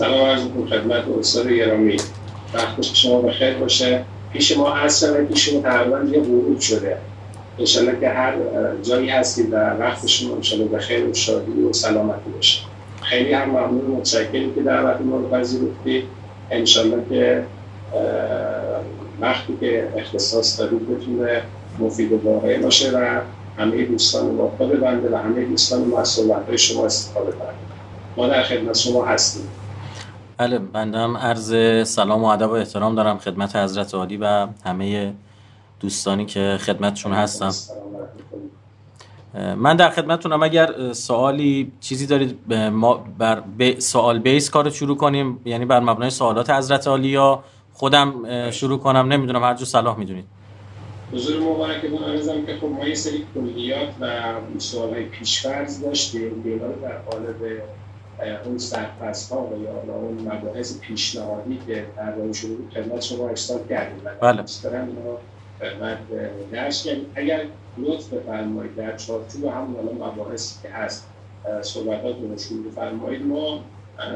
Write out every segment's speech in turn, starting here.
سلام عرض خدمت استاد گرامی. وقت شما بخیر باشه. پیش ما اصلا پیش ما تقریبا یه ورود شده. انشالله که هر جایی هستید و وقت شما انشالله بخیر و شادی و سلامتی باشه. خیلی هم ممنون متشکرم که دعوت ما رو پذیرفتید انشالله که وقتی که اختصاص دارید بتونه مفید و واقعی باشه و همه دوستان ما بنده و همه دوستان ما از صحبت های شما استفاده کنند ما در خدمت شما هستیم. بله بنده هم عرض سلام و ادب و احترام دارم خدمت حضرت عالی و همه دوستانی که خدمتشون هستم. من در خدمتتونم اگر سوالی چیزی دارید ما بر سوال بیس کار شروع کنیم یعنی بر مبنای سوالات حضرت عالی یا خودم شروع کنم نمی‌دونم هر جو صلاح می‌دونید. حضور مبارکتون عرضم که خب ما یه سری کلیات و سوال های پیشفرض داشتیم در قالب اون سرپس ها و یا اون مباحث پیشنهادی که در واقع شروع خدمت شما ارسال کردیم. بله. خدمت درش اگر لطف بفرمایید در چارچوب همون الان مباحثی که هست صحبتات رو شروع بفرمایید. ما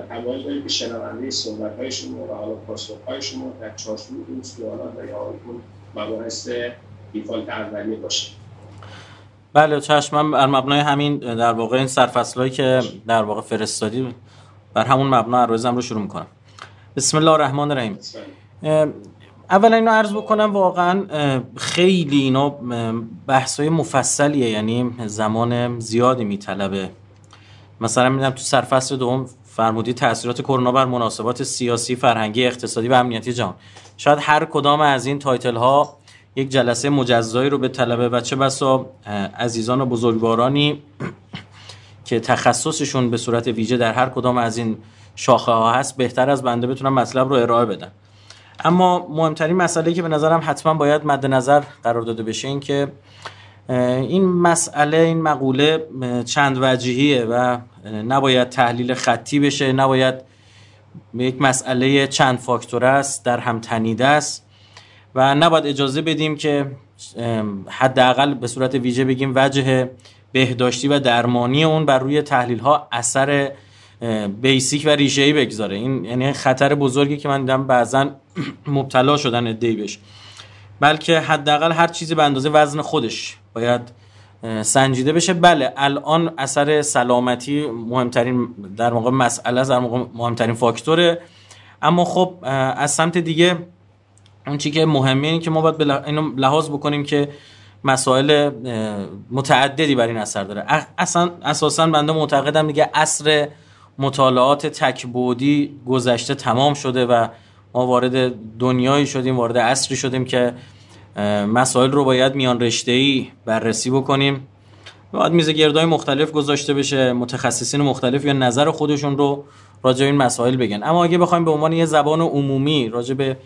تمایل داریم که شنونده صحبت های شما و حالا پاسخ های شما در چارچوب این سوالات و یا اون مباحث دیفالت اولیه باشه. بله چشم بر مبنای همین در واقع این سرفصلایی که در واقع فرستادی بر همون مبنا عرضم رو شروع می‌کنم. بسم الله الرحمن الرحیم. اولا اینو عرض بکنم واقعا خیلی اینا بحث های مفصلیه یعنی زمان زیادی میطلبه. مثلا می‌دونم تو سرفصل دوم فرمودی تاثیرات کرونا بر مناسبات سیاسی فرهنگی اقتصادی و امنیتی جهان. شاید هر کدام از این تایتل ها یک جلسه مجزایی رو به طلبه و چه بسا. عزیزان و بزرگوارانی که تخصصشون به صورت ویژه در هر کدام از این شاخه ها هست بهتر از بنده بتونم مطلب رو ارائه بدن اما مهمترین مسئله که به نظرم حتما باید مد نظر قرار داده بشه این که این مسئله این مقوله چند وجهیه و نباید تحلیل خطی بشه نباید یک مسئله چند فاکتور است در هم تنیده است. و نباید اجازه بدیم که حداقل به صورت ویژه بگیم وجه بهداشتی و درمانی اون بر روی تحلیل ها اثر بیسیک و ریشه‌ای بگذاره. این یعنی خطر بزرگی که من دیدم بعضا مبتلا شدن ادعی بشه بلکه حداقل هر چیزی به اندازه وزن خودش باید سنجیده بشه. بله الان اثر سلامتی مهمترین در موقع مسئله در موقع مهمترین فاکتوره. اما خب از سمت دیگه اون چی که مهمه این که ما باید اینو لحاظ بکنیم که مسائل متعددی بر این اثر داره. اصلا اساسا بنده معتقدم دیگه اصر مطالعات تکبودی گذشته تمام شده و ما وارد دنیایی شدیم وارد عصری شدیم که مسائل رو باید میان رشته ای بررسی بکنیم. باید میز گردای مختلف گذاشته بشه متخصصین مختلف یا نظر خودشون رو راجع این مسائل بگن. اما اگه بخوایم به عنوان یه زبان عمومی راجع به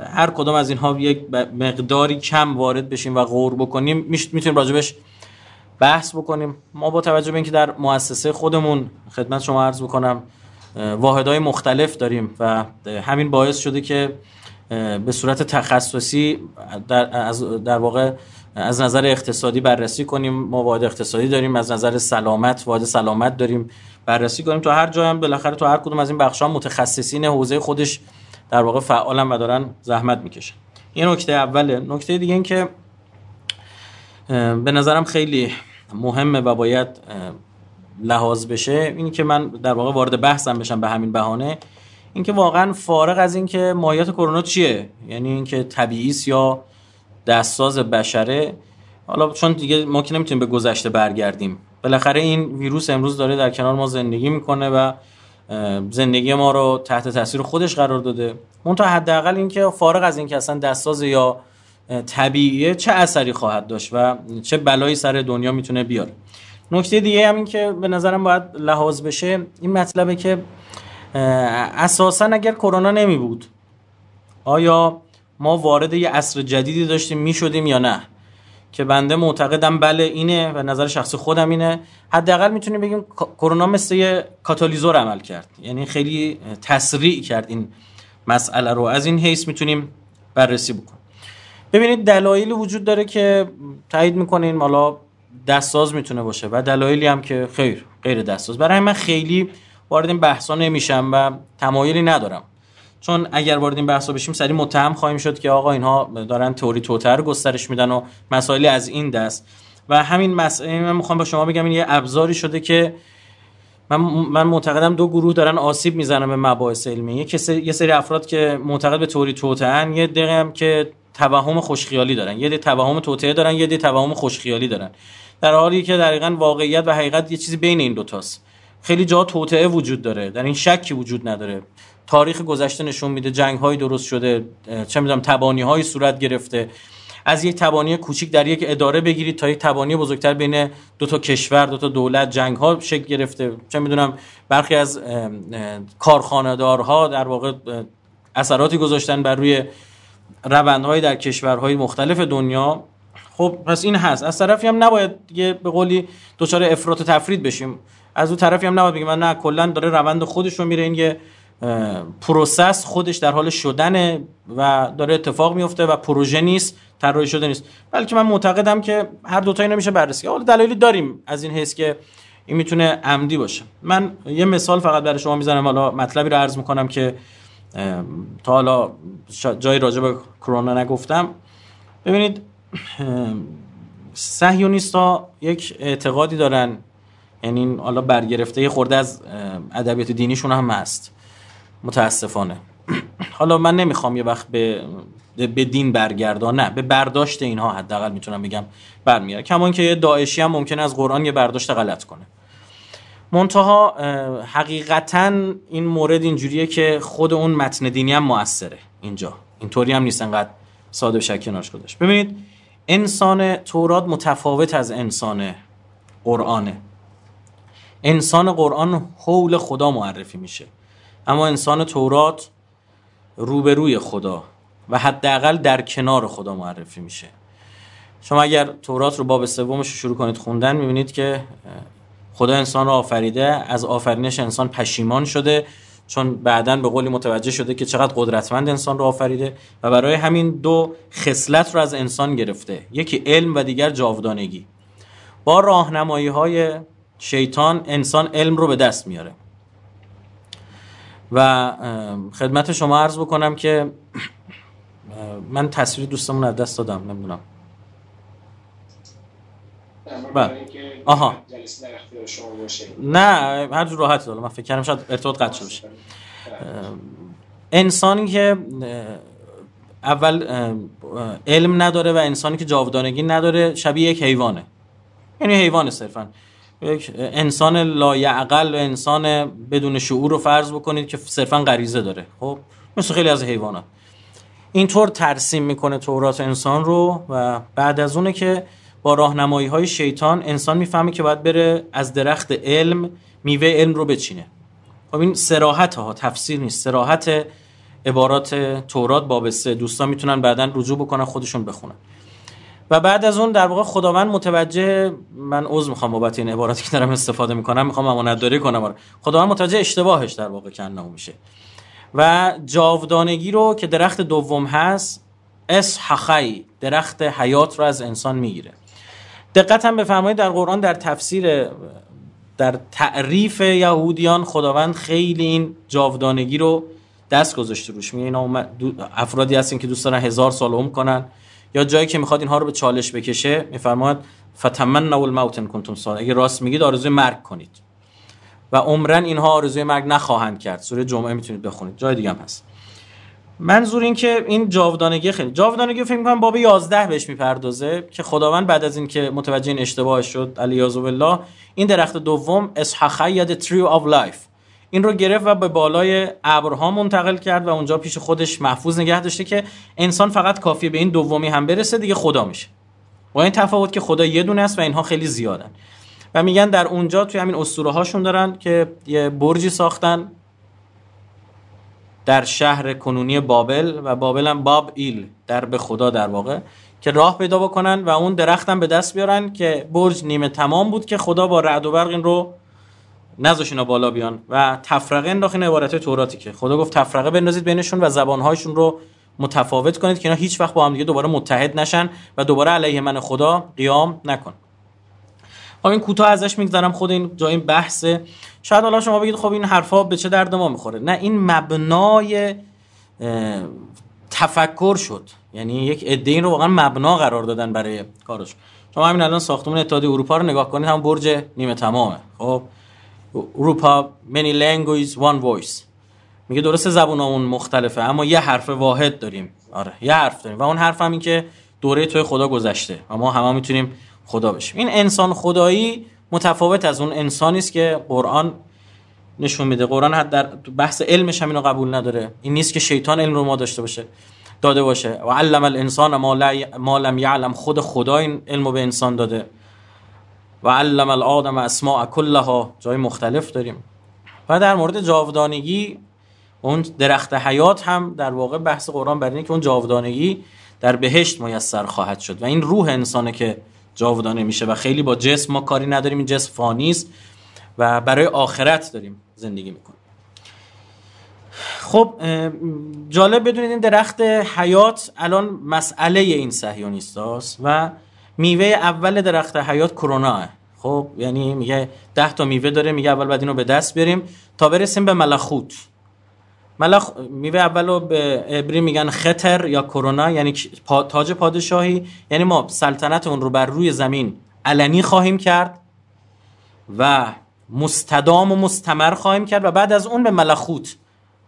هر کدام از اینها یک مقداری کم وارد بشیم و غور بکنیم. می‌تونیم راجبش بحث بکنیم. ما با توجه به اینکه در مؤسسه خودمون خدمت شما عرض بکنم واحدهای مختلف داریم و همین باعث شده که به صورت تخصصی در, از در واقع از نظر اقتصادی بررسی کنیم. ما واحد اقتصادی داریم از نظر سلامت واحد سلامت داریم بررسی کنیم. تو هر جای هم بالاخره تو هر کدوم از این بخش ها متخصصین حوزه خودش در واقع فعالن و دارن زحمت می‌کشن. این نکته اوله نکته دیگه این که به نظرم خیلی مهمه و باید لحاظ بشه اینی که من در واقع وارد بحثم بشم به همین بهانه. اینکه واقعا فارغ از اینکه ماهیت کرونا چیه؟ یعنی اینکه طبیعی یا دستساز بشره؟ حالا چون دیگه ما که نمی‌تونیم به گذشته برگردیم. بالاخره این ویروس امروز داره در کنار ما زندگی می‌کنه و زندگی ما رو تحت تاثیر خودش قرار داده. منتها حداقل اینکه فارغ از اینکه اصلا دستساز یا طبیعیه چه اثری خواهد داشت و چه بلایی سر دنیا می‌تونه بیاره. نکته دیگه هم این که به نظرم باید لحاظ بشه این مطلبه که اساسا اگر کرونا نمی بود آیا ما وارد یه عصر جدیدی داشتیم می شدیم یا نه؟ که بنده معتقدم بله اینه و نظر شخصی خودم اینه. حداقل می‌تونیم بگیم کرونا مثل یه کاتالیزور عمل کرد. یعنی خیلی تسریع کرد این مسئله رو. از این حیث می‌تونیم بررسی بکنیم. ببینید دلایلی وجود داره که تایید می‌کنین. حالا دستساز می‌تونه باشه و دلایلی هم که خیر غیر دستساز. برای من خیلی وارد این بحثا نمیشم و تمایلی ندارم. چون اگر وارد این بحثا بشیم سری متهم خواهیم شد که آقا اینها دارن تئوری توتر گسترش میدن و مسائلی از این دست. و همین مسئله من می‌خوام با شما بگم این یه ابزاری شده که من من معتقدم دو گروه دارن آسیب می‌زنن به مباحث علمی. یه کسی یه سری افراد که معتقد به تئوری توتن یه دقیقه هم که توهم خوشخیالی دارن. یه دی توهم توطئه دارن یه دی توهم خوشخیالی دارن. در حالی که دقیقا واقعیت و حقیقت یه چیزی بین این دوتاست خیلی جا توطئه وجود داره. در این شکی وجود نداره. تاریخ گذشته نشون میده جنگ های درست شده چه می‌دونم تبانی های صورت گرفته. از یک تبانی کوچیک در یک اداره بگیرید تا یک تبانی بزرگتر بین دو تا کشور دو تا دولت جنگ ها شکل گرفته. چه می‌دونم برخی از کارخانه‌دارها در واقع اثراتی گذاشتن بر روی روندهای در کشورهای مختلف دنیا. خب پس این هست. از طرفی هم نباید یه به قولی دچار افراط و تفرید بشیم. از اون طرفی هم نباید بگیم نه کلا داره روند خودش رو میره. این یه پروسس خودش در حال شدنه و داره اتفاق میفته و پروژه نیست طراحی شده نیست. بلکه من معتقدم که هر دو تا اینا میشه بررسی حالا دلایلی داریم از این حس که این می‌تونه عمدی باشه. من یه مثال فقط برای شما می‌زنم. حالا مطلبی رو عرض می‌کنم که تا حالا جای راجع به کرونا نگفتم. ببینید صهیونیستا یک اعتقادی دارن. یعنی حالا برگرفته خورده از ادبیات دینیشون هم هست. متاسفانه. حالا من نمی‌خوام یه وقت به به دین برگردان نه به برداشت اینها حداقل می‌تونم بگم برمیاد کما که یه داعشی هم ممکنه از قرآن یه برداشت غلط کنه. منتها حقیقتا این مورد اینجوریه که خود اون متن دینی هم موثره اینجا. اینطوری هم نیست انقدر ساده و شک کنارش گذاشت. ببینید انسان تورات متفاوت از انسان قرآنه. انسان قرآن حول خدا معرفی میشه. اما انسان تورات روبروی خدا و حداقل در کنار خدا معرفی میشه. شما اگر تورات رو باب سومش رو شروع کنید خوندن می‌بینید که خدا انسان رو آفریده از آفرینش انسان پشیمان شده چون بعدا به قولی متوجه شده که چقدر قدرتمند انسان رو آفریده و برای همین دو خصلت رو از انسان گرفته یکی علم و دیگر جاودانگی. با راهنمایی های شیطان انسان علم رو به دست میاره. و خدمت شما عرض بکنم که من تصویر دوستمون از دست دادم نمی‌دونم. بله. آها. نه هر جور راحت داره من فکر کردم شاید ارتباط قطع شده باشه. انسانی که اول علم نداره و انسانی که جاودانگی نداره شبیه یک حیوانه. یعنی حیوان صرفا. یک انسان لایعقل و انسان بدون شعور رو فرض بکنید که صرفا غریزه داره. خب مثل خیلی از حیوانات. اینطور ترسیم می‌کنه تورات انسان رو و بعد از اونه که با راهنمایی های شیطان انسان می‌فهمه که باید بره از درخت علم میوه علم رو بچینه. خب این سراحت ها تفسیر نیست. سراحت عبارات تورات باب سه دوستان می‌تونن بعدا رجوع بکنن خودشون بخونن. و بعد از اون در واقع خداوند متوجه من عذر می‌خوام بابت این عباراتی که دارم استفاده می‌کنم. می‌خوام امانت داری کنم خداوند متوجه اشتباهش در واقع کنه میشه. و جاودانگی رو که درخت دوم هست اسحخی درخت حیات رو از انسان می‌گیره. دقت هم بفرمایید در قرآن در تفسیر در تعریف یهودیان خداوند خیلی این جاودانگی رو دست گذاشته روش. میگه اینا افرادی هستن که دوست دارن هزار سال عمر کنن. یا جایی که می‌خواد اینها رو به چالش بکشه میفرماید فتمنوا الموت ان کنتم صادق اگه راست میگید آرزوی مرگ کنید. و عمرن اینها آرزوی مرگ نخواهند کرد. سوره جمعه می‌تونید بخونید. جای دیگه هم هست. منظور این که این جاودانگی خیلی جاودانگی فکر می‌کنم باب 11 بهش می‌پردازه که خداوند بعد از اینکه متوجه این اشتباه شد علیاذ بالله این درخت دوم اسحخه یا tree of life این رو گرفت و به بالای ابرها منتقل کرد و اونجا پیش خودش محفوظ نگه داشته که انسان فقط کافیه به این دومی هم برسه دیگه خدا میشه. با این تفاوت که خدا یه دونه است و اینها خیلی زیادن. و میگن در اونجا توی همین اسطوره هاشون دارن که یه برجی ساختن در شهر کنونی بابل و بابل هم باب ایل در به خدا در واقع که راه پیدا بکنن و اون درختم به دست بیارن که برج نیمه تمام بود که خدا با رعد و برق این رو نذاش اینا بالا بیان. و تفرقه انداخت این عبارت توراتی که خدا گفت تفرقه بندازید بینشون و زبانهایشون رو متفاوت کنید که اینا هیچ وقت با هم دیگه دوباره متحد نشن و دوباره علیه من خدا قیام نکن. این کوتاه ازش میگذرم. خود این جای این بحثه شاید حالا شما بگید خب این حرفا به چه درد ما می‌خوره؟ نه این مبنای تفکر شد. یعنی یک این رو واقعا مبنا قرار دادن برای کارش. شما همین الان ساختمون اتحادیه اروپا رو نگاه کنید هم برج نیمه تمامه. خب؟ اروپا many languages one voice. میگه درست زبونامون مختلفه اما یه حرف واحد داریم. آره یه حرف داریم. و اون حرف هم این که دوره توی خدا گذشته و ما همه می‌تونیم خدا بشیم. این انسان خدایی متفاوت از اون انسانی است که قرآن نشون میده. قرآن حد در بحث علمش هم اینو قبول نداره. این نیست که شیطان علم رو ما داشته باشه داده باشه. و علم الانسان ما لم یعلم. خود خدا این علم به انسان داده. و علم الادم اسماء کلها جای مختلف داریم. و در مورد جاودانگی اون درخت حیات هم در واقع بحث قرآن بر اینه که اون جاودانگی در بهشت میسر خواهد شد. و این روح انسانه که جاودانه میشه و خیلی با جسم ما کاری نداریم این جسم فانی است و برای آخرت داریم زندگی می‌کنیم. خب جالب بدونید این درخت حیات الان مسئله این صهیونیست و میوه اول درخت حیات کرونا خب یعنی میگه ده تا میوه داره میگه اول بعد اینو به دست بریم تا برسیم به ملخوت. ملخ میوه اول رو به عبری میگن خطر یا کرونا یعنی تاج پادشاهی. یعنی ما سلطنت اون رو بر روی زمین علنی خواهیم کرد و مستدام و مستمر خواهیم کرد و بعد از اون به ملخوت.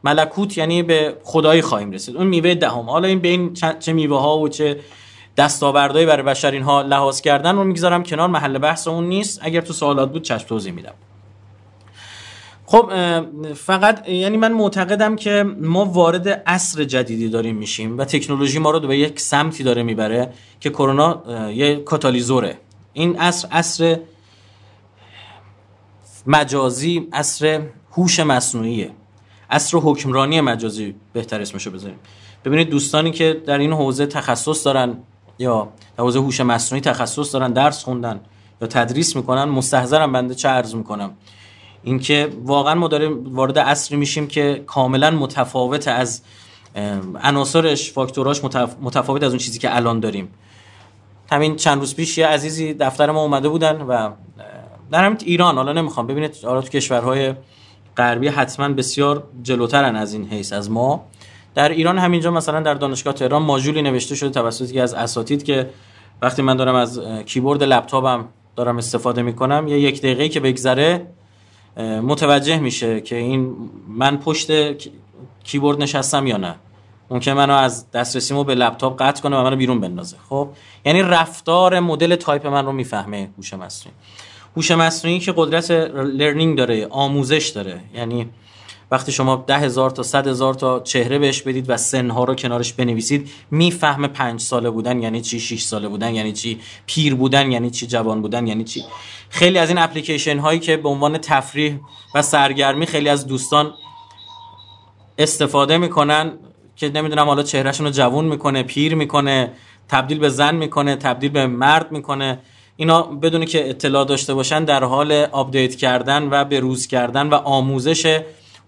ملکوت یعنی به خدایی خواهیم رسید. اون میوه دهم. حالا این بین چه میوه ها و چه دستاوردهایی برای بشر اینها لحاظ کردن رو می‌گذارم کنار محل بحث اون نیست. اگر تو سوالات بود چشم توضیح میدم. خب فقط یعنی من معتقدم که ما وارد عصر جدیدی داریم میشیم و تکنولوژی ما رو به یک سمتی داره می‌بره که کرونا یه کاتالیزوره. این عصر عصر مجازی عصر هوش مصنوعیه. عصر حکمرانی مجازی بهتر اسمشو بذاریم. ببینید دوستانی که در این حوزه تخصص دارن یا در حوزه هوش مصنوعی تخصص دارن درس خوندن یا تدریس می‌کنن مستحضرم بنده چه عرض می‌کنم. اینکه واقعا ما داریم وارد عصری میشیم که کاملا متفاوت از عناصرش فاکتوراش متفاوت از اون چیزی که الان داریم. همین چند روز پیش یه عزیزی دفتر ما اومده بودن و در همین ایران حالا نمی‌خوام ببینید حالا تو کشورهای غربی حتما بسیار جلوترن از این حیث از ما. در ایران همینجا مثلا در دانشگاه تهران ماژولی نوشته شده توسط یکی از اساتید که وقتی من دارم از کیبورد لپتاپم دارم استفاده می‌کنم یا یک دقیقه که بگذره متوجه میشه که این من پشت کیبورد نشستم یا نه. ممکن منو از دسترسیمو به لپتاپ قطع کنه و منو بیرون بندازه. خب؟ یعنی رفتار مدل تایپ من رو می‌فهمه هوش مصنوعی. هوش مصنوعی که قدرت learning داره آموزش داره. یعنی وقتی شما ده هزار تا صد هزار تا چهره بهش بدید و سنها رو کنارش بنویسید می‌فهمه پنج ساله بودن یعنی چی شیش ساله بودن یعنی چی پیر بودن یعنی چی جوان بودن یعنی چی. خیلی از این اپلیکیشن هایی که به عنوان تفریح و سرگرمی خیلی از دوستان استفاده می‌کنن که نمی‌دونم حالا چهرهشون رو جوون می‌کنه پیر می‌کنه تبدیل به زن می‌کنه تبدیل به مرد می‌کنه اینا بدونی که اطلاع داشته باشن در حال آپدیت کردن و به روز کردن و آموزش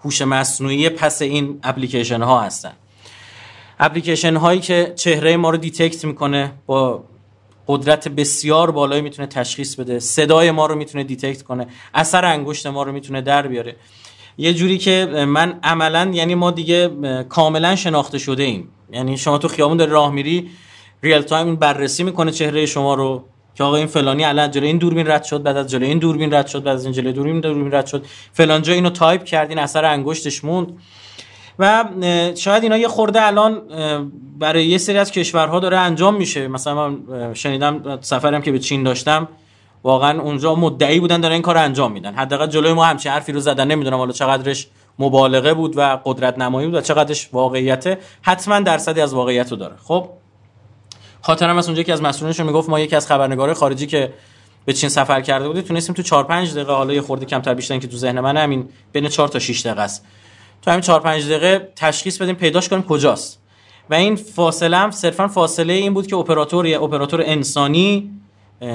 هوش مصنوعی پس این اپلیکیشن ها هستن. اپلیکیشن هایی که چهره ما رو detect می‌کنه با قدرت بسیار بالایی می‌تونه تشخیص بده. صدای ما رو می‌تونه detect کنه. اثر انگشت ما رو می‌تونه در بیاره. یه جوری که من عملا یعنی ما دیگه کاملا شناخته شده ایم. یعنی شما تو خیابون داری راه میری real time بررسی می‌کنه چهره شما رو. که آقا این فلانی الان جلوی این دوربین رد شد بعد از جلوی این دوربین رد شد بعد از این جلوی دوربین دوربین رد شد. فلان جا اینو تایپ کردین اثر انگشتش موند. و شاید اینا یه خورده الان برای یه سری از کشورها داره انجام میشه. مثلا من شنیدم سفرم که به چین داشتم واقعا اونجا مدعی بودن دارن این کار انجام میدن. حداقل جلوی ما همچین حرفی رو زدن نمی‌دونم حالا چقدرش مبالغه بود و قدرت نمایی بود و چقدرش واقعیته. حتما درصدی از واقعیت رو داره. خب؟ خاطرم از اونجا که از مسئولینشون می‌گفت ما یکی از خبرنگارای خارجی که به چین سفر کرده بودیم تونستیم تو 4 5 دقیقه حالا یه خورده کمتر بیشتر که تو ذهن من همین بین 4 تا 6 دقیقه است. تو همین 4 5 دقیقه تشخیص بدیم پیداش کنیم کجاست. و این فاصله هم صرفا فاصله این بود که اپراتور یا اپراتور انسانی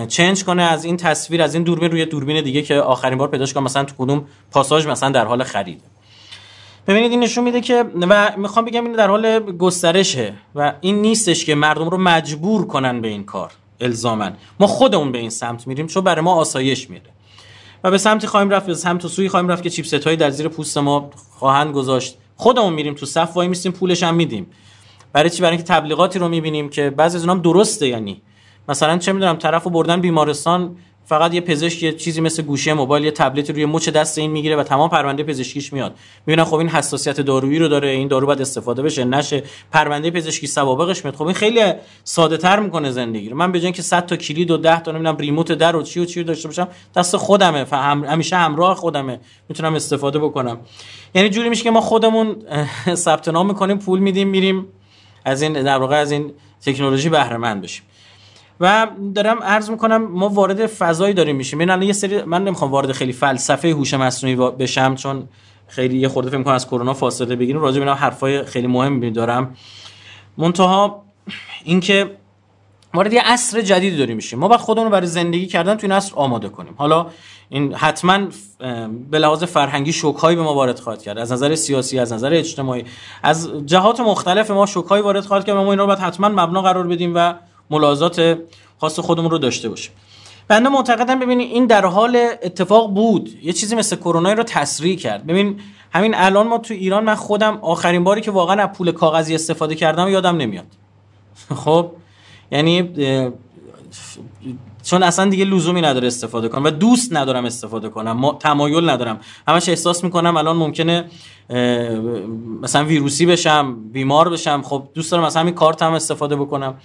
چنج کنه از این تصویر از این دوربین روی دوربین دیگه که آخرین بار پیداش کنه مثلا تو کدوم پاساژ مثلا در حال خرید. ببینید این نشون میده که و می‌خوام بگم این در حال گسترشه و این نیستش که مردم رو مجبور کنن به این کار الزامن ما خودمون به این سمت میریم چون برای ما آسایش میره و به سمتی خواهیم رفت به سمت و سوی خواهیم رفت که چیپست هایی در زیر پوست ما خواهند گذاشت. خودمون میریم تو صف وای میستیم پولش هم میدیم. برای چی؟ برای اینکه تبلیغاتی رو می‌بینیم که بعضی از اونام درسته یعنی. مثلا چه می‌دونم طرفو بردن بیمارستان فقط یه پزشک یه چیزی مثل گوشی موبایل یه تبلت روی مچ دست این می‌گیره و تمام پرونده پزشکیش میاد. می‌بینن خب این حساسیت دارویی رو داره این دارو باید استفاده بشه نشه. پرونده پزشکی سوابقش میاد. خب این خیلی ساده تر می‌کنه زندگی رو. من به جای اینکه 100 تا کلید و 10 تا نمی‌دونم ریموت در و چی و چی داشته باشم دست خودمه. فهم همیشه همراه خودمه. می‌تونم استفاده بکنم. یعنی جوری میشه که ما خودمون ثبت نام می‌کنیم پول میدیم میریم از این در واقع از این تکنولوژی بهره مند بشیم. و دارم عرض می‌کنم ما وارد فضایی داریم میشیم. من یه سری من نمی‌خوام وارد خیلی فلسفه هوش مصنوعی بشم چون خیلی یه خورده فکر کنم از کرونا فاصله بگیریم. راجع به اینا حرفای خیلی مهم دارم. منتها اینکه وارد یه عصر جدیدی داریم میشیم. ما باید خودمون رو برای زندگی کردن تو این عصر آماده کنیم. حالا این حتما به لحاظ فرهنگی شوکهایی به ما وارد خواهد کرد. از نظر سیاسی از نظر اجتماعی از جهات مختلف ما شوکهایی وارد خواهد کرد ما اینا رو باید حتما مبنا قرار بدیم و ملاحظات خاص خودمون رو داشته باشیم. بنده معتقدم ببینید این در حال اتفاق بود. یه چیزی مثل کرونا رو تسریع کرد. ببین همین الان ما تو ایران من خودم آخرین باری که واقعا از پول کاغذی استفاده کردم یادم نمیاد. خب؟ یعنی چون اصلا دیگه لزومی نداره استفاده کنم و دوست ندارم استفاده کنم ما تمایل ندارم. همش احساس می‌کنم الان ممکنه مثلا ویروسی بشم بیمار بشم. خب دوست دارم مثلا همین کارت هم استفاده بکنم.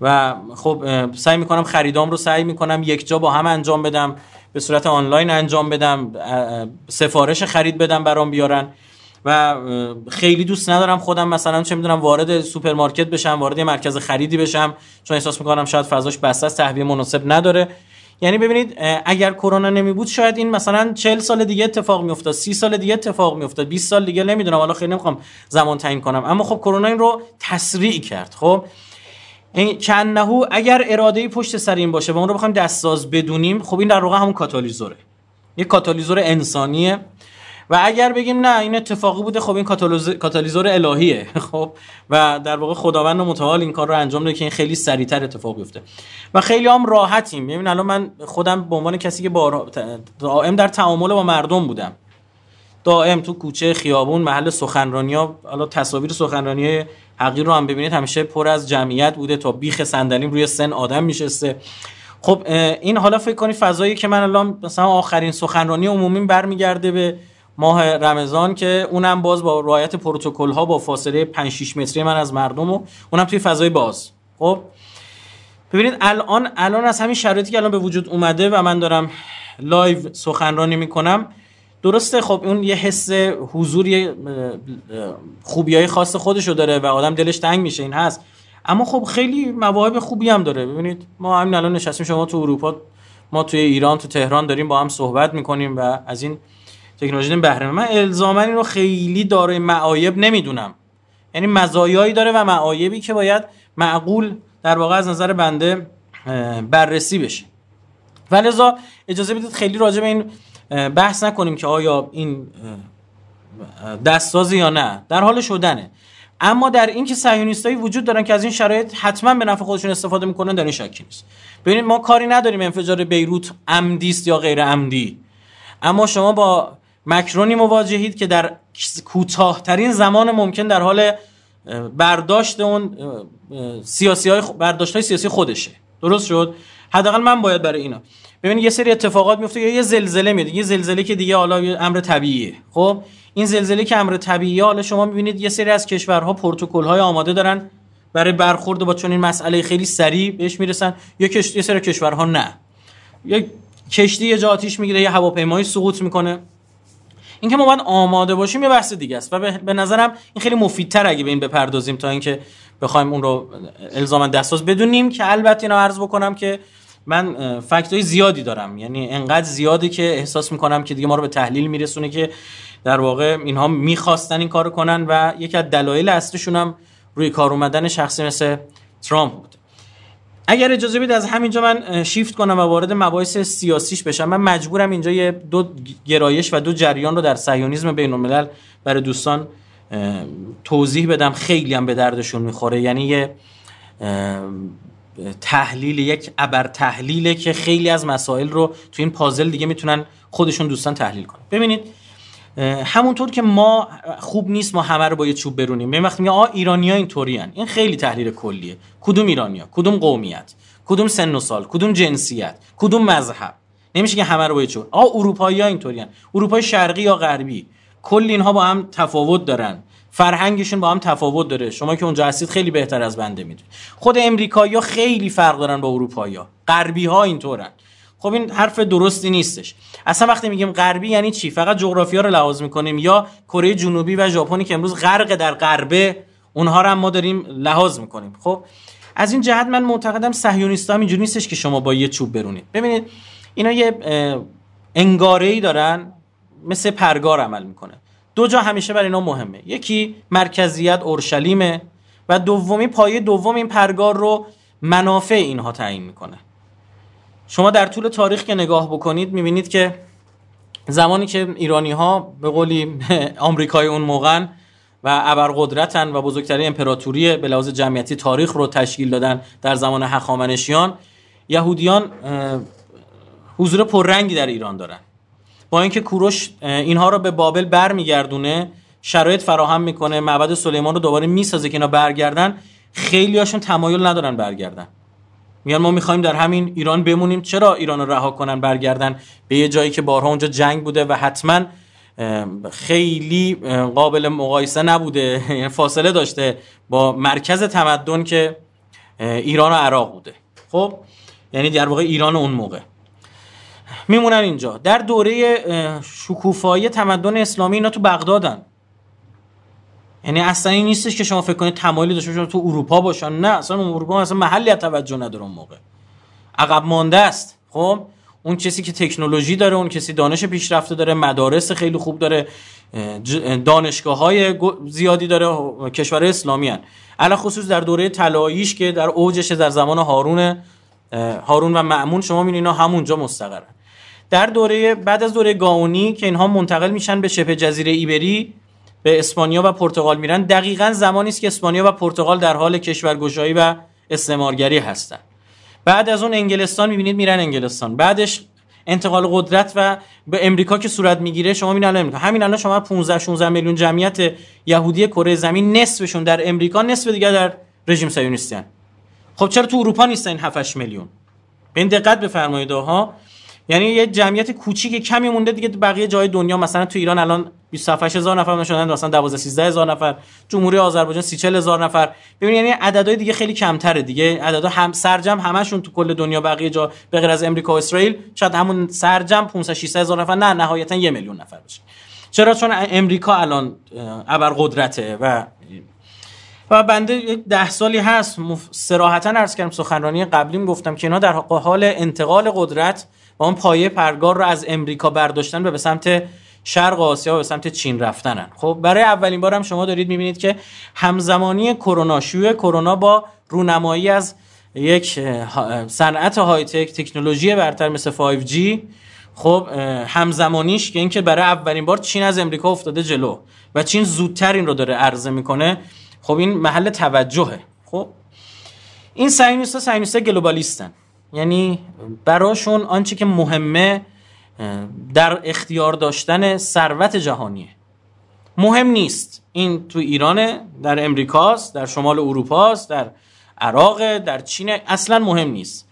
و خب سعی می‌کنم خریدام رو سعی می‌کنم یک جا با هم انجام بدم به صورت آنلاین انجام بدم سفارش خرید بدم برام بیارن. و خیلی دوست ندارم خودم مثلا چه می‌دونم وارد سوپرمارکت بشم وارد مرکز خریدی بشم چون احساس می‌کنم شاید فضاش بسته است تهویه مناسب نداره. یعنی ببینید اگر کرونا نمی بود شاید این مثلا 40 سال دیگه اتفاق میافتاد 30 سال دیگه اتفاق میافتاد 20 سال دیگه نمی‌دونم حالا خیلی نمی‌خوام زمان تعیین کنم. اما خب کرونا این رو تسریع کرد خب؟ کأنهو اگر اراده پشت سر این باشه و اون رو بخوایم دستساز بدونیم خب این در واقع همون کاتالیزوره. یه کاتالیزور انسانیه. و اگر بگیم نه این اتفاقی بوده خب این کاتالیزور الهیه. خب؟ و در واقع خداوند متعال این کار رو انجام داده که این خیلی سریعتر اتفاق بیفته. و خیلی هم راحتیم. ببین الان من خودم به عنوان کسی که با دائم در تعامل با مردم بودم. دائم تو کوچه خیابون محل سخنرانی ها حالا تصاویر سخنرانی حقیر رو هم ببینید همیشه پر از جمعیت بوده تا بیخ صندلیم روی سن آدم میشسته. خب این حالا فکر کنید فضایی که من الان مثلا آخرین سخنرانی عمومی برمیگرده به ماه رمضان که اونم باز با رعایت پروتکل ها با فاصله 5 6 متری من از مردم و اونم توی فضای باز. خب ببینید الان الان از همین شرایطی که الان به وجود اومده و من دارم live سخنرانی می‌کنم درسته خب اون یه حس حضور یه خوبی های خاص خودشو داره و آدم دلش تنگ میشه این هست. اما خب خیلی مواهب خوبی هم داره. ببینید ما همین الان نشستیم شما تو اروپا ما توی ایران تو تهران داریم با هم صحبت می‌کنیم و از این تکنولوژی بهره من الزاما رو خیلی داره معایب نمی‌دونم. یعنی مزایایی داره و معایبی که باید معقول در واقع از نظر بنده بررسی بشه. ولذا اجازه بدید خیلی راجع به این بحث نکنیم که آیا این دستسازی یا نه. در حال شدنه. اما در اینکه صهیونیستایی وجود دارن که از این شرایط حتما به نفع خودشون استفاده می‌کنن در این شکی نیست. ببینید ما کاری نداریم انفجار بیروت عمدی است یا غیر عمدی. اما شما با مکرونی مواجهید که در کوتاهترین زمان ممکن در حال برداشت اون سیاسی های برداشت های سیاسی خودشه. درست شد؟ حداقل من باید برای اینا. ببینید یه سری اتفاقات میفته یا یه زلزله میاد. یه زلزله که دیگه حالا امر طبیعیه. خب؟ این زلزله که امر طبیعیه حالا شما می‌بینید یه سری از کشورها پروتکل های آماده دارن برای برخورد با چون این مسئله خیلی سریع بهش می‌رسن. یا کش... یه سری کشورها نه. یک کشتی یه جا آتیش می‌گیره یه هواپیمایی سقوط می‌کنه. اینکه ما باید آماده باشیم یه بحث دیگه است. و به نظرم این خیلی مفیدتر اگه به این بپردازیم تا اینکه بخوایم اون رو الزاما دستاز بدونیم که البته اینو عرض بکنم که من فکت های زیادی دارم. یعنی انقدر زیاده که احساس می‌کنم که دیگه ما رو به تحلیل میرسونه که در واقع اینها می‌خواستن این کارو کنن و یکی از دلایل اصلیشون هم روی کار اومدن شخصی مثل ترامپ بود. اگر اجازه بدید از همینجا من شیفت کنم و وارد مباحث سیاسیش بشم. من مجبورم اینجا یه دو گرایش و دو جریان رو در صهیونیسم بین الملل برای دوستان توضیح بدم. خیلی هم به دردشون می‌خوره. یعنی یه تحلیل یک ابر تحلیله که خیلی از مسائل رو تو این پازل دیگه می‌تونن خودشون دوستان تحلیل کنن. ببینید همونطور که ما خوب نیست ما همه رو با یه چوب برونیم. به وقتی میگه آ ایرانیا اینطوری این خیلی تحلیل کلیه. کدوم ایرانیا کدوم قومیت؟ کدوم سن و سال؟ کدوم جنسیت؟ کدوم مذهب؟ نمیشه که همه رو با یه چوب. آ اروپایی ها اینطوری اروپای شرقی یا غربی کل اینها با هم تفاوت دارن. فرهنگشون با هم تفاوت داره. شما که اونجا هستید خیلی بهتر از بنده می‌دونید. خود امریکایی‌ها خیلی فرق دارن با اروپایی‌ها. غربی ها اینطورن. خب این حرف درستی نیستش. اصلا وقتی میگیم غربی یعنی چی؟ فقط جغرافیا رو لحاظ می‌کنیم یا کره جنوبی و ژاپنی که امروز غرق در غربه اونها رو هم ما داریم لحاظ می‌کنیم. خب از این جهت من معتقدم صهیونیست‌ها اینجوری نیستش که شما با یه چوب برونید. ببینید اینا یه انگاره ای دارن مثل پرگار عمل می‌کنه. دو جا همیشه برای اینا مهمه. یکی مرکزیت اورشلیمه و دومی پایه دوم این پرگار رو منافع اینها تعیین می‌کنه. شما در طول تاریخ که نگاه بکنید می‌بینید که زمانی که ایرانی ها به قولی آمریکای اون موقع و ابرقدرتن و بزرگترین امپراتوری به لحاظ جمعیتی تاریخ رو تشکیل دادن در زمان هخامنشیان یهودیان حضور پررنگی در ایران دارن. با اینکه کوروش اینها رو به بابل برمیگردونه شرایط فراهم می‌کنه معبد سلیمان رو دوباره می‌سازه که اینا برگردن خیلی هاشون تمایل ندارن برگردن. میگن ما می‌خوایم در همین ایران بمونیم چرا ایران رو رها کنن برگردن؟ به یه جایی که بارها اونجا جنگ بوده و حتما خیلی قابل مقایسه نبوده یعنی فاصله داشته با مرکز تمدن که ایران و عراق بوده. خب یعنی در واقع ایران اون موقع. میمونن اینجا. در دوره شکوفایی تمدن اسلامی اینا تو بغدادن. یعنی اصلا این نیستش که شما فکر کنید تمایلی داشته باشن تو اروپا باشن. نه اصلا اروپا اصلا محلی توجه نداره اون موقع. عقب مانده است. خب؟ اون کسی که تکنولوژی داره اون کسی دانش پیشرفته داره مدارس خیلی خوب داره دانشگاه های زیادی داره کشور اسلامی هن. علا خصوص در دوره طلاییش که در اوجش در زمان هارون هارون و معمون شما می‌بینید اینا همونجا مستقرن. در دوره بعد از دوره گاونی که اینها منتقل میشن به شبه جزیره ایبری به اسپانیا و پرتغال میرن. دقیقا زمانی است که اسپانیا و پرتغال در حال کشورگشایی و استعمارگری هستن. بعد از اون انگلستان می‌بینید میرن انگلستان. بعدش انتقال قدرت و به امریکا که صورت می‌گیره شما می‌بینید امریکا. همین الان شما 15 16 میلیون جمعیت یهودی کره زمین نصفشون در امریکا نصف دیگه در رژیم صهیونیستی خب چرا تو اروپا نیستن 7 8 میلیون؟ این دقت بفرمایید ها یعنی یه جمعیت کوچیک کمی مونده دیگه بقیه جای دنیا. مثلا تو ایران الان 27 هزار نفر شدن مثلا 12 13 هزار نفر. جمهوری آذربایجان 30 هزار نفر. ببین یعنی عددهای دیگه خیلی کمتره دیگه. عددها هم سرجم همشون تو کل دنیا بقیه جا به غیر از امریکا و اسرائیل شاید همون سرجم 500 600 هزار نفر نه نهایتا یه میلیون نفر بشه. چرا؟ چون امریکا الان ابرقدرته و و بنده یک ده سالی هست. سراحتا عرض کردم سخنرانی قبلیم گفتم که اینا در حال انتقال قدرت و اون پایه پرگار رو از امریکا برداشتن و به سمت شرق آسیا و به سمت چین رفتنن. خب برای اولین بار هم شما دارید می‌بینید که همزمانی کرونا شیوع کرونا با رونمایی از یک صنعت های تک تکنولوژی برتر مثل 5G خب همزمانیش که اینکه برای اولین بار چین از امریکا افتاده جلو و چین زودتر این رو داره عرضه می‌کنه خب این محل توجهه. خب این ساینوستا ساینوستا گلوبالیستن. یعنی براشون آنچه که مهمه در اختیار داشتن ثروت جهانیه. مهم نیست. این تو ایرانه در امریکاست در شمال اروپاست در عراق در چین اصلا مهم نیست.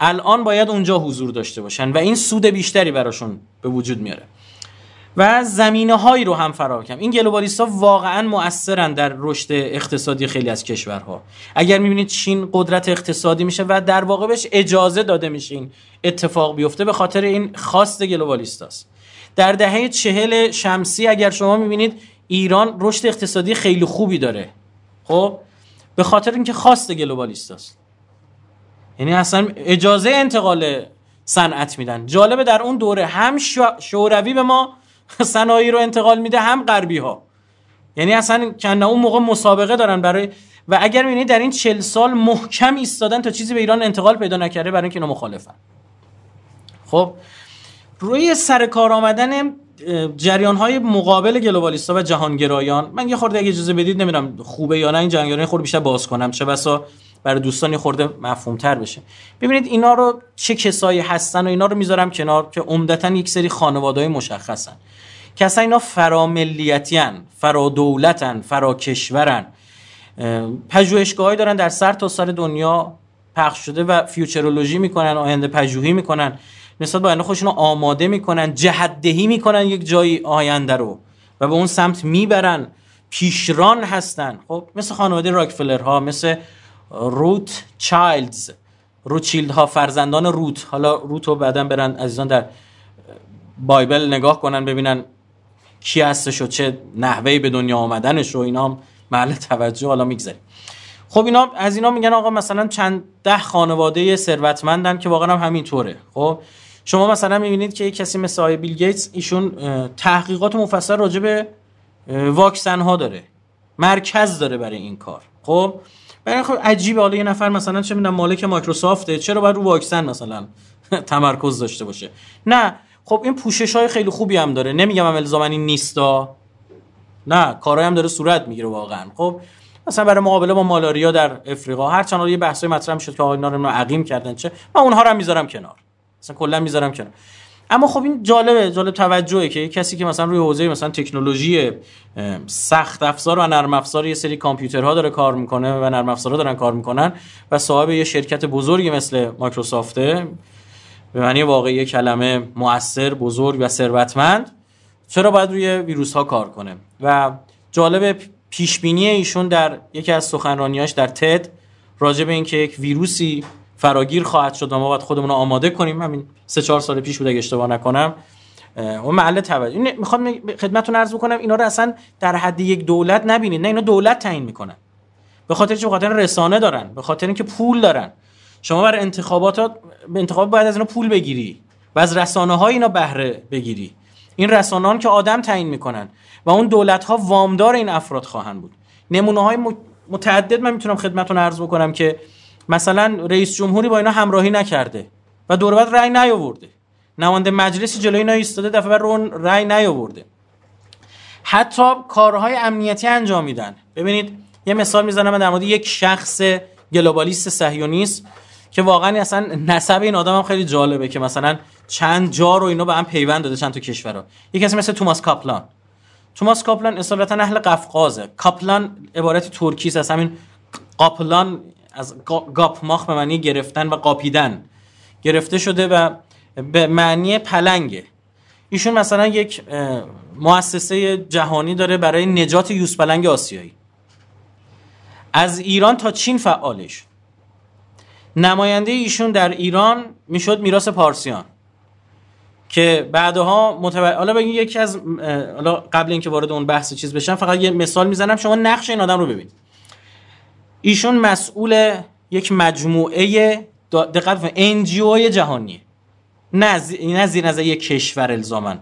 الان باید اونجا حضور داشته باشن و این سود بیشتری براشون به وجود میاره. و زمینه هایی رو هم فراهم کنم این گلوبالیست واقعا مؤثرن در رشد اقتصادی خیلی از کشورها. اگر می‌بینید چین قدرت اقتصادی میشه و در واقع بهش اجازه داده میشه اتفاق بیفته به خاطر این خواست گلوبالیست است در دهه چهل شمسی اگر شما می‌بینید ایران رشد اقتصادی خیلی خوبی داره. خب؟ به خاطر اینکه خواست گلوبالیست است یعنی اصلا اجازه انتقال صنعت میدن. جالبه در اون دوره هم شوروی به ما صنایع رو انتقال میده هم غربی ها یعنی اصلا کنه اون موقع مسابقه دارن برای و اگر می‌بینید در این چل سال محکم ایستادن تا چیزی به ایران انتقال پیدا نکرده برای اینکه اینا مخالفن خب روی سر کار آمدن جریان های مقابل گلوبالیستا و جهانگرایان من یه خورده اگه اجازه بدید نمی‌دونم خوبه یا نه این جریان خورده بیشتر باز کنم چه بسا؟ برای دوستان خورده مفهوم تر بشه. ببینید اینا رو چه کسایی هستن و اینا رو می‌ذارم کنار که عمدتا یک سری خانواده های مشخصن اصلا اینا فراملیتیان فرادولتن فراکشورن. پژوهشگاهایی دارن در سر تا سر دنیا پخش شده و فیوچرولوژی می‌کنن آینده پژوهی می‌کنن. نسبت به آینده خودشون آماده می‌کنن جهدهی می‌کنن یک جایی آینده رو و به اون سمت می‌برن. پیشران هستن. خب مثل خانواده راکفلر ها مثل روت چایلدز روچیلد ها فرزندان روت حالا روت رو بعدا برن عزیزان در بایبل نگاه کنن ببینن کی هستش و چه نحوهی به دنیا آمدنش رو. اینا محل توجه حالا می‌گذاریم. خب اینا از اینا میگن آقا مثلا چند ده خانواده ثروتمندن که واقعا هم همینطوره. خب شما مثلا می‌بینید که یک کسی مثل آقای بیل گیتس ایشون تحقیقات مفصل راجع به واکسن ها داره. مرکز داره برای این کار. خب برای خب عجیبه. حالا یه نفر مثلا چه می‌دونم مالک مایکروسافته چرا باید رو واکسن مثلا تمرکز داشته باشه؟ نه. خب این پوشش های خیلی خوبی هم داره. نمیگم هم الزاما این نیستا. نه کارهای هم داره صورت می‌گیره واقعا. خب مثلا برای مقابله با مالاریا در افریقا. هر چند یه بحثای مطرح می‌شد که آقا اینا رو عقیم کردن. چه؟ من اونها رو هم می‌ذارم کنار. مثلا کلا می‌ذارم کنار. اما خب این جالبه جالب توجهه که کسی که مثلا روی حوزه مثلا تکنولوژی سخت افزار و نرم افزار یه سری کامپیوترها داره کار می‌کنه و نرم افزارها دارن کار می‌کنن و صاحب یه شرکت بزرگی مثل مایکروسافته به معنی واقعی کلمه مؤثر بزرگ و ثروتمند چرا باید روی ویروس ها کار کنه؟ و جالب پیش بینی ایشون در یکی از سخنرانیاش در تد راجع به اینکه یک ویروسی فراگیر خواهد شد ما باید خودمون رو آماده کنیم. همین سه چهار سال پیش بود اگه اشتباه نکنم. اون محل توجه. می‌خوام خدمتتون عرض بکنم اینا رو اصلا در حد یک دولت نبینید. نه اینا دولت تعیین می‌کنن. به خاطر چه خاطر رسانه دارن. به خاطر اینکه پول دارن. شما برای انتخابات به انتخاب باید از اینا پول بگیری و از رسانه های اینا بهره بگیری. این رسانه که آدم تعیین می‌کنن و اون دولت ها وامدار این افراد خواهند بود. نمونه های متعدد من می‌تونم خدمتتون عرض بکنم که مثلا رئیس جمهوری با اینا همراهی نکرده و دور بعد رأی نیاورده. نماینده مجلسی جلوی اینا ایستاده دفعه بعد رأی نیاورده. حتی کارهای امنیتی انجام میدن. ببینید یه مثال می‌زنم من در مورد یک شخص گلوبالیست صهیونیست که واقعا اصلا نسب این آدم خیلی جالبه که مثلا چند جا رو اینا به هم پیوند داده چند تا کشورها یکی کسی مثل توماس کاپلان. توماس کاپلان اصالتا اهل قفقازه. کاپلان عبارتی ترکی است همین قاپلان از گاپ ماخ به معنی گرفتن و قاپیدن. گرفته شده و به معنی پلنگه. ایشون مثلا یک مؤسسه جهانی داره برای نجات یوز پلنگ آسیایی. از ایران تا چین فعالش. نماینده ایشون در ایران می‌شد میراث پارسیان. که بعدها متو... حالا بگید یکی از حالا قبل اینکه وارد اون بحث چیز بشم فقط یه مثال می‌زنم شما نقش این آدم رو ببینید. ایشون مسئول یک مجموعه دقت NGO جهانیه. نه زیر نظر یک کشور الزامن.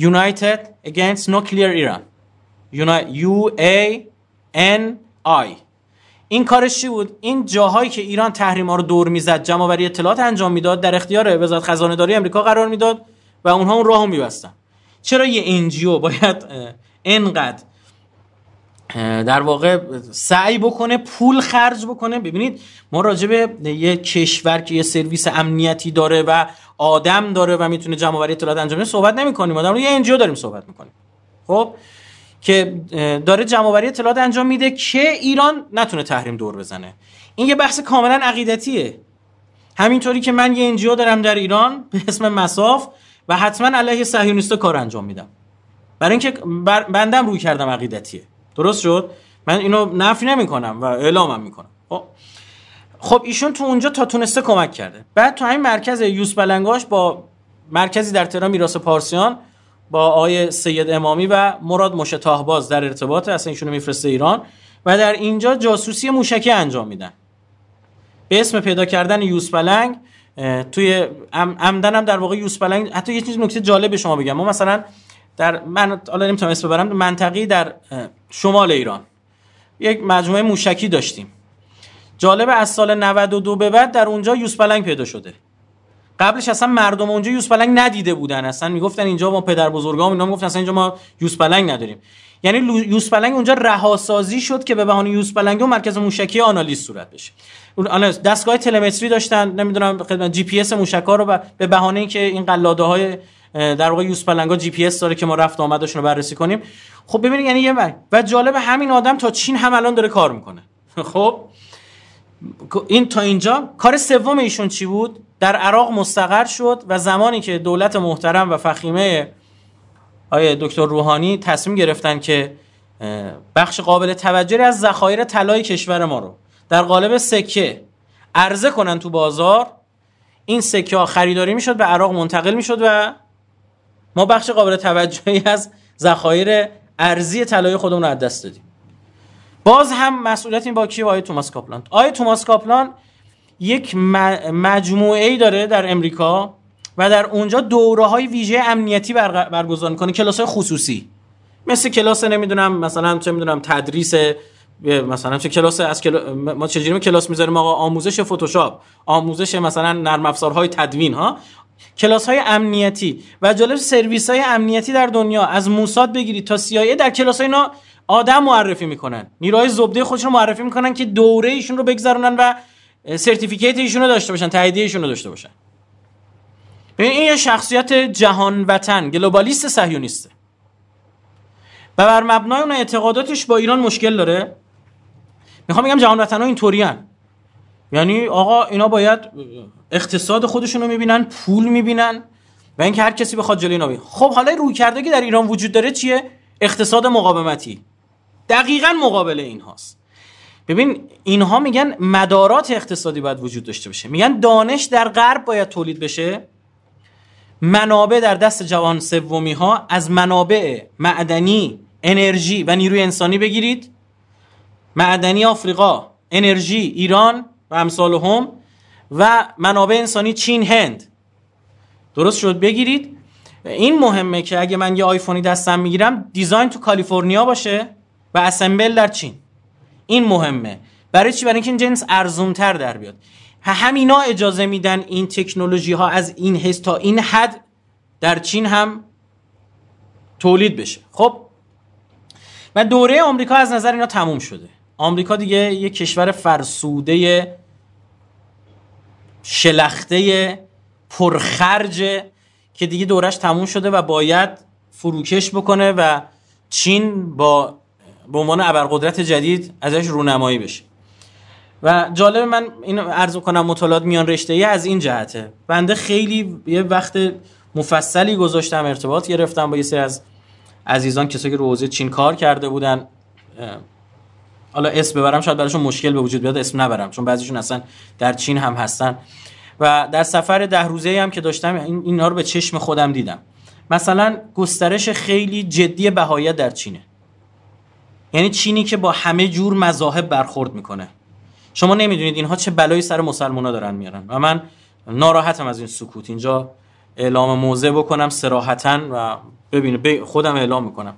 United Against Nuclear Iran. U A N I. این کارش چی بود؟ این جاهایی که ایران تحریما رو دور می‌زد جمع وری اطلاعات انجام می‌داد در اختیار وزارت خزانه داری امریکا قرار می‌داد و اونها اون راهو میبستن. چرا یه انجیو باید انقدر در واقع سعی بکنه پول خرج بکنه. ببینید ما راجع به یه کشور که یه سرویس امنیتی داره و آدم داره و می‌تونه جمع آوری اطلاعات انجام بده صحبت نمی کنیم ما یه NGO داریم صحبت می‌کنیم. خب؟ که داره جمع آوری اطلاعات انجام میده که ایران نتونه تحریم دور بزنه. این یه بحث کاملا عقیدتیه. همینطوری که من یه NGO دارم در ایران به اسم مصاف و حتما علیه صهیونیستا کار انجام میدم. برای اینکه بندم روی کردم عقیدتیه. درست شد؟ من اینو نفی نمی کنم و اعلامم می‌کنم. خب؟ خب ایشون تو اونجا تا تونسته کمک کرده. بعد تو همین مرکز یوس بلنگاش با مرکزی در تهران میراث پارسیان با آقای سید امامی و مراد مشتاه باز در ارتباط اصلا ایشونو میفرسته ایران و در اینجا جاسوسی موشکی انجام میدن. به اسم پیدا کردن یوس بلنگ توی عمدن در واقع یوز پلنگ حتی یه چیز نکته جالب به شما بگم. ما مثلا در من حالا نمی‌تونم اسم ببرم منطقه‌ای در شمال ایران. یک مجموعه موشکی داشتیم. جالب از سال 92 به بعد در اونجا یوز پیدا شده. قبلش اصلا مردم اونجا یوز پلنگ ندیده بودن. اصلا می‌گفتن اینجا ما پدر بزرگام اینا می‌گفتن اصلا اینجا ما یوز پلنگ نداریم. یعنی یوز پلنگ اونجا رهاسازی شد که به بهانه یوز پلنگ و مرکز موشکی آنالیز صورت بشه. دستگاه telemetry داشتن نمی‌دونم خدمت جی پی اس موشکا رو به بهانه اینکه این قلاده های در واقع یوز پلنگا جی پی اس داره که ما رفت آمدشون رو بررسی کنیم. خب ببینید یعنی یه بر. و جالب همین آدم تا چین هم الان داره کار می‌کنه. خب؟ این تا اینجا. کار سوم ایشون چی بود؟ در عراق مستقر شد و زمانی که دولت محترم و فخیمه آقای دکتر روحانی تصمیم گرفتن که بخش قابل توجهی از ذخایر طلای کشور ما رو در قالب سکه عرضه کنن تو بازار. این سکه ها خریداری می‌شد به عراق منتقل می‌شد و ما بخش قابل توجهی از ذخایر ارزی طلای خودمون رو از دست دادیم. باز هم مسئولیت این با کی آیه توماس کاپلان. آیه توماس کاپلان یک مجموعه ای داره در امریکا و در اونجا دوره های ویژه امنیتی برگزار می‌کنه کلاس های خصوصی. مثل کلاس نمی‌دونم مثلا چه می‌دونم تدریس مثلا چه کلاس از کلا... ما چجوری کلاس می‌ذاریم؟ آقا آموزش فتوشاپ آموزش مثلا نرم افزارهای تدوین ها؟ کلاس های امنیتی و جالب سرویس های امنیتی در دنیا از موساد بگیرید تا CIA در کلاس های اینا آدم معرفی می‌کنن. نیروهای زبده خودشون رو معرفی می‌کنن که دوره ایشون رو بگذرونن و certificate ایشون رو داشته باشن تاییدیه ایشون رو داشته باشن. ببین این یه شخصیت جهان وطن گلوبالیست صهیونیسته. و بر مبنای اون اعتقاداتش با ایران مشکل داره. می‌خوام بگم جهان وطن ها اینطوری یعنی آقا اینا باید اقتصاد خودشون رو می‌بینن پول می‌بینن و اینکه هر کسی بخواد جلوی اینا خب حالا روی کرده که در ایران وجود داره چیه؟ اقتصاد مقاومتی. دقیقا مقابل این هاست ببین اینها میگن مدارات اقتصادی باید وجود داشته باشه. میگن دانش در غرب باید تولید بشه. منابع در دست جوان سومی ها از منابع معدنی انرژی و نیروی انسانی بگیرید. معدنی آفریقا انرژی ایران و امثال هم و منابع انسانی چین هند. درست شد؟ بگیرید. این مهمه که اگه من یه آیفونی دستم می‌گیرم دیزاین تو کالیفرنیا باشه و اسمبل در چین. این مهمه. برای چی؟ برای اینکه این جنس ارزون تر در بیاد. همینا اجازه میدن این تکنولوژی ها از این حس تا این حد در چین هم تولید بشه. خب؟ و دوره آمریکا از نظر اینا تموم شده. آمریکا دیگه یه کشور فرسوده شلخته پرخرجه که دیگه دورش تموم شده و باید فروکش بکنه و چین با به عنوان ابرقدرت جدید ازش رونمایی بشه. و جالب من این عرض کنم مطالعات میان رشته ای از این جهته. بنده خیلی یه وقت مفصلی گذاشتم ارتباط گرفتم با یه سری از عزیزان کسایی که رو چین کار کرده بودن حالا اسم ببرم شاید براشون مشکل به وجود بیاد اسم نبرم چون بعضیشون اصلا در چین هم هستن. و در سفر ده روزه هم که داشتم این اینا رو به چشم خودم دیدم. مثلا گسترش خیلی جدی بهایت در چینه. یعنی چینی که با همه جور مذاهب برخورد می‌کنه. شما نمی‌دونید اینها چه بلایی سر مسلمونا دارن میارن. و من ناراحتم از این سکوت. اینجا اعلام موضع بکنم سراحتا و ببینید خودم اعلام می‌کنم.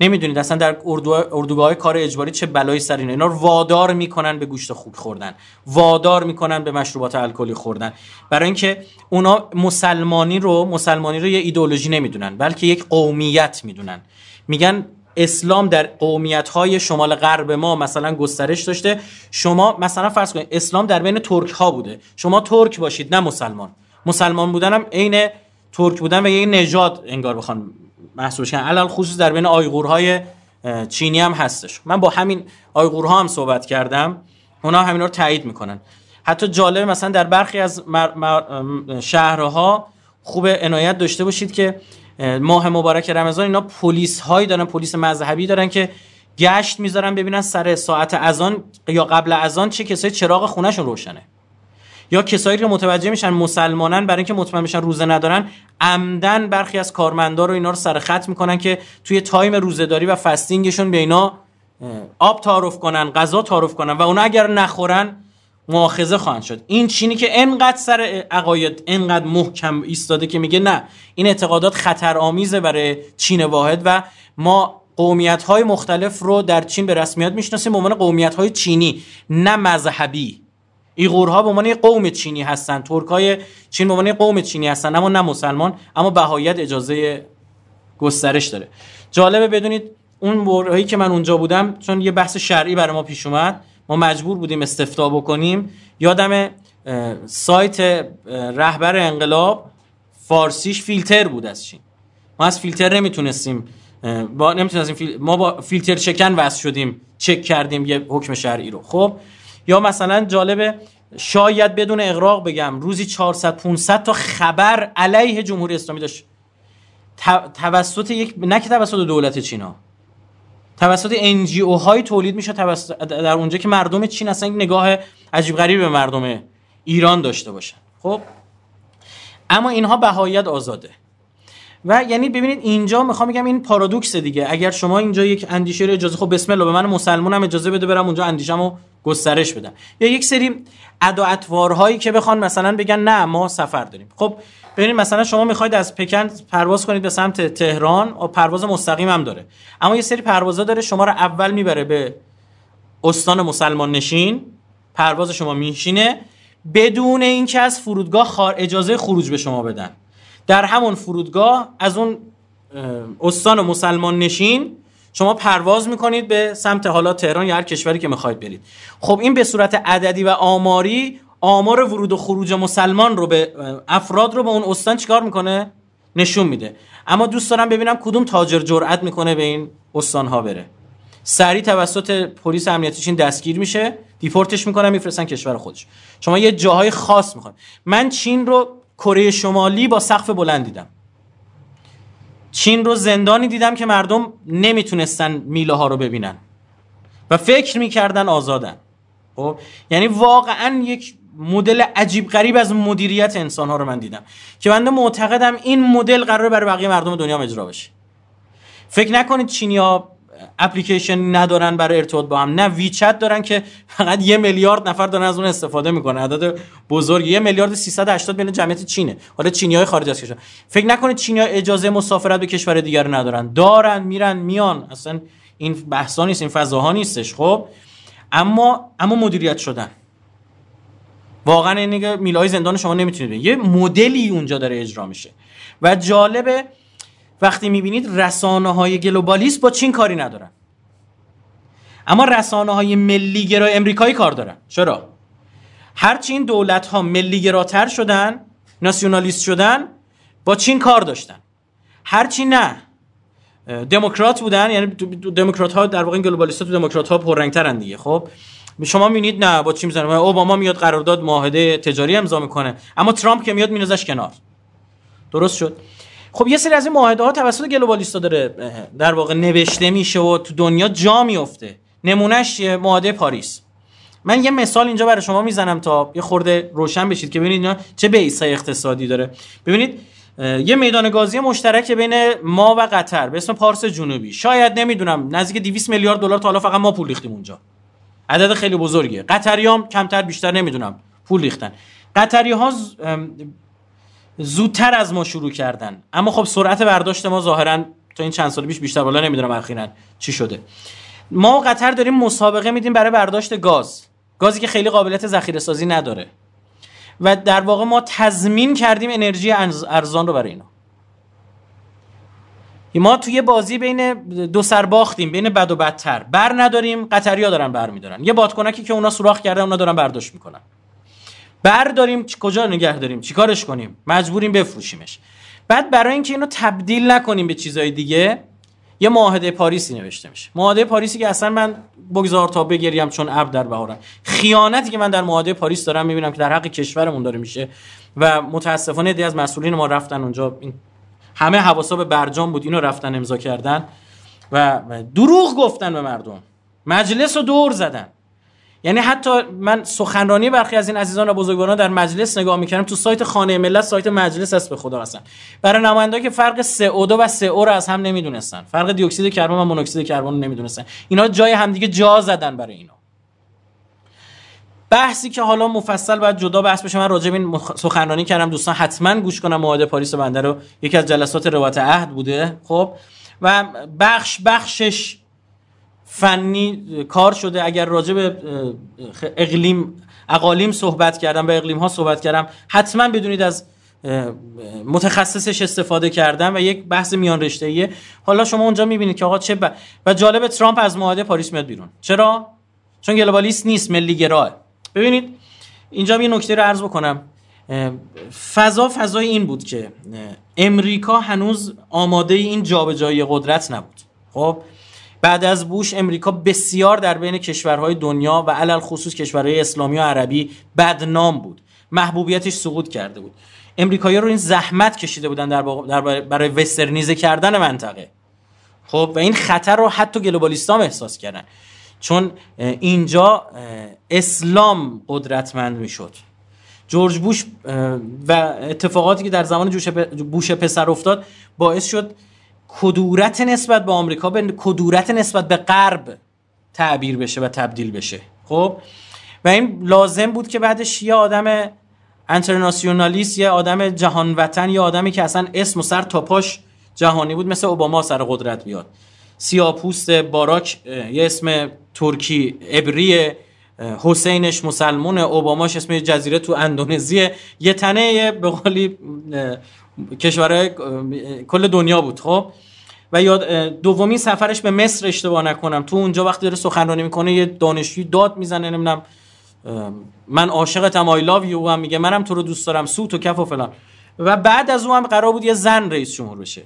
نمی‌دونید اصلا در اردو... اردوگاه کار اجباری چه بلایی سر اینا. اینا رو وادار می‌کنن به گوشت خوک خوردن. وادار می‌کنن به مشروبات الکلی خوردن. برای اینکه اونا مسلمانی رو مسلمانی رو یه ایدئولوژی نمی‌دونن بلکه یک قومیت می‌دونن. میگن اسلام در قومیت های شمال غرب ما مثلا گسترش داشته. شما مثلا فرض کنید اسلام در بین ترک ها بوده. شما ترک باشید نه مسلمان. مسلمان بودن هم عین ترک بودن و یه نژاد انگار بخوان محسوبش کنن علل خصوص در بین آیغورهای چینی هم هستش. من با همین آیغورها هم صحبت کردم. اونا همین رو تایید می‌کنن. حتی جالب مثلا در برخی از شهرها خوب عنایت داشته باشید که ماه مبارک رمضان اینا پلیس هایی دارن پلیس مذهبی دارن که گشت می‌ذارن ببینن سر ساعت اذان یا قبل اذان چه کسایی چراغ خونهشون روشنه. یا کسایی که متوجه میشن مسلمانن برای اینکه مطمئن بشن روزه ندارن عمدن برخی از کارمندا رو اینا رو سر خط می‌کنن که توی time روزهداری و fasting شون به اینا آب تعارف کنن غذا تعارف کنن و اونا اگر نخورن مؤاخذه خواهند شد. این چینی که انقدر سر عقاید انقدر محکم ایستاده که میگه نه این اعتقادات خطر آمیزه برای چین واحد و ما قومیت های مختلف رو در چین به رسمیت می‌شناسیم به عنوان قومیت های چینی نه مذهبی. ایغورها به عنوان قوم چینی هستن. ترکای چین به عنوان قوم چینی هستن اما نه مسلمان اما بهایت اجازه گسترش داره. جالبه بدونید اون برهایی که من اونجا بودم چون یه بحث شرعی برای ما پیش اومد ما مجبور بودیم استفتا بکنیم. یادم سایت رهبر انقلاب فارسیش فیلتر بود از چین. ما از فیلتر نمی‌تونستیم با نمی‌تونستیم ما با فیلتر شکن وصل شدیم چک کردیم یه حکم شرعی رو. خب یا مثلا جالبه شاید بدون اقراق بگم روزی 400 500 تا خبر علیه جمهوری اسلامی داشت. توسط یک نه که توسط دولت چینا توسط انجیو های تولید میشه توسط در اونجا که مردم چین اصلا نگاه عجیب غریب به مردم ایران داشته باشن. خب؟ اما اینها بهایت آزاده. و یعنی ببینید اینجا می‌خوام بگم این پارادوکس دیگه. اگر شما اینجا یک اندیشه رو اجازه خب بسم الله به من مسلمانم اجازه بده برم اونجا اندیشمو گسترش بدم. یا یک سری ادا که بخوان مثلا بگن نه ما سفر داریم. خب ببینید مثلا شما می‌خواید از پکن پرواز کنید به سمت تهران و پرواز مستقیم هم داره. اما یه سری پروازا داره شما رو اول می‌بره به استان مسلمان نشین پرواز شما میشینه بدون اینکه از فرودگاه خار اجازه خروج به شما بدن. در همون فرودگاه از اون استان مسلمان نشین شما پرواز می‌کنید به سمت حالا تهران یا هر کشوری که می‌خواید برید. خب این به صورت عددی و آماری آمار ورود و خروج مسلمان رو به افراد رو به اون استان چیکار می‌کنه؟ نشون میده. اما دوست دارم ببینم کدوم تاجر جرأت می‌کنه به این استان ها بره. سریع توسط پلیس امنیتی چین دستگیر میشه دیپورتش می‌کنن میفرستن کشور خودش. شما یه جاهای خاص می‌خواد من چین رو کره شمالی با سقف بلند دیدم. چین رو زندانی دیدم که مردم نمی‌تونستن میله ها رو ببینن و فکر می‌کردن آزادن. خب یعنی واقعا یک مدل عجیب غریب از مدیریت انسان ها رو من دیدم که بنده معتقدم این مدل قراره برای بقیه مردم دنیا اجرا بشه. فکر نکنید چینیا اپلیکیشن ندارن برای ارتباط با هم. نه ویچت دارن که فقط یه میلیارد نفر دارن از اون استفاده می‌کنن. عدد بزرگ یه میلیارد 380 میلیون جمعیت چینه. حالا چینی های خارج از کشور. فکر نکنید چینی ها اجازه مسافرت به کشور دیگر ندارن. دارن میرن میان. اصلا این بحثا نیست این فضاها نیستش. خب؟ اما اما مدیریت شدن. واقعا این میلای زندان شما نمی‌تونید یه مدلی اونجا داره اجرا میشه. و جالبه وقتی می‌بینید رسانه های گلوبالیست با چین کاری ندارن. اما رسانه های ملی گرای امریکایی کار دارن. چرا هرچی این دولت ها ملی گراتر شدن ناسیونالیست شدن با چین کار داشتن. هرچی نه. دموکرات بودن یعنی دموکرات ها در واقع این گلوبالیست تو دموکرات ها پررنگترن دیگه. خب شما می‌بینید نه با چی می‌زنه اوباما میاد قرارداد معاهده تجاری امضا می‌کنه. اما ترامپ که میاد مینازش کنار. درست شد؟ خب یه سری از این معاهده ها توسط گلوبالیستا داره در واقع نوشته میشه و تو دنیا جا میفته. نمونهش معاهده پاریس. من یه مثال اینجا برای شما می‌زنم تا یه خورده روشن بشید که ببینید چه بیسای اقتصادی داره. ببینید یه میدان گازی مشترک بین ما و قطر به اسم پارس جنوبی. شاید نمی‌دونم نزدیک 200 میلیارد دلار تا حالا فقط ما پول ریختیم اونجا. عدد خیلی بزرگیه. قطریام کمتر بیشتر نمی‌دونم پول ریختن. قطری ها زودتر از ما شروع کردن. اما خب سرعت برداشت ما ظاهرا تا این چند سال پیش بیشتر بالا نمی‌دونم اخیرا چی شده. ما قطر داریم مسابقه میدیم برای برداشت گاز. گازی که خیلی قابلیت ذخیره سازی نداره. و در واقع ما تضمین کردیم انرژی ارزان رو برای اینا. ما توی بازی بین دو سر باختیم بین بد و بدتر. بر نداریم قطریا دارن بر میدارن. یه بادکنکی که اونا سوراخ کردن اونا دارن برداشت می‌کنن. برداریم کجا نگه داریم؟ چیکارش کنیم؟ مجبوریم بفروشیمش. بعد برای اینکه اینو تبدیل نکنیم به چیزای دیگه یه معاهده پاریسی نوشته میشه. معاهده پاریسی که اصلا من بگذار تا بگریم چون اب در بهارم خیانتی که من در معاهده پاریس دارم می‌بینم که در حق کشورمون داره میشه و متاسفانه دی از مسئولین ما رفتن اونجا. این همه حواسا به برجام بود اینو رفتن امضا کردن و دروغ گفتن به مردم. مجلس رو دور زدن. یعنی حتی من سخنرانی برخی از این عزیزان و بزرگواران در مجلس نگاه می‌کردم تو سایت خانه ملت سایت مجلس هست به خدا هستن. برای نماینده که فرق CO2 و CO رو از هم نمی‌دونستن. فرق دی اکسید کربن و مونوکسید کربن رو نمی‌دونستن. اینا جای همدیگه جا زدن برای اینا. بحثی که حالا مفصل باید جدا بحث بشه من راجع به این سخنرانی کردم. دوستان حتما گوش کنم. معاهده پاریس بنده رو. یکی از جلسات روایت عهد بوده. خب؟ و بخش بخشش فنی کار شده. اگر راجع به اقلیم اقالیم صحبت کردم به اقلیم ها صحبت کردم حتما بدونید از متخصصش استفاده کردم و یک بحث میان رشته ایه حالا شما اونجا می‌بینید که آقا چه ب... و جالب ترامپ از معاهده پاریس میاد بیرون. چرا؟ چون گلوبالیست نیست ملی گراه ببینید اینجا یه نکته رو عرض بکنم. فضا فضای این بود که امریکا هنوز آماده این جابجایی قدرت نبود. خب؟ بعد از بوش امریکا بسیار در بین کشورهای دنیا و علل خصوص کشورهای اسلامی و عربی بدنام بود. محبوبیتش سقوط کرده بود. امریکایی رو این زحمت کشیده بودن در, در برای وسترنیزه کردن منطقه. خب و این خطر رو حتی گلوبالیستام احساس کردن. چون اینجا اسلام قدرتمند می‌شد. جورج بوش و اتفاقاتی که در زمان بوش پسر افتاد باعث شد کدورت نسبت به آمریکا به کدورت نسبت به غرب تعبیر بشه و تبدیل بشه. خب؟ و این لازم بود که بعدش یه آدم انترناسیونالیست یه آدم جهان وطن یه آدمی که اصلا اسم و سر تا پاش جهانی بود مثل اوباما سر قدرت بیاد. سیاپوست باراک یه اسم ترکی ابری حسینش مسلمون اوباماش اسم جزیره تو اندونزی یه تنه به قولی کشورهای کل دنیا بود خب؟ و یاد دومی سفرش به مصر اشتباه نکنم. تو اونجا وقتی داره سخنرانی می‌کنه یه دانشجوی داد می‌زنه نمی‌دونم. من عاشقتم آی لاو یو هم میگه. منم تو رو دوست دارم سوت و کف و فلان. و بعد از اون قرار بود یه زن رئیس جمهور بشه.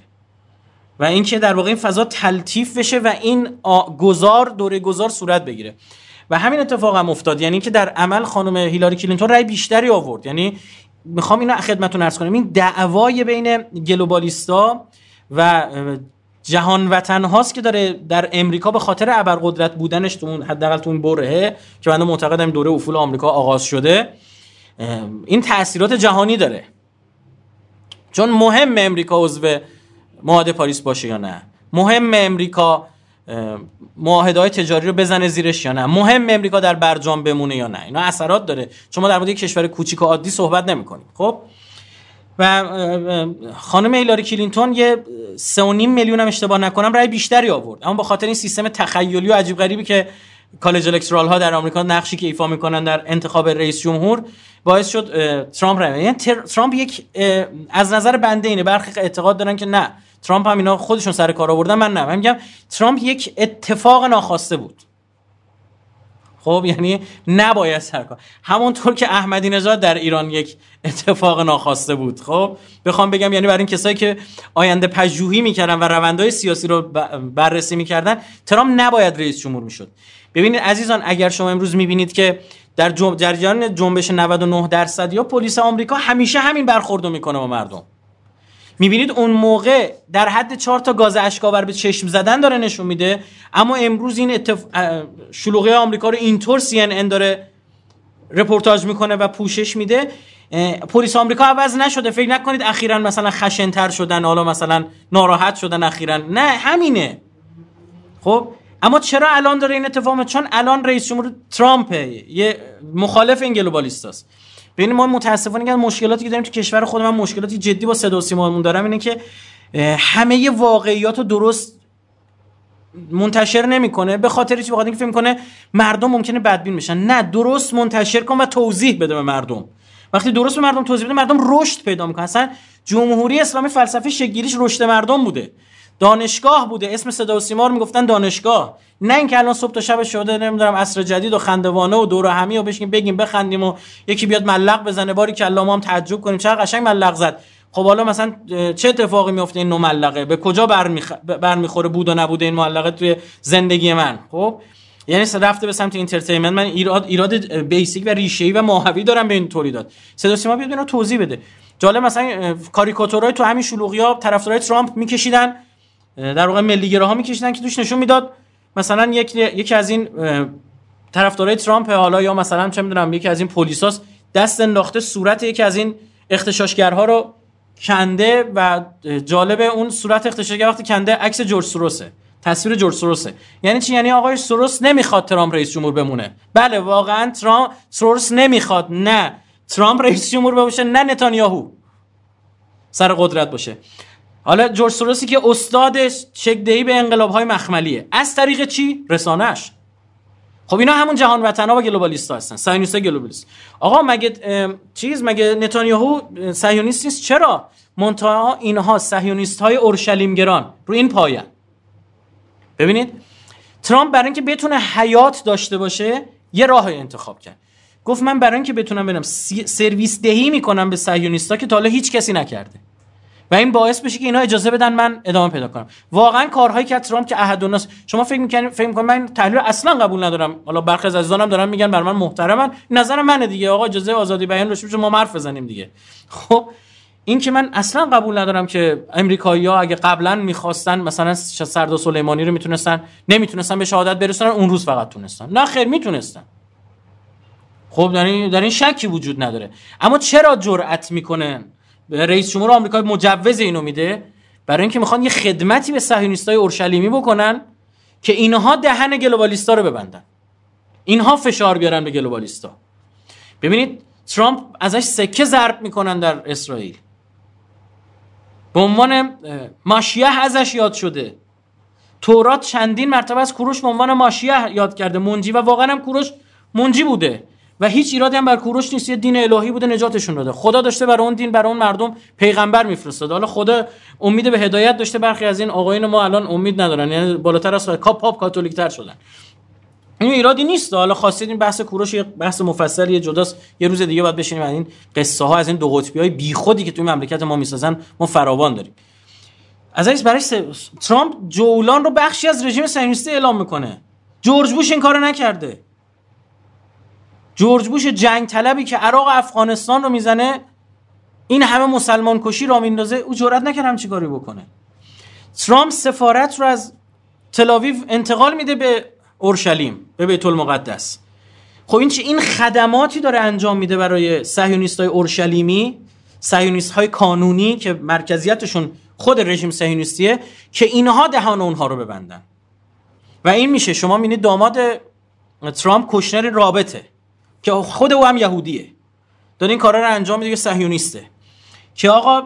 و اینکه در واقع این فضا تلطیف بشه و این گذار دوره گذار صورت بگیره. و همین اتفاق هم افتاد. یعنی که در عمل خانم هیلاری کلینتون رأی بیشتری آورد. یعنی می‌خوام اینو خدمتتون عرض کنم. این دعوای بین گلوبالیستا و جهان وطن هاست که داره در امریکا به خاطر ابرقدرت بودنش تو اون حداقل تو اون برهه که من معتقدم دوره افول آمریکا آغاز شده. این تاثیرات جهانی داره. چون مهم امریکا عضو معاهده پاریس باشه یا نه؟ مهم امریکا معاهده تجاری رو بزنه زیرش یا نه؟ مهم امریکا در برجام بمونه یا نه؟ اینا اثرات داره. چون ما در مورد کشور کوچیک و عادی صحبت نمی‌کنیم خب؟ و خانم هیلاری کلینتون یه 3.5 میلیون هم اشتباه نکنم رای بیشتری آورد. اما با خاطر این سیستم تخیلی و عجیب غریبی که college electoral ها در آمریکا نقشی که ایفا می‌کنن در انتخاب رئیس جمهور باعث شد ترامپ رای یعنی ترامپ یک از نظر بنده اینه. برخی اعتقاد دارن که نه. ترامپ هم اینا خودشون سر کار آوردن من نه. من میگم ترامپ یک اتفاق ناخواسته بود. خب یعنی نباید سرکار همونطور که احمدی نژاد در ایران یک اتفاق ناخواسته بود. خب بخوام بگم یعنی برای این کسایی که آینده پژوهی می‌کردن و روندهای سیاسی رو بررسی می‌کردن ترامپ نباید رئیس جمهور می‌شد. ببینید عزیزان اگر شما امروز می‌بینید که در جریان جنبش 99 درصد یا پلیس آمریکا همیشه همین برخوردو می‌کنه با مردم. می‌بینید اون موقع در حد چهار تا گاز اشکاور به چشم زدن داره نشون میده اما امروز این اتف... شلوغی آمریکا رو اینطور سی ان داره رپورتاج می‌کنه و پوشش میده. پلیس آمریکا عوض نشده. فکر نکنید اخیرا مثلا خشنتر شدن حالا مثلا ناراحت شدن اخیرا. نه همینه. خب اما چرا الان داره این اتفاق؟ چون الان رئیس جمهور ترامپه یه مخالف این گلوبالیستاست. ببین ما متاسفانه که مشکلاتی که داریم تو کشور خود من مشکلاتی جدی با صدا و سیمامون دارم اینه که همه واقعیات رو درست منتشر نمی‌کنه به خاطر چی؟ بخاطر اینکه فکر کنه مردم ممکنه بدبین بشن. نه درست منتشر کن و توضیح بده به مردم. وقتی درست به مردم توضیح بده مردم رشد پیدا می‌کنن. اصلا جمهوری اسلامی فلسفه شگیریش رشد مردم بوده. دانشگاه بوده. اسم صدا و سیما رو می‌گفتن دانشگاه. نه اینکه الان صبح تا شب شده نمی‌دونم عصر جدید و خندوانه و دور همی و بشین بگیم بخندیم و یکی بیاد معلق بزنه. باری که ما هم تعجب کنیم. چقدر قشنگ معلق زد. خب حالا مثلا چه اتفاقی میفته این نوع معلقه؟ به کجا برمیخ... برمیخوره بود و نبوده این معلقه توی زندگی من؟ خب؟ یعنی رفته به سمت entertainment من ایراد ایراد basic و ریشه‌ای و ماهوی دارم به این تولیدات صدا سیما بیاد توضیح بده. جالب مثلا کاریکاتورای تو همین شلوغی‌ها طرفدارای ترامپ میکشیدن. در واقع ملیگراها میکشیدن که توش نشون می‌داد. مثلا یک یکی از این طرفدارای ترامپ حالا یا مثلا چه می‌دونم یکی از این پلیساس دست انداخته صورت یکی از این اختشاشگرها رو کنده و جالب اون صورت اختشاشگر وقتی کنده عکس جورج سوروسه تصویر جورج سوروسه. یعنی چی؟ یعنی آقای سوروس نمی‌خواد ترامپ رئیس جمهور بمونه. بله واقعا ترامپ سوروس نمی‌خواد نه ترامپ رئیس جمهور بشه نه نتانیاهو سر قدرت باشه. حالا جورج سوروسی که استادش چکدهی به انقلاب های مخملیه. از طریق چی؟ رسانهش خب اینا همون جهان وطنا و گلوبالیست هستن. سایونیست گلوبالیست. آقا مگه چیز مگه نتانیاهو صهیونیست نیست؟ چرا؟ منتها اینها صهیونیست های اورشلیمگران رو این پایه. ببینید. ترامپ برای اینکه بتونه حیات داشته باشه یه راه انتخاب کرد. گفت من برای اینکه بتونم برم سرویس دهی می‌کنم به صهیونیستا که تا حالا هیچ کسی نکرده. و این باعث بشه که اینا اجازه بدن من ادامه پیدا کنم. واقعا کارهایی که ترامپ که احد الناس شما فکر می‌کنید فکر می‌کنید من تحلیل اصلا قبول ندارم. حالا برخی از عزیزانم دارن میگن بر من محترمن. نظر منه دیگه. آقا اجازه آزادی بیان داشته ما حرف بزنیم دیگه. خب این که من اصلا قبول ندارم که امریکایی‌ها اگه قبلا می‌خواستن مثلا سردار سلیمانی رو می‌تونستن نمی‌تونستن به شهادت برسونن اون روز فقط تونستن. نه خیر می‌تونستن. خب در این, در این شکی وجود نداره. اما چرا جرأت می‌کنن رئیس جمهور آمریکا مجوز اینو میده برای اینکه می‌خوان یه خدمتی به صهیونیستای اورشلیمی بکنن که اینها دهن گلوبالیستا رو ببندن. اینها فشار بیارن به گلوبالیستا. ببینید ترامپ ازش سکه ضرب می‌کنن در اسرائیل. به عنوان ماشیه ازش یاد شده. تورات چندین مرتبه از کوروش به عنوان ماشیه یاد کرده. منجی و واقعا هم کوروش منجی بوده. و هیچ ایرادی هم بر کوروش نیست. یه دین الهی بوده نجاتشون داده. خدا داشته برای اون دین برای اون مردم پیغمبر میفرستاده. حالا خدا امید به هدایت داشته. برخی از این آقایون ما الان امید ندارن. یعنی بالاتر از کاپ پاپ کاتولیک تر شدن. این ایرادی نیست. حالا خواستید این بحث کوروش یه بحث مفصل یه جداست. یه روز دیگه باید بشینیم این قصه ها از این دو قطبی های بیخودی که توی مملکت ما می‌سازن ما فراوان داریم. از این برای ترامپ جولان رو بخشی از رژیم صهیونیستی اعلام می‌کنه. جورج بوش این کارو نکرده. جورج بوش جنگ طلبی که عراق افغانستان رو می‌زنه این همه مسلمان کشی را میندازه او جرئت نکرد هم کاری بکنه. ترامپ سفارت رو از تلاویو انتقال میده به اورشلیم به بیت المقدس. خب این چه این خدماتی داره انجام میده برای صهیونیست های اورشلیمی صهیونیست های کانونی که مرکزیتشون خود رژیم صهیونیستیه که اینها دهان اونها رو ببندن. و این میشه. شما می‌بینید داماد ترامپ کشنر رابطه. که خود او هم یهودیه. داره این کارا رو انجام میده که صهیونیسته. که آقا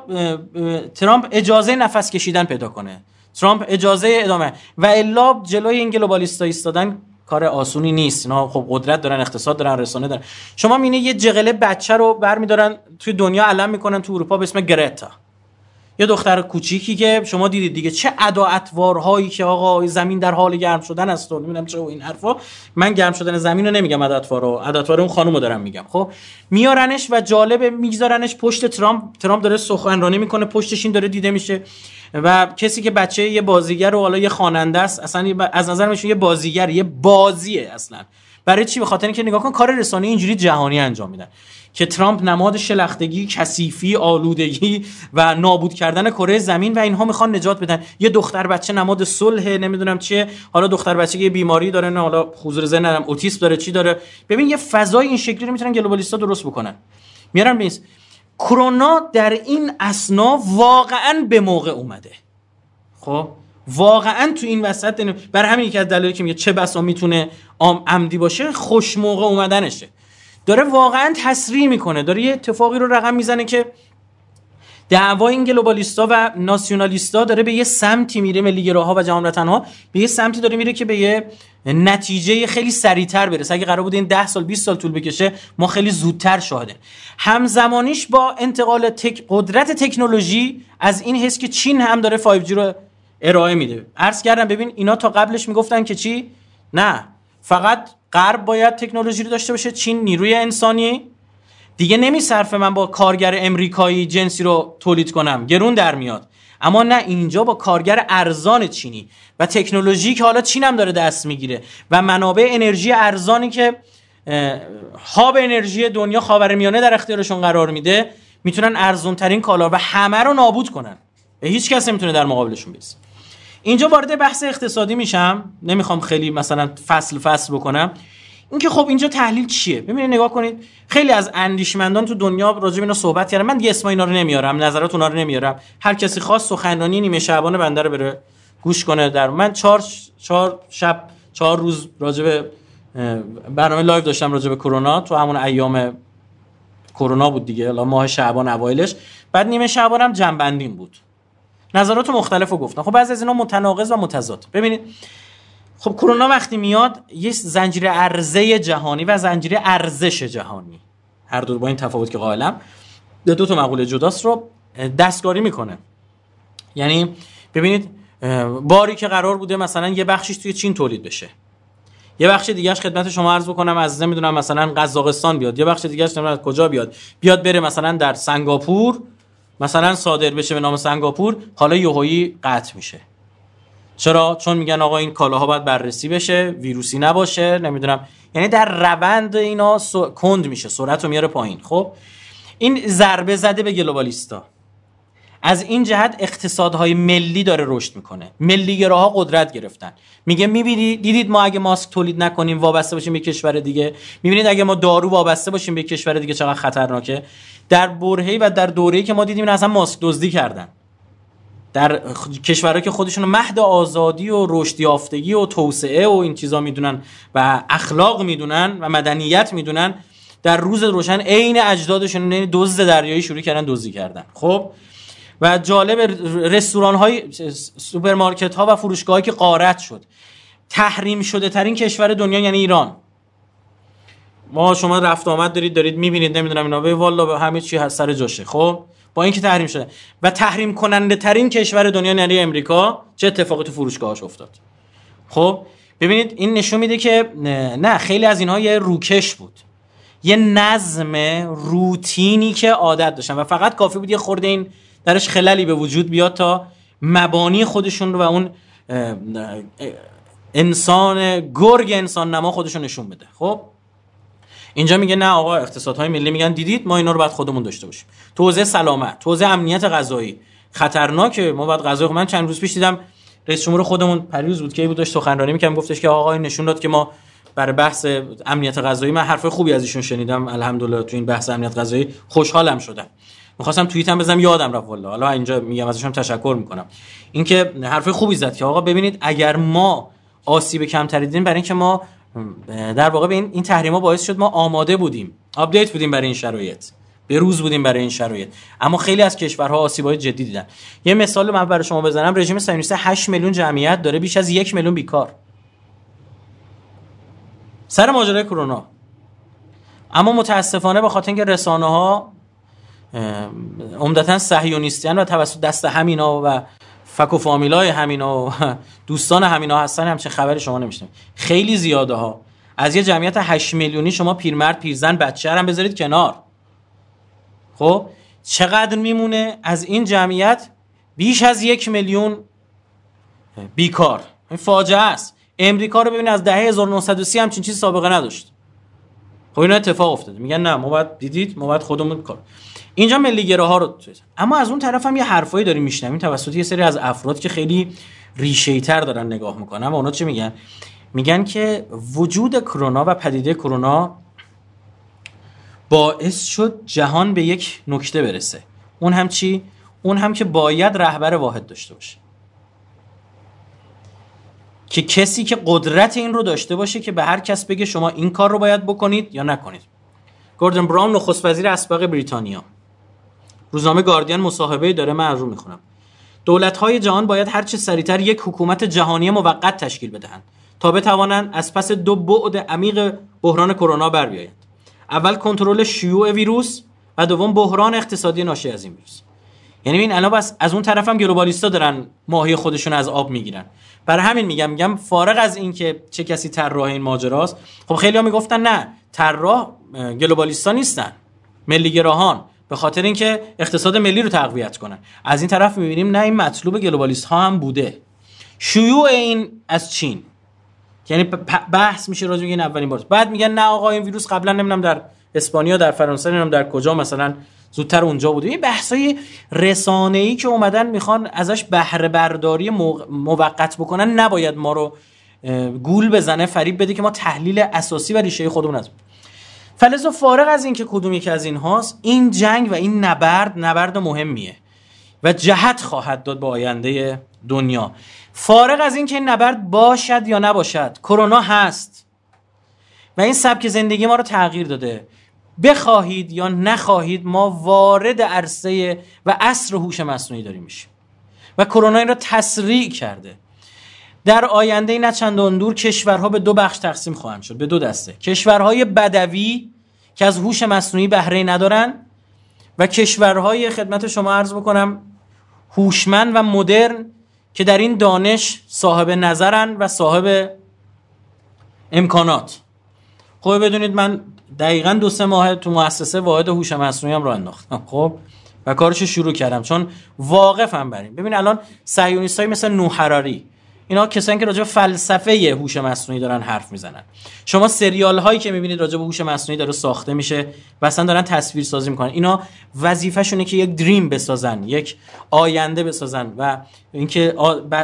ترامپ اجازه نفس کشیدن پیدا کنه. ترامپ اجازه ادامه. و الا جلوی این گلوبالیستا ایستادن کار آسونی نیست. اینا خب قدرت دارن اقتصاد دارن رسانه دارن. شما میینه یه جغله بچه رو برمیدارن توی دنیا علم می‌کنن تو اروپا به اسم گرتا. یه دختر کوچیکی که شما دیدید دیگه چه ادا اطوارهایی که آقا زمین در حال گرم شدن است و نمی‌دونم چه این حرفا. من گرم شدن زمین رو نمیگم اطوار رو اطوار اون خانم رو دارم میگم خب؟ میارنش و جالب میگذارنش پشت ترامپ. ترامپ داره سخنرانی می‌کنه پشتش این داره دیده میشه. و کسی که بچه یه بازیگر و حالا یه خواننده است اصلا از نظر میشه یه بازیگر یه بازیه اصلا. برای چی؟ به خاطر اینکه نگاه کن کار رسانه اینجوری جهانی انجام میدن. که ترامپ نماد شلختگی، کثیفی، آلودگی و نابود کردن کره زمین و اینها می‌خوان نجات بدن. یه دختر بچه نماد صلح نمی‌دونم چیه. حالا دختر بچه یه بیماری داره نه حالا حضور ذهن ندارم اوتیسم داره چی داره. ببین یه فضای این شکلی رو می‌تونن گلوبالیستا درست بکنن. میارن بیس کرونا در این اسنا واقعا به موقع اومده. خب؟ واقعا تو این وسط برای همین یکی از دلایلی که میگه چه بسا می‌تونه عمدی باشه خوش موقع اومدنشه. داره واقعا تسریع می‌کنه. داره یه اتفاقی رو رقم می‌زنه که دعوای این گلوبالیستا و ناسیونالیستا داره به یه سمتی میره ملیگراها و جهان ها به یه سمتی داره میره که به یه نتیجه خیلی سریعتر برسه. اگه قرار بود این 10 سال 20 سال طول بکشه ما خیلی زودتر شاهده همزمانیش با انتقال تک قدرت تکنولوژی از این حس که چین هم داره 5G رو ارائه میده. عرض کردم ببین اینا تا قبلش می‌گفتن که چی؟ نه. فقط غرب باید تکنولوژی رو داشته باشه. چین نیروی انسانی. دیگه نمیصرفه من با کارگر امریکایی جنسی رو تولید کنم. گرون در میاد. اما نه اینجا با کارگر ارزان چینی. و تکنولوژی که حالا چین هم داره دست می‌گیره. و منابع انرژی ارزانی که هاب انرژی دنیا خاورمیانه در اختیارشون قرار میده می‌تونن ارزون ترین کالا و همه رو نابود کنن. هیچ کس نمی‌تونه در مقابلشون بیست اینجا وارد بحث اقتصادی میشم. نمی‌خوام خیلی مثلا فصل فصل بکنم. اینکه خب اینجا تحلیل چیه؟ ببینید نگاه کنید. خیلی از اندیشمندان تو دنیا راجع به اینا صحبت کردن. من دیگه اسم اینا رو نمیارم نظرات اونا رو نمیارم. هر کسی خواست سخنرانی نیمه شعبان بنده رو بره گوش کنه در من چهار چهار شب چهار روز راجع به برنامه live داشتم راجع به کرونا. تو همون ایام کرونا بود دیگه. ماه شعبان اوایلش. بعد نیمه شعبان هم جمع‌بندی بود. نظرات مختلف رو گفتن. خب بعضی از اینا متناقض و متضاد. ببینید خب کرونا وقتی میاد یه زنجیره عرضه جهانی و زنجیره ارزش جهانی. هر دو با این تفاوت که قائلم. دو تا مقوله جداست رو دستکاری می‌کنه. یعنی ببینید باری که قرار بوده مثلا یه بخشش توی چین تولید بشه. یه بخش دیگهش خدمت شما عرض بکنم از نمی‌دونم مثلا قزاقستان بیاد. یه بخش دیگهش نمی‌دونم کجا بیاد. بیاد بره مثلا در سنگاپور مثلا صادر بشه به نام سنگاپور حالا یوهایی قطع میشه. چرا؟ چون میگن آقا این کالاها باید بررسی بشه ویروسی نباشه نمی‌دونم. یعنی در روند اینا کند میشه سرعت رو میاره پایین. خب؟ این ضربه زده به گلوبالیستا. از این جهت اقتصادهای ملی داره رشد می‌کنه. ملیگراها قدرت گرفتن. میگه می‌بینید دیدید ما اگه ماسک تولید نکنیم وابسته باشیم به کشور دیگه؟ می‌بینید اگه ما دارو وابسته باشیم به کشور دیگه چقدر خطرناکه؟ در برهه‌ای و در دوره‌ای که ما دیدیم این اصلا ماسک دزدی کردن. در کشورهایی که خودشون مهد آزادی و رشد یافتگی و توسعه و این چیزا می‌دونن و اخلاق می‌دونن و مدنیت می‌دونن در روز روشن عین اجدادشون یعنی دزد دریایی شروع کردن دزدی کردن. خب؟ و جالب رستوران های سوپرمارکت ها و فروشگاه که غارت شد. تحریم شده ترین کشور دنیا یعنی ایران. ما شما رفت آمد دارید دارید می‌بینید نمی‌دونم اینا. به والله همه چی سر جاشه. خب؟ با اینکه تحریم شده. و تحریم کننده ترین کشور دنیا یعنی امریکا چه اتفاقی تو فروشگاهاش افتاد؟ خب؟ ببینید این نشون میده که نه خیلی از اینها یه روکش بود. یه نظم روتینی که عادت داشتن. و فقط کافی بود یه خورده این درش خللی به وجود بیاد تا مبانی خودشون رو و اون انسان گرگ انسان نما خودشون نشون بده. خب؟ اینجا میگه نه آقا اقتصادهای ملی میگن دیدید ما اینا رو باید خودمون داشته باشیم. توزیع سلامت توزیع امنیت غذایی. خطرناکه. ما باید غذای من چند روز پیش دیدم رئیس جمهور خودمون پریروز بود که بود داشت سخنرانی می‌کرد گفتش که آقا این نشون داد که ما برای بحث امنیت غذایی من حرف خوبی از ایشون شنیدم. الحمدلله تو این بحث امنیت غذایی خوشحالم شدم. می‌خواستم توییت هم بزنم یادم رفت والله. حالا اینجا میگم ازشون تشکر می‌کنم. اینکه حرف خوبی زد که آقا ببینید اگر ما آسیب کمتری دیدیم برای اینکه ما در واقع این این تحریما باعث شد ما آماده بودیم update بودیم برای این شرایط. به روز بودیم برای این شرایط. اما خیلی از کشورها آسیب‌های جدی دیدن. یه مثال من برای شما بزنم رژیم صهیونیست 8 میلیون جمعیت داره بیش از یک میلیون بیکار. سر ماجرای کرونا. اما متاسفانه به خاطر اینکه رسانه ها عمدتا صهیونیستیان و توسط دست همینا و فک و فامیلای همینا و دوستان همینا هستن همچه خبر شما نمیشنم خیلی زیاده ها. از یه جمعیت 8 میلیونی شما پیرمرد پیرزن بچه هم بذارید کنار. خب؟ چقدر میمونه از این جمعیت بیش از یک میلیون بیکار. این فاجعه است. امریکا رو ببین از دهه 1930 همچین چیز سابقه نداشت. خب اینا اتفاق افتاده. میگن نه ما باید دیدید ما باید خودمون کار. اینجا ملی ها رو اما از اون طرف هم یه حرفایی داریم میشنویم توسط یه سری از افراد که خیلی ریشه تر دارن نگاه می‌کنن و اونا چه میگن؟ میگن که وجود کرونا و پدیده کرونا باعث شد جهان به یک نکته برسه. اون هم چی؟ اون هم که باید رهبر واحد داشته باشه. که کسی که قدرت این رو داشته باشه که به هر کس بگه شما این کار رو باید بکنید یا نکنید. گوردن براون نخست وزیر اسبق بریتانیا. روزنامه گاردین مصاحبه داره من رو می‌خونم. دولت های جهان باید هر چه سریعتر یک حکومت جهانی موقت تشکیل بدهند تا بتوانند از پس دو بعد عمیق بحران کرونا بر بیایند. اول کنترل شیوع ویروس و دوم بحران اقتصادی ناشی از این ویروس. یعنی این الان بس از اون طرف هم گلوبالیستا دارن ماهی خودشون از آب می‌گیرن. برای همین میگم میگم فارغ از اینکه چه کسی طراح این ماجراست خب خیلی ها می‌گفتن نه طراح گلوبالیستا نیستن. ملیگراهان به خاطر اینکه اقتصاد ملی رو تقویت کنن. از این طرف می‌بینیم نه این مطلوب گلوبالیست ها هم بوده. شیوع این از چین. یعنی بحث میشه راجع این اولین بار. بعد میگن نه آقا این ویروس قبلا نمی‌دونم در اسپانیا در فرانسه نمی‌دونم در کجا مثلا زودتر اونجا بوده این بحثای رسانه ای که اومدن می‌خوان ازش بهره برداری موقت بکنن نباید ما رو گول بزنه فریب بده که ما تحلیل اساسی و ریشه خودمون از فلزا فارغ از اینکه کدوم یکی از این هاست این جنگ و این نبرد نبرد مهمیه و جهت خواهد داد به آینده دنیا. فارغ از اینکه این نبرد باشد یا نباشد کرونا هست و این سبک زندگی ما رو تغییر داده. بخواهید یا نخواهید ما وارد عرصه و عصر هوش مصنوعی داریم میشیم. و کرونا این را تسریع کرده. در آینده نه چندان دور کشورها به دو بخش تقسیم خواهند شد. به دو دسته. کشورهای بدوی که از هوش مصنوعی بهره ندارن و کشورهای خدمت شما عرض بکنم هوشمند و مدرن که در این دانش صاحب نظرن و صاحب امکانات. خب بدونید من دقیقا دو سه ماه تو مؤسسه واحد هوش مصنوعی هم را انداختم. خب و کارش شروع کردم. چون واقفم بریم. ببین الان صهیونیست مثل نوحراری اینا کسانی که راجع به فلسفه هوش مصنوعی دارن حرف می‌زنن. شما سریال هایی که می‌بینید راجع به هوش مصنوعی داره ساخته میشه و اصلا دارن تصویر سازی می‌کنن. اینا وظیفهشونه که یک دریم بسازن یک آینده بسازن و اینکه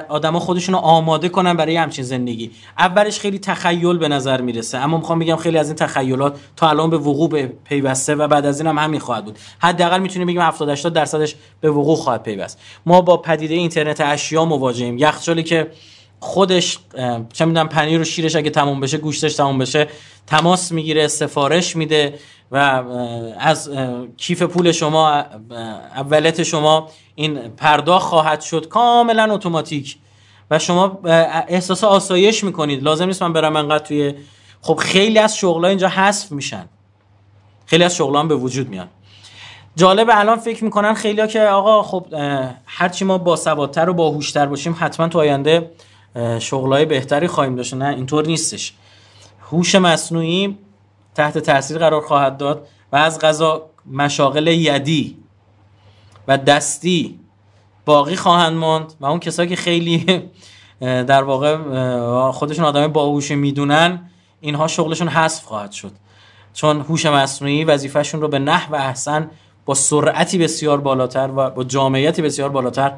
آدما خودشون رو آماده کنن برای همچین زندگی. اولش خیلی تخیل به نظر می‌رسه. اما می‌خوام بگم خیلی از این تخیلات تا الان به وقوع پیوسته و بعد از این هم همین خواهد بود. حداقل می‌تونیم بگیم 70 80 درصدش به وقوع خواهد پیوست. ما با پدیده اینترنت اشیا مواجهیم. یخچالی که خودش چه می‌دونم پنیر و شیرش اگه تموم بشه گوشتش تموم بشه تماس می‌گیره سفارش میده و از کیف پول شما اولت شما این پرداخت خواهد شد کاملا اتوماتیک و شما احساس آسایش می‌کنید. لازم نیست من برم انقدر توی خب خیلی از شغلها اینجا حذف میشن. خیلی از شغلها به وجود میان. جالب الان فکر می‌کنن خیلی ها که آقا خب هرچی ما با سوادتر و باهوشتر باشیم حتما تو آینده شغلای بهتری خواهیم داشت. نه اینطور نیستش. هوش مصنوعی تحت تاثیر قرار خواهد داد و از غذا مشاغل یدی و دستی باقی خواهند ماند و اون کسایی که خیلی در واقع خودشون آدم باهوش می‌دونن اینها شغلشون حذف خواهد شد. چون هوش مصنوعی وظیفهشون رو به نحو احسن با سرعتی بسیار بالاتر و با جامعیتی بسیار بالاتر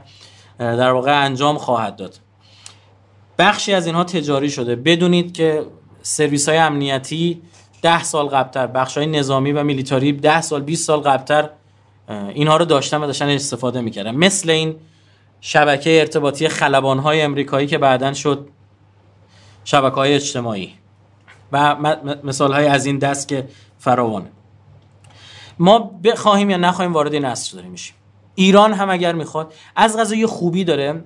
در واقع انجام خواهد داد. بخشی از اینها تجاری شده. بدونید که سرویس های امنیتی ده سال قبلتر بخش های نظامی و میلیتاری ده سال 20 سال قبلتر اینها رو داشتن و داشتن استفاده می‌کردن. مثل این شبکه ارتباطی خلبان های امریکایی که بعدا شد شبکه های اجتماعی و مثال های از این دست که فراوانه. ما بخواهیم یا نخواهیم وارد این عصر داریم میشیم. ایران هم اگر می‌خواد از قضا خوبی داره.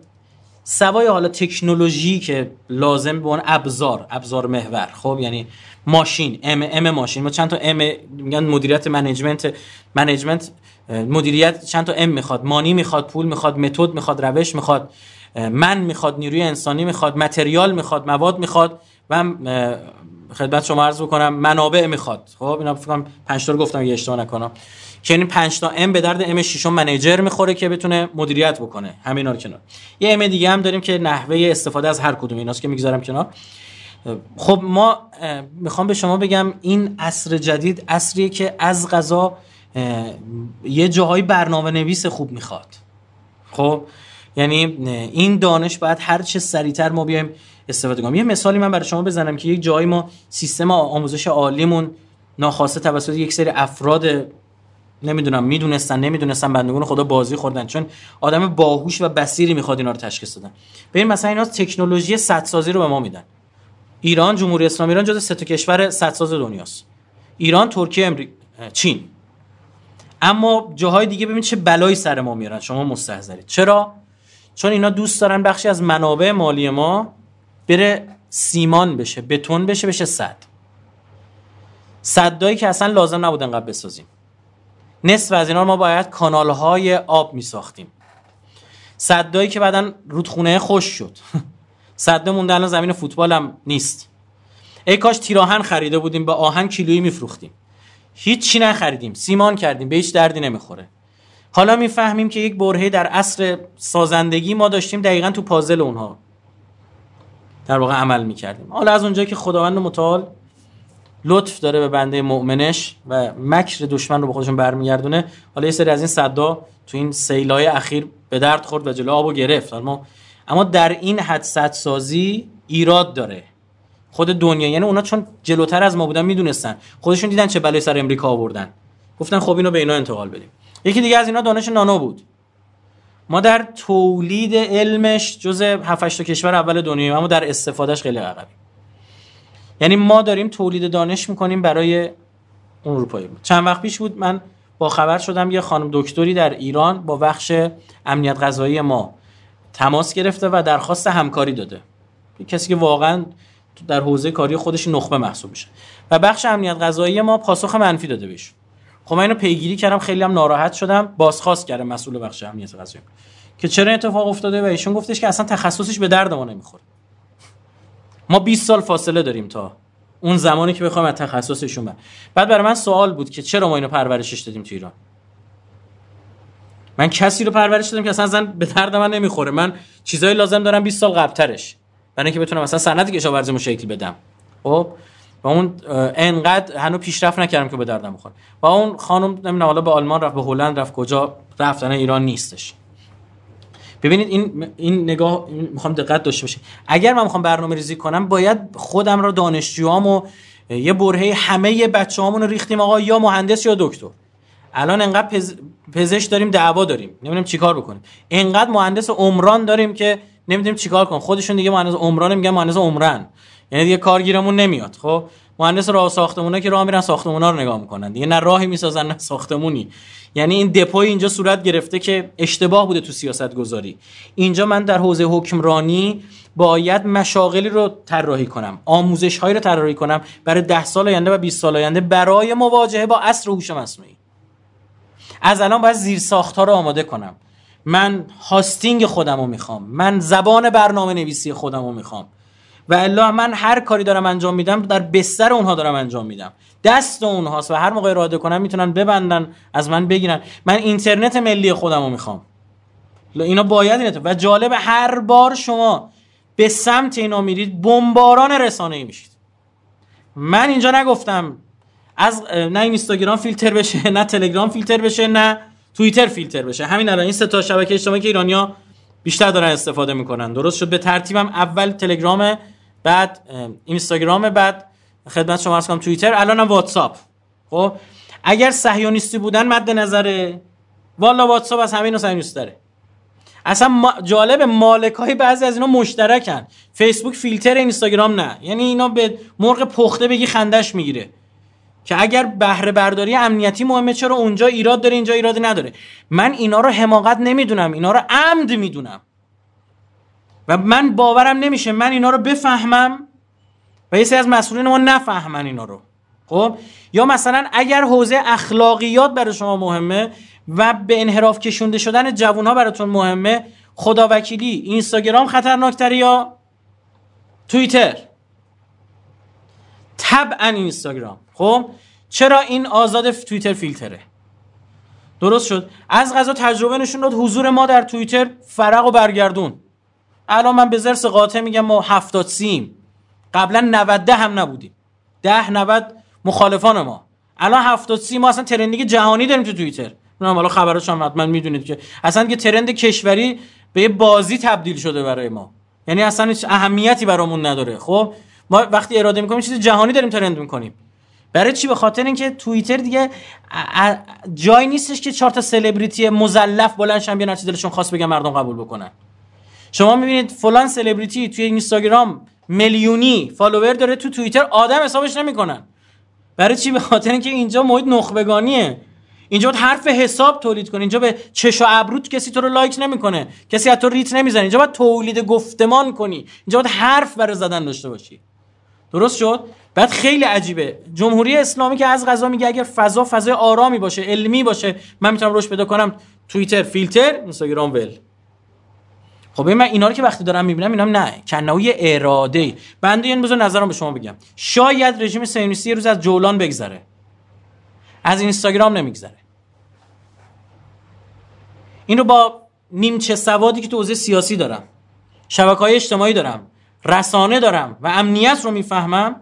سوای حالا تکنولوژی که لازم به اون ابزار ابزار محور. خب یعنی ماشین M M ماشین. ما چند تا M میگن مدیریت management management مدیریت چند تا M می‌خواد. money می‌خواد پول می‌خواد method می‌خواد روش می‌خواد man می‌خواد نیروی انسانی می‌خواد material می‌خواد مواد می‌خواد و خدمت شما عرض بکنم منابع می‌خواد. خب اینا فکر کنم 5 تا گفتم یه اشتباه نکنم. که این 5 تا ام به درد ام 6 منیجر می‌خوره که بتونه مدیریت بکنه. همینا رو کنار. یه ام دیگه هم داریم که نحوه استفاده از هر کدوم ایناست که می‌گذارم کنار. خب ما می‌خوام به شما بگم این عصر جدید عصریه که از غذا یه جاهای برنامه نویس خوب می‌خواد. خب؟ یعنی این دانش باید هر چه سریعتر ما بیایم استفاده کنیم. یه مثالی من برای شما بزنم که یک جایی ما سیستم آموزش عالیمون ناخواسته توسط یک سری افراد نمی‌دونم می‌دونستن نمی‌دونستن بندگون خدا بازی خوردن. چون آدم باهوش و بصیری می‌خواد اینا رو تشخیص دادن ببین مثلا اینا تکنولوژی سازی رو به ما میدن. ایران جمهوری اسلامی ایران جز سه تا کشور ساز دنیاست. ایران ترکیه امریکا چین. اما جاهای دیگه ببین چه بلایی سر ما میارن. شما مستحضرید. چرا؟ چون اینا دوست دارن بخشی از منابع مالی ما بره سیمان بشه بتون بشه بشه صد. صدایی که اصلا لازم نبود انقدر بسازیم. نصف از اینا ما باید کانال های آب می ساختیم صدایی که بعدا رودخونه خوش شد. صده مونده الان زمین فوتبال هم نیست. ای کاش تیراهن خریده بودیم به آهن کیلویی میفروختیم. هیچ نخریدیم سیمان کردیم به هیچ دردی نمی‌خوره. حالا می‌فهمیم که یک برهه در عصر سازندگی ما داشتیم دقیقا تو پازل اونها در واقع عمل می‌کردیم. حالا از اونجایی که خداوند متعال لطف داره به بنده مؤمنش و مکر دشمن رو به خودشون برمیگردونه. حالا یه سری از این صدا تو این سیلای اخیر به درد خورد و جلو آبو گرفت. اما اما در این حد صد سازی ایراد داره. خود دنیا یعنی اونا چون جلوتر از ما بودن می‌دونستن. خودشون دیدن چه بلای سر امریکا آوردن. گفتن خب اینو به اینا انتقال بدیم. یکی دیگه از اینا دانش نانو بود. ما در تولید علمش جز 7 تا کشور اول دنیا اما در استفادهش خیلی عقبیم. یعنی ما داریم تولید دانش می‌کنیم برای اروپایی. بود چند وقت پیش بود من با خبر شدم یه خانم دکتری در ایران با بخش امنیت غذایی ما تماس گرفته و درخواست همکاری داده. کسی که واقعا در حوزه کاری خودش نخبه محسوب میشه. و بخش امنیت غذایی ما پاسخ منفی داده بهش. خب من اینو پیگیری کردم خیلی هم ناراحت شدم بازخواست کردم مسئول بخش امنیت غذایی که چرا اتفاق افتاده؟ و ایشون گفتش که اصلا تخصصش به درد ما نمی‌خوره. ما 20 سال فاصله داریم تا اون زمانی که بخوام از تخصصشون بعد بعد برای من سوال بود که چرا ما اینو پرورشش دادیم تو ایران؟ من کسی رو پرورش دادم که اصلا زن به درد من نمی‌خوره. من چیزایی لازم دارم 20 سال قبلترش. برای اینکه بتونم مثلا سند کشاورزیمو شکل بدم. خب؟ و اون انقدر هنوز پیشرفت نکردم که به دردم بخوره. و اون خانم نمی‌دونم حالا به آلمان رفت به هلند رفت کجا؟ رفتن ایران نیستش. ببینید این این نگاه می‌خوام دقت داشته باشید اگر من می‌خوام برنامه ریزی کنم باید خودم رو دانشجوامو یه برهه همه بچه‌هامون رو ریختیم آقا یا مهندس یا دکتر. الان انقدر پز... پزشک داریم دعوا داریم. نمی‌دونیم چیکار بکنیم. انقدر مهندس عمران داریم که نمی‌دونیم چیکار کنیم. خودشون دیگه مهندس عمران میگن مهندس عمران یعنی دیگه کارگیرمون نمیاد خب؟ مهندس راه ساختمونه که راه میرن ساختمونا رو نگاه می‌کنن. دیگه نه راهی می‌سازن نه ساختمونی. یعنی این دپوی اینجا صورت گرفته که اشتباه بوده تو سیاست گذاری اینجا من در حوزه حکمرانی باید مشاغلی رو طراحی کنم آموزش هایی رو طراحی کنم برای ده سال آینده و 20 سال آینده برای مواجهه با عصر هوش مصنوعی. از الان باید زیر ها رو آماده کنم. من هاستینگ خودم رو می‌خوام. من زبان برنامه نویسی خودم رو می‌خوام. و الا من هر کاری دارم انجام میدم در بستر اونها دارم انجام میدم. دست اونهاست و هر موقع اراده کنم می‌تونن ببندن از من بگیرن. من اینترنت ملی خودم رو می‌خوام. اینا باید اینه و جالب هر بار شما به سمت اینا میرید بمباران رسانه ای میشید. من اینجا نگفتم از نه اینستاگرام فیلتر بشه نه تلگرام فیلتر بشه نه توییتر فیلتر بشه. همین الان این سه تا شبکه اجتماعی که ایرانیا بیشتر دارن استفاده می‌کنن. درست شد. به ترتیبم اول تلگرام بعد اینستاگرام بعد خدمت شما عرض کنم توییتر الان هم واتساپ. خب اگر صهیونیستی بودن مد نظره. والا واتساپ از همه اینا صهیونیست داره. اصلا جالب مالک های بعضی از اینا مشترکن. فیسبوک فیلتر اینستاگرام نه. یعنی اینا به مرغ پخته بگی خندش می‌گیره. که اگر بهره برداری امنیتی مهمه چرا اونجا ایراد داره اینجا ایراد نداره. من اینا رو حماقت نمی‌دونم. اینا رو عمد می‌دونم. و من باورم نمیشه. من اینا رو بفهمم و یه سری از مسئولین ما نفهمن اینا رو. خب؟ یا مثلا اگر حوزه اخلاقیات برای شما مهمه و به انحراف کشونده شدن جوان ها براتون مهمه خدا وکیلی اینستاگرام خطرناکتره یا توییتر؟ طبعا اینستاگرام. خب؟ چرا این آزاد توییتر فیلتره؟ درست شد. از غذا تجربه نشون داد حضور ما در توییتر فرق و برگردون. الان من به زرس قاطع میگم ما هفتاد سیم. قبلا 90 هم نبودیم. ده 90 مخالفان ما. الان هفتاد سی ما اصلا ترندینگ جهانی داریم تو توییتر. نه حالا خبرش هم حتما می‌دونید که اصلا که ترند کشوری به یه بازی تبدیل شده برای ما. یعنی اصلا هیچ اهمیتی برامون نداره. خب؟ ما وقتی اراده می‌کنیم چیز جهانی داریم ترند می‌کنیم. برای چی؟ به خاطر اینکه توییتر دیگه جایی نیستش که چهار تا سلبریتی مزلف بلند شن بیان چیزی دلشون خواست بگن مردم قبول بکنن. شما می‌بینید فلان سلبریتی توی اینستاگرام میلیونی فالوور داره تو توییتر آدم حسابش نمی‌کنن. برای چی؟ به خاطر اینکه اینجا محیط نخبگانیه. اینجا باید حرف حساب تولید کنی اینجا به چش و ابروت کسی تو رو لایک نمی‌کنه. کسی از تو ریت نمی‌زنه. اینجا باید تولید گفتمان کنی. اینجا باید حرف برای زدن داشته باشی. درست شد؟ بعد خیلی عجیبه. جمهوری اسلامی که از غذا میگه اگر فضا فضای آرامی باشه علمی باشه من می‌تونم روش پیدا کنم. توییتر فیلتر اینستاگرام ول. خب من اینا رو که وقتی دارم می‌بینم اینا نه. کنایی اراده. بنده این بذار نظرم به شما بگم. شاید رژیم صهیونیستی روز از جولان بگذره. از اینستاگرام نمیگذره. این رو با نیمچه سوادی که تو حوزه سیاسی دارم شبکه های اجتماعی دارم رسانه دارم و امنیت رو می‌فهمم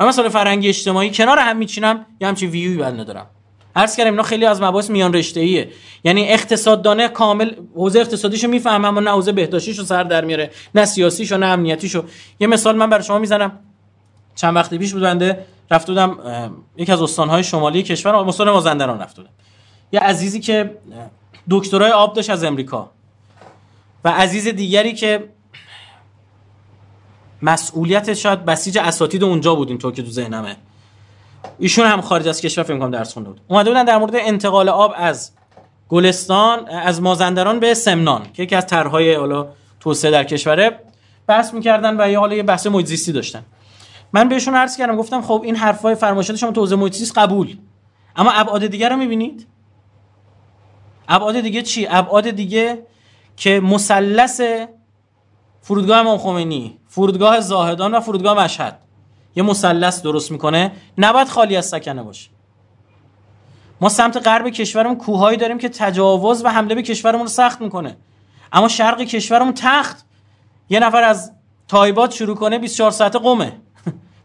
و مثلا فرنگی اجتماعی کنار هم میچینم یه همچین ویوی بل ندارم. عرض کردم اینا خیلی از مباحث میان رشته ایه یعنی اقتصاددانه کامل حوزه اقتصادیشو می‌فهمم و نه حوزه بهداشتیشو سر در میاره نه سیاسیشو نه امنیتیشو. یه مثال من برای شما می‌زنم. چند وقتی پیش بود بنده رفت بودم یکی از استانهای شمالی کشور استان مازندران رفت بودم. یه عزیزی که دکترای آب داشت از امریکا و عزیز دیگری که مسئولیت شاید بسیج اساتید اونجا بود اینطور که تو ذهنمه. ایشون هم خارج از کشور فکر کنم درس خونده بود. اومده بودن در مورد انتقال آب از گلستان از مازندران به سمنان که یکی از طرحهای حالا توسعه در کشوره بحث می‌کردن و یه حالا یه بحث محیط زیستی داشتن. من بهشون عرض کردم گفتم خب این حرفای فرمایشات شما تو حوزه محیط قبول. اما ابعاد دیگه رو می‌بینید؟ ابعاد دیگه چی؟ ابعاد دیگه که مثلث فرودگاه امام خمینی فرودگاه زاهدان و فرودگاه مشهد. یه مثلث درست می‌کنه نباید خالی از سکنه باشه. ما سمت غرب کشورمون کوههایی داریم که تجاوز و حمله به کشورمون رو سخت می‌کنه. اما شرق کشورمون تخت. یه نفر از تایبات شروع کنه 24 ساعته قومه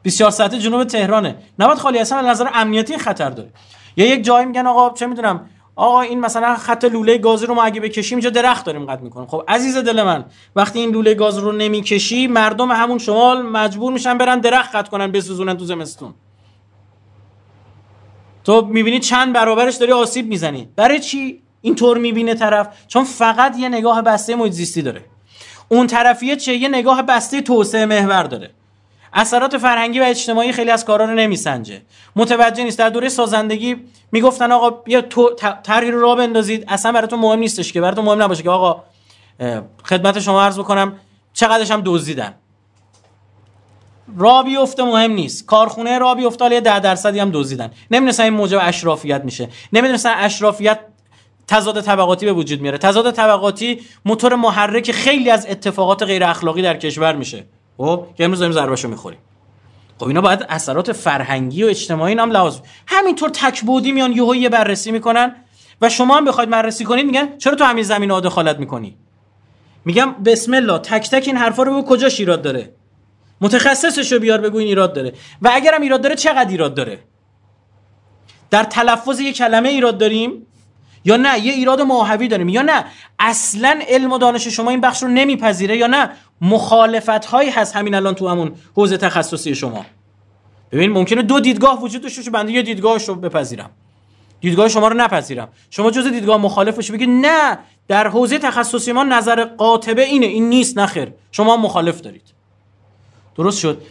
24 ساعته جنوب تهرانه. نباید خالی اصلا نظر امنیتی خطر داره. یا یک جایی میگن آقا چه می‌دونم آقا این مثلا خط لوله گازی رو ما اگه بکشیم اینجا درخت داریم قطع می‌کنیم. خب عزیز دل من وقتی این لوله گاز رو نمی‌کشی مردم همون شمال مجبور میشن برن درخت قطع کنن بسوزونن تو زمستون. تو می‌بینی چند برابرش داری آسیب می‌زنی. برای چی اینطور می‌بینه طرف؟ چون فقط یه نگاه بسته محیط داره. اون طرفیه چه؟ یه نگاه بسته توسعه محور داره. اثرات فرهنگی و اجتماعی خیلی از کارا رو نمیسنجه. متوجه نیست. در دوره سازندگی می‌گفتن آقا بیا تو طرحی رو راه بندازید. اصلا براتون مهم نیستش که براتون مهم نباشه که آقا خدمت شما عرض بکنم چقدرش هم دزدیدن. را بیفته مهم نیست. کارخونه را بیفته حالا 10 درصدی هم دزدیدن. نمی‌دونستن این موجب اشرافیت میشه. نمی‌دونستن اشرافیت تضاد طبقاتی به وجود میاره. تضاد طبقاتی موتور محرک خیلی از اتفاقات غیر اخلاقی در کشور میشه. خب که امروز داریم ضربهشو می‌خوریم. خب اینا باید اثرات فرهنگی و اجتماعی هم لحاظ همینطور تکبودی میان یهو یه بررسی می‌کنن و شما هم بخواید بررسی کنید میگن چرا تو همین زمین ها دخالت می‌کنی؟ میگم بسم الله تک تک این حرفا رو کجا ایراد داره؟ متخصصش رو بیار بگو این ایراد داره. و اگرم ایراد داره چقدر ایراد داره؟ در تلفظ یه کلمه ایراد داریم. یا نه یه ایراد ماهوی داریم. یا نه اصلا علم و دانش شما این بخش رو نمیپذیره یا نه مخالفت هایی هست همین الان تو همون حوزه تخصصی شما. ببین ممکنه دو دیدگاه وجود داشته باشه بنده یه دیدگاهش رو بپذیرم. دیدگاه شما رو نپذیرم. شما جز دیدگاه مخالفش بگید نه در حوزه تخصصی ما نظر قاطبه اینه. این نیست نخیر شما مخالف دارید. درست شد.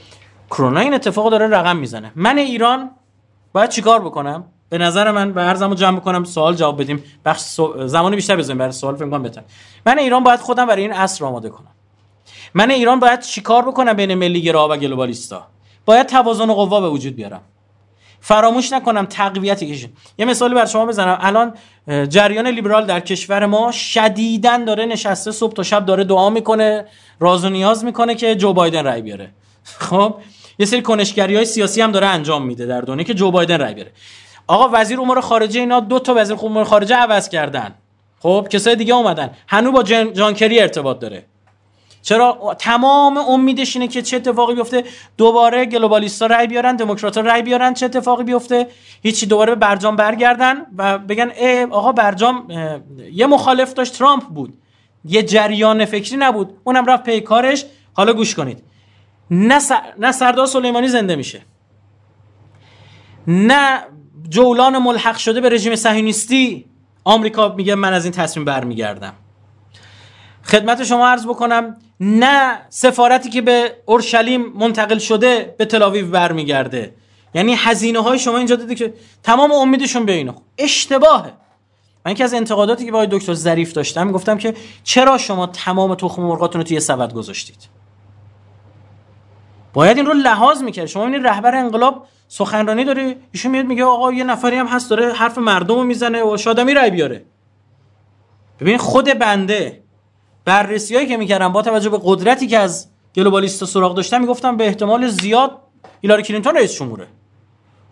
کرونا این اتفاق داره رقم می‌زنه. من ایران باید چیکار بکنم؟ به نظر من به هر جمع بکنم سوال جواب بدیم. بخش زمان بیشتر بزنیم برای سوال فکر کنم بهتر من ایران باید خودم برای این عصر آماده کنم. من ایران باید چیکار بکنم بین ملی گرا و گلوبالیستا؟ باید توازن قوا به وجود بیارم. فراموش نکنم تقویتی کشید یه مثالی بر شما بزنم. الان جریان لیبرال در کشور ما شدیدن داره نشسته صبح تا شب داره دعا می‌کنه راز و نیاز می‌کنه که جو بایدن رای بیاره. خب؟ یه سری کنشگری های سیاسی هم داره انجام میده در دنیا که جو بایدن رای بیاره. آقا وزیر امور خارجه اینا دو تا وزیر امور خارجه عوض کردن. خب کسای دیگه اومدن. هنوز با جان, جان کری ارتباط داره. چرا؟ تمام امیدش اینه که چه اتفاقی بیفته؟ دوباره گلوبالیستا رای بیارن دموکرات‌ها رای بیارن چه اتفاقی بیفته؟ هیچی دوباره به برجام برگردن و بگن ای آقا برجام یه مخالف داشت ترامپ بود. یه جریان فکری نبود. اونم رفت پی کارش. حالا گوش کنید. نه, نه سردار سلیمانی زنده میشه. نه جولان ملحق شده به رژیم صهیونیستی آمریکا میگه من از این تصمیم برمیگردم. خدمت شما عرض بکنم نه سفارتی که به اورشلیم منتقل شده به تلاویو برمیگرده. یعنی هزینه های شما اینجا دیده که تمام امیدشون به اینو اشتباهه. من یکی از انتقاداتی که با دکتر ظریف داشتم گفتم که چرا شما تمام تخم مرغاتون رو توی سبد گذاشتید؟ باید این رو لحاظ می‌کرد. شما این رهبر انقلاب سخنرانی داره ایشون میاد میگه آقا یه نفری هم هست داره حرف مردم رو می‌زنه و شادمی رای بیاره. ببین خود بنده بررسی هایی که می‌کردم با توجه به قدرتی که از گلوبالیست سراغ داشتم می‌گفتم به احتمال زیاد هیلاری کلینتون رئیس جمهوره.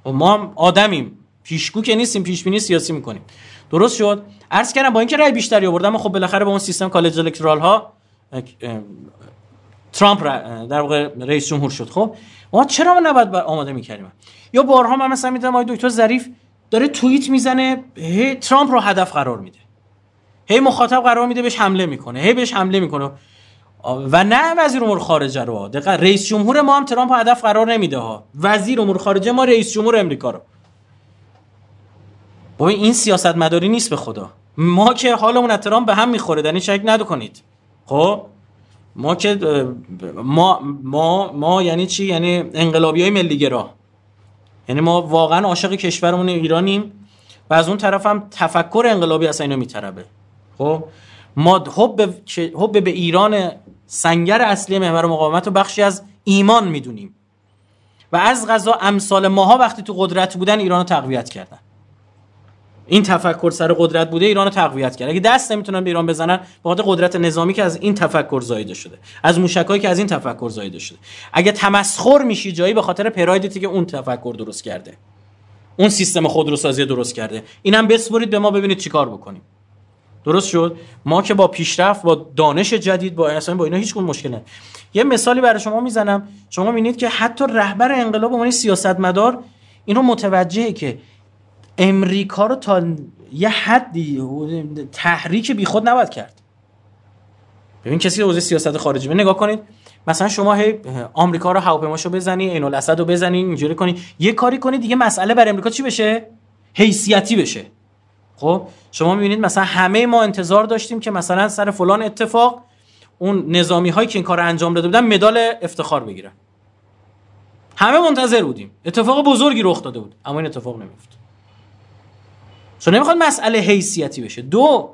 و ما هم آدمیم پیشگو که نیستیم پیش بینی سیاسی می‌کنیم. درست شد؟ عرض کردم با اینکه رای بیشتری آوردم خب بالاخره با اون سیستم کالج الکترال ها ترامپ در واقع رئیس جمهور شد. خب؟ ما چرا ما نباید آماده می‌کردیم؟ یا بارها من مثلا می‌دونم آقای دکتر ظریف داره توییت می‌زنه هی ترامپ رو هدف قرار میده. هی مخاطب قرار میده بهش حمله می‌کنه. هی بهش حمله می‌کنه. و نه وزیر امور خارجه رو. دقیقا رئیس جمهور ما هم ترامپ هدف قرار نمیده ها. وزیر امور خارجه ما رئیس جمهور امریکا رو. بابا این سیاست مداری نیست به خدا. ما که حالمون از ترامپ به هم می‌خوره در این شک ندکنید خب؟ ما که ما ما ما یعنی چی؟ یعنی انقلابی های ملیگرا. یعنی ما واقعا عاشق کشورمون ایرانیم و از اون طرف هم تفکر انقلابی اصلا اینو میطربه خب؟ ما حب حب به ایران سنگر اصلی محور مقاومت رو بخشی از ایمان می‌دونیم. و از غذا امثال ماها وقتی تو قدرت بودن ایران رو تقویت کردن. این تفکر سر قدرت بوده ایران رو تقویت کرد. اگه دست نمی‌تونن به ایران بزنن به قدرت نظامی که از این تفکر زایده شده از موشکایی که از این تفکر زایده شده. اگه تمسخر میشی جایی به خاطر پرایدتی که اون تفکر درست کرده. اون سیستم خودروسازی درست کرده. اینم بسپرید به ما ببینید چیکار بکنیم. درست شد؟ ما که با پیشرفت با دانش جدید با اصلا با اینا هیچ مشکل نه. یه مثالی برای شما می‌زنم. شما می‌بینید که حتی رهبر انقلاب عنوان سیاستمدار این رو متوجهه که امریکا رو تا یه حدی تحریک بیخود نباید کرد. ببین کسی حوزه سیاست خارجی نگاه کنید. مثلا شما هی آمریکا رو هواپیماشو بزنی عین الاسد رو بزنی اینجوری کنی. یه کاری کنی دیگه مسئله بر امریکا چی بشه؟ حیثیتی بشه. خب شما می‌بینید مثلا همه ما انتظار داشتیم که مثلا سر فلان اتفاق اون نظامی هایی که این کار انجام داده بودن مدال افتخار بگیرن. همه منتظر بودیم. اتفاق بزرگی رخ داده بود اما این اتفاق نمیفت چون نمی‌خواد مسئله حیثیتی بشه. دو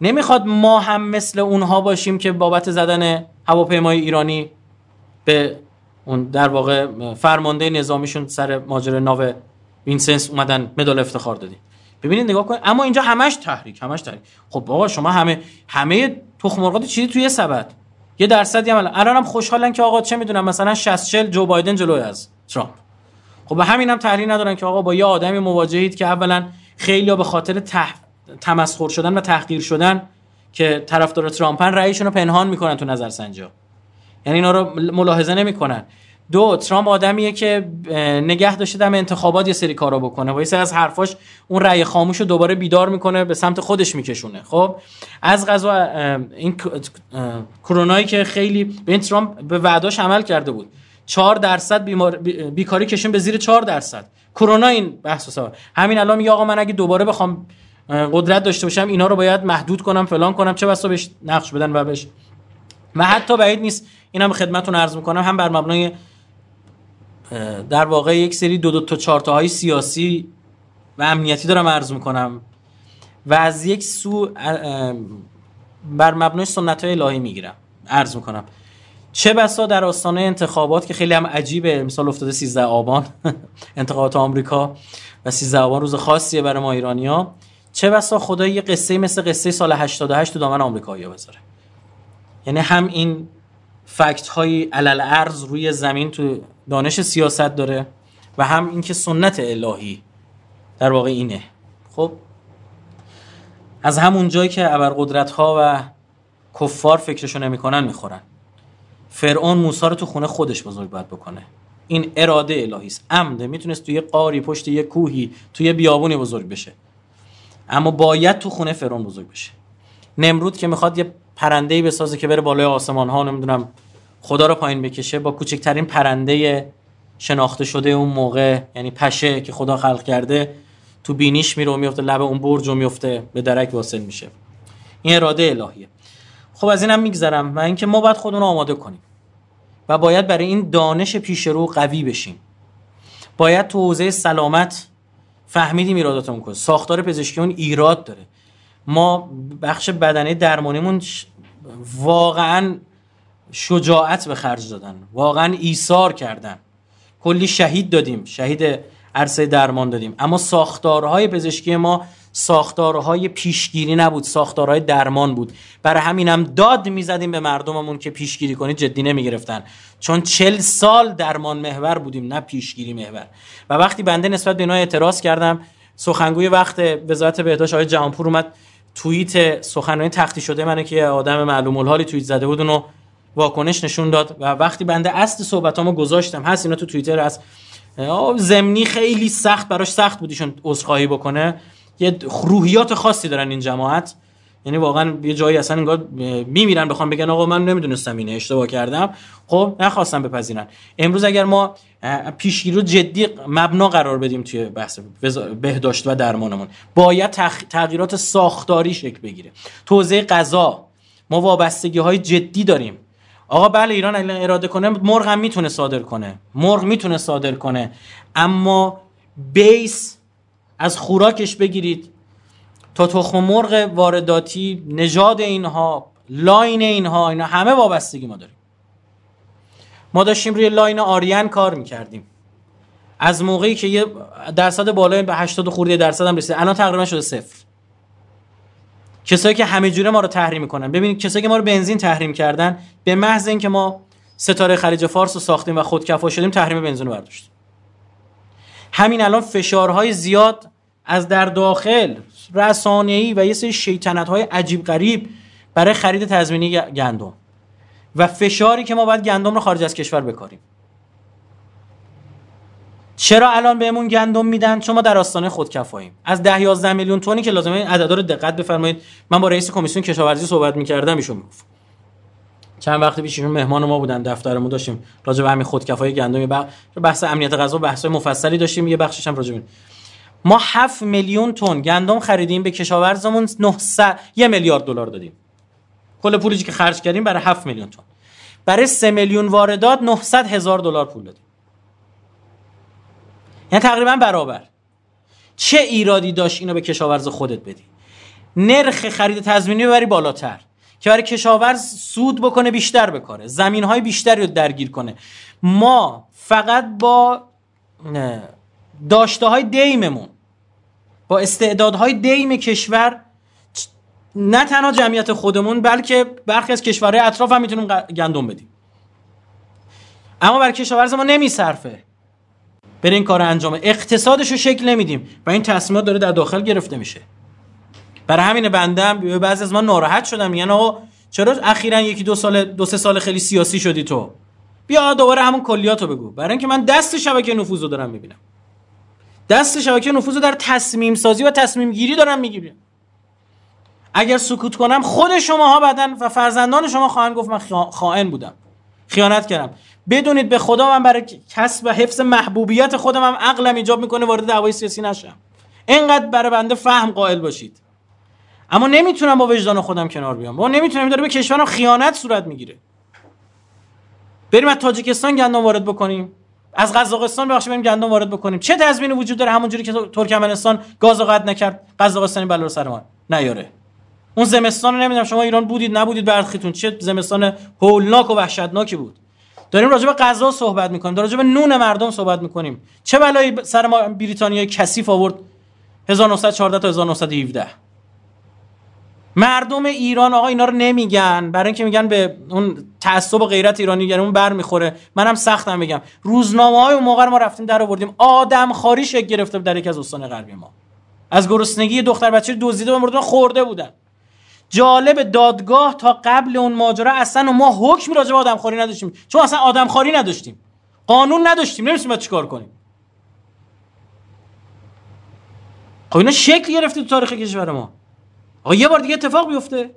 نمی‌خواد ما هم مثل اونها باشیم که بابت زدن هواپیمای ایرانی به اون در واقع فرمانده نظامیشون سر ماجرای ناو وینسنس اومدن مدال افتخار دادیم ببینید نگاه کنید. اما اینجا همش تحریک همش تحریک. خب بابا شما همه همه تخم مرغات چیدی توی سبد. یه درصدی هم الان. هم خوشحالن که آقا چه می‌دونم مثلا 60 40 جو بایدن جلوی از ترامپ. خب به همین هم تحلیل ندارن که آقا با یه آدمی مواجهید که اولا خیلی به خاطر تح... تمسخر شدن و تحقیر شدن که طرفدار ترامپن رأیشون رو پنهان می‌کنن تو نظرسنجا. یعنی اینا رو ملاحظه نمی‌کنن. دو ترامپ آدمیه که نگه داشته دم انتخابات یه سری کارا بکنه. و یه از حرفاش اون رأی خاموش رو دوباره بیدار می‌کنه به سمت خودش میکشونه. خب از غذا این کرونایی که خیلی به ترامپ به وعداش عمل کرده بود. 4 درصد بیمار... بیکاری کشون به زیر 4 درصد. کرونا این بحث همین الان میگه آقا من اگه دوباره بخوام قدرت داشته باشم اینا رو باید محدود کنم فلان کنم چه بسا بهش نقش بدن و بهش. و حتی بعید نیست اینم خدمتتون عرض می‌کنم هم بر مبنای در واقع یک سری دو دو تا چهار های سیاسی و امنیتی دارم عرض می‌کنم. و از یک سو بر مبنای سنت های الهی می‌گیرم. عرض می‌کنم. چه بسا در آستانه انتخابات که خیلی هم عجیبه. مثال افتاده 13 آبان. انتخابات آمریکا و 13 آبان روز خاصیه برای ما ایرانیا چه بسا خدا یه قصه مثل قصه سال 88 تو دامن آمریکایی بذاره. یعنی هم این فکت های علل ارز روی زمین تو دانش سیاست داره و هم اینکه سنت الهی در واقع اینه. خب از همون جایی که ابرقدرت ها و کفار فکرشو نمی‌کنن می‌خورن. فرعون موسی رو تو خونه خودش بزرگ باید بکنه. این اراده الهی است. عمده می‌تونست توی قاری پشت یه کوهی توی بیابونی بزرگ بشه. اما باید تو خونه فرعون بزرگ بشه. نمرود که می‌خواد یه پرنده بسازه که بره بالای آسمان ها نمی‌دونم خدا رو پایین بکشه با کوچکترین پرنده شناخته شده اون موقع یعنی پشه که خدا خلق کرده تو بینیش میره و میفته لب اون برج و میفته به درک واصل میشه. این اراده الهیه. خب از اینم میگذرم و اینکه ما باید خودمون آماده کنیم و باید برای این دانش پیش رو قوی بشیم. باید تو حوزه سلامت فهمیدیم ایراداتمون کن ساختار پزشکی اون ایراد داره. ما بخش بدنه درمانیمون واقعا شجاعت به خرج دادن. واقعا ایثار کردن. کلی شهید دادیم. شهید عرصه درمان دادیم. اما ساختارهای پزشکی ما ساختارهای پیشگیری نبود ساختارهای درمان بود. برای همینم داد می‌زدیم به مردممون که پیشگیری کنید جدی نمی‌گرفتن. چون چل سال درمان محور بودیم نه پیشگیری محور. و وقتی بنده نسبت به اینا اعتراض کردم سخنگوی وقت وزارت بهداشت آقای جهانپور اومد توییت سخنرانی تختی شده منه که آدم معلوم الحالی توییت زده بود اونو واکنش نشون داد. و وقتی بنده اصل صحبتامو گذاشتم هست اینا تو توییتر هست. زمینی خیلی سخت براش سخت بودیشون عذرخواهی بکنه. یه روحیات خاصی دارن این جماعت. یعنی واقعا یه جایی اصلا انگار میمیرن بخوام بگن آقا من نمی‌دونستم اینه اشتباه کردم. خب نخواستم بپذیرن. امروز اگر ما پیشگیری رو جدی مبنا قرار بدیم توی بحث بهداشت و درمانمون باید تغییرات ساختاری شکل بگیره. توزیع غذا. ما وابستگی های جدی داریم. آقا بله ایران الان اراده کنه مرغ هم می‌تونه صادر کنه. مرغ می‌تونه صادر کنه. اما بیس از خوراکش بگیرید. تا تخم مرغ وارداتی نژاد اینها لاین اینها اینا همه وابستگی ما داریم. ما داشتیم روی لاین آریان کار می‌کردیم. از موقعی که یه درصد بالای به 80 خرده درصد هم رسید. الان تقریبا شده صفر. کسایی که همه جوره ما رو تحریم می‌کنن. ببینید کسایی که ما رو بنزین تحریم کردن به محض اینکه ما ستاره خلیج فارس رو ساختیم و خودکفا شدیم تحریم بنزین رو برداشتیم. همین الان فشارهای زیاد از در داخل رسانه‌ای و یه سری شیطنت‌های عجیب غریب برای خرید تضمینی گندم. و فشاری که ما باید گندم رو خارج از کشور بکاریم. چرا الان بهمون گندم میدن؟ چون ما در آستانه خودکفاییم. از 10 11 میلیون تونی که لازمه این عددا رو دقت بفرمایید. من با رئیس کمیسیون کشاورزی صحبت می‌کردم ایشون می‌گفت. چند وقت پیش ایشون مهمان ما بودن دفترمون داشتیم. راجع به همین خودکفای گندم بحث امنیت غذا بحث مفصلی داشتیم. یه بخشش هم راجع ما 7 میلیون تن گندم خریدیم به کشاورزمون 900 یه میلیارد دلار دادیم. کل پولی که خرج کردیم برای 7 میلیون تن. برای 3 میلیون واردات 900 هزار دلار پول دادیم. یعنی تقریبا برابر. چه ایرادی داشت اینو به کشاورز خودت بدی؟ نرخ خرید تضمینی ببری بالاتر. که برای کشاورز سود بکنه بیشتر بکاره. زمین های بیشتری رو درگیر کنه. ما فقط با داشته های دیممون با استعدادهای دیم کشور نه تنها جمعیت خودمون بلکه برخی از کشورهای اطراف هم می‌تونیم گندم بدیم. اما برای کشاورز ما نمیصرفه. بره این کار انجام. اقتصادش رو شکل نمیدیم. و این تصمیمات داره در داخل گرفته میشه. برای همین بندم بعضی از ما ناراحت شدم. میگن آقا چرا اخیرا یکی دو سال دو سه سال خیلی سیاسی شدی تو؟ بیا دوباره همون کلیاتو بگو. برای اینکه من دست شبکه نفوذ رو دارم می‌بینم. دست شبکه نفوذ در تصمیم سازی و تصمیم گیری دارم می‌گیرم. اگر سکوت کنم خود شماها بدن و فرزندان شما خواهند گفت من خائن بودم. خیانت کردم. بدونید به خدا من برای کسب و حفظ محبوبیت خودم هم عقلم ایجاب می‌کنه وارد دعوای سیاسی نشم. اینقدر برای بنده فهم قائل باشید. اما نمی‌تونم با وجدان خودم کنار بیام. با نمی‌تونم داره به کشورم خیانت صورت می‌گیره. بریم از تاجیکستان گندم وارد بکنیم. از قزاقستان بخشیم بریم گندم وارد بکنیم. چه تضمینی وجود داره؟ همونجوری که ترکمنستان گاز قطع نکرد. قزاقستانی بلا سر ما. نیاره. اون زمستان رو نمی‌دونم شما ایران بودید نبودید برخیتون چه زمستان هولناک و وحشتناکی بود. داریم راجع به غذا صحبت می‌کنیم. داریم راجع به نون مردم صحبت می‌کنیم. چه بلایی سر ما بریتانیا کثیف آورد؟ 1914 تا 1917 مردم ایران آقا اینا رو نمیگن. برای اینکه میگن به اون تعصب و غیرت ایرانی یعنی اون بر می‌خوره. منم سختم میگم. روزنامه های اون موقع ما رفتیم در آوردیم. آدم خاری شک گرفته در یک از استان غربی ما. از گرسنگی دختر بچه دزدیده و خورده بودن. جالب دادگاه تا قبل اون ماجرا اصلا ما حکمی راجع به آدمخواری نداشتیم. چون اصلا آدمخواری نداشتیم. قانون نداشتیم. نمی‌دونیم چیکار کنیم. خب اینا شکل گرفته تو تاریخ کشور ما. آقا یه بار دیگه اتفاق بیفته.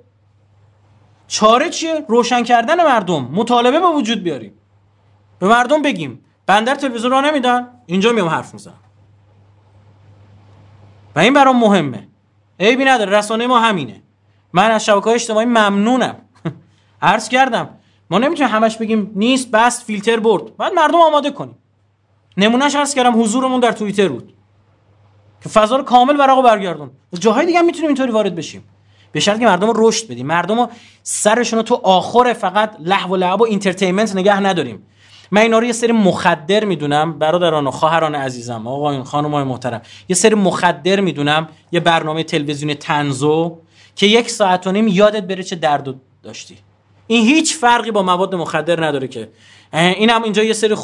چاره چیه؟ روشن کردن مردم. مطالبه به وجود بیاریم. به مردم بگیم. بندر تلویزیون را نمیدن؟ اینجا میام حرف می‌زنم. و این برام مهمه. عیبی نداره. رسانه ما همینه. من از شبکه اجتماعی ممنونم. عرض کردم. ما نمی‌تونیم همش بگیم نیست بس فیلتر کرد. بعد مردم آماده کنیم. نمونه‌ش عرض کردم حضورمون در توییتر بود. که فضا رو کامل ورقو برگردوند. جاهای دیگه هم می‌تونیم اینطوری وارد بشیم. به شرطی که مردم رو رشد بدیم. مردم رو سرشون رو تو آخر فقط لهو و لعب و entertainment نگه نداریم. من اینا رو یه سری مخدر می‌دونم. برادران و خواهران عزیزم. آقایون خانمای محترم. یه سری مخدر می‌دونم. یه برنامه تلویزیونی تنزو که یک ساعت و نیم یادت بره چه درد داشتی. این هیچ فرقی با مواد مخدر نداره که. این هم اینجا یه سری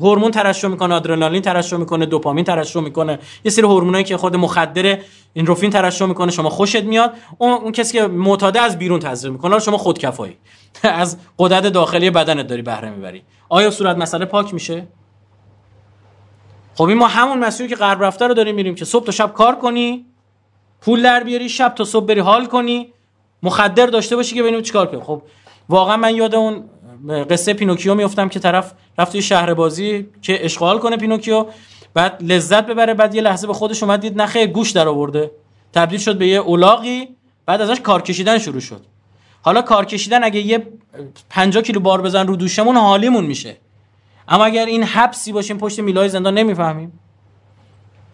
هورمون ترشح می‌کنه آدرنالین ترشح می‌کنه دوپامین ترشح می‌کنه. یه سری هورمونایی که خود مخدر این روفین ترشح می‌کنه شما خوشت میاد. اون, اون کسی که معتاده از بیرون تزریق می‌کنه شما خودکفایی. از قدرت داخلی بدنت داری بهره می‌بری. آیا صورت مسئله پاک میشه؟ خب این ما همون مسیری که غرب رفته رو داریم میریم که صبح تا شب کار کنی پول در بیاری شب تا صبح بری حال کنی. مخدر داشته باشی که ببینیم چیکار کنی خب واقعا من یاد اون قصه پینوکیو میفتم که طرف رفت توی شهر بازی که اشغال کنه پینوکیو بعد لذت ببره بعد یه لحظه به خودش اومد دید نه گوش در آورده. تبدیل شد به یه الاغی بعد ازش کار کشیدن شروع شد. حالا کار کشیدن اگه یه 50 کیلو بار بزن رو دوشمون حالیمون میشه. اما اگر این حبسی باشیم پشت میلای زندان نمی‌فهمیم.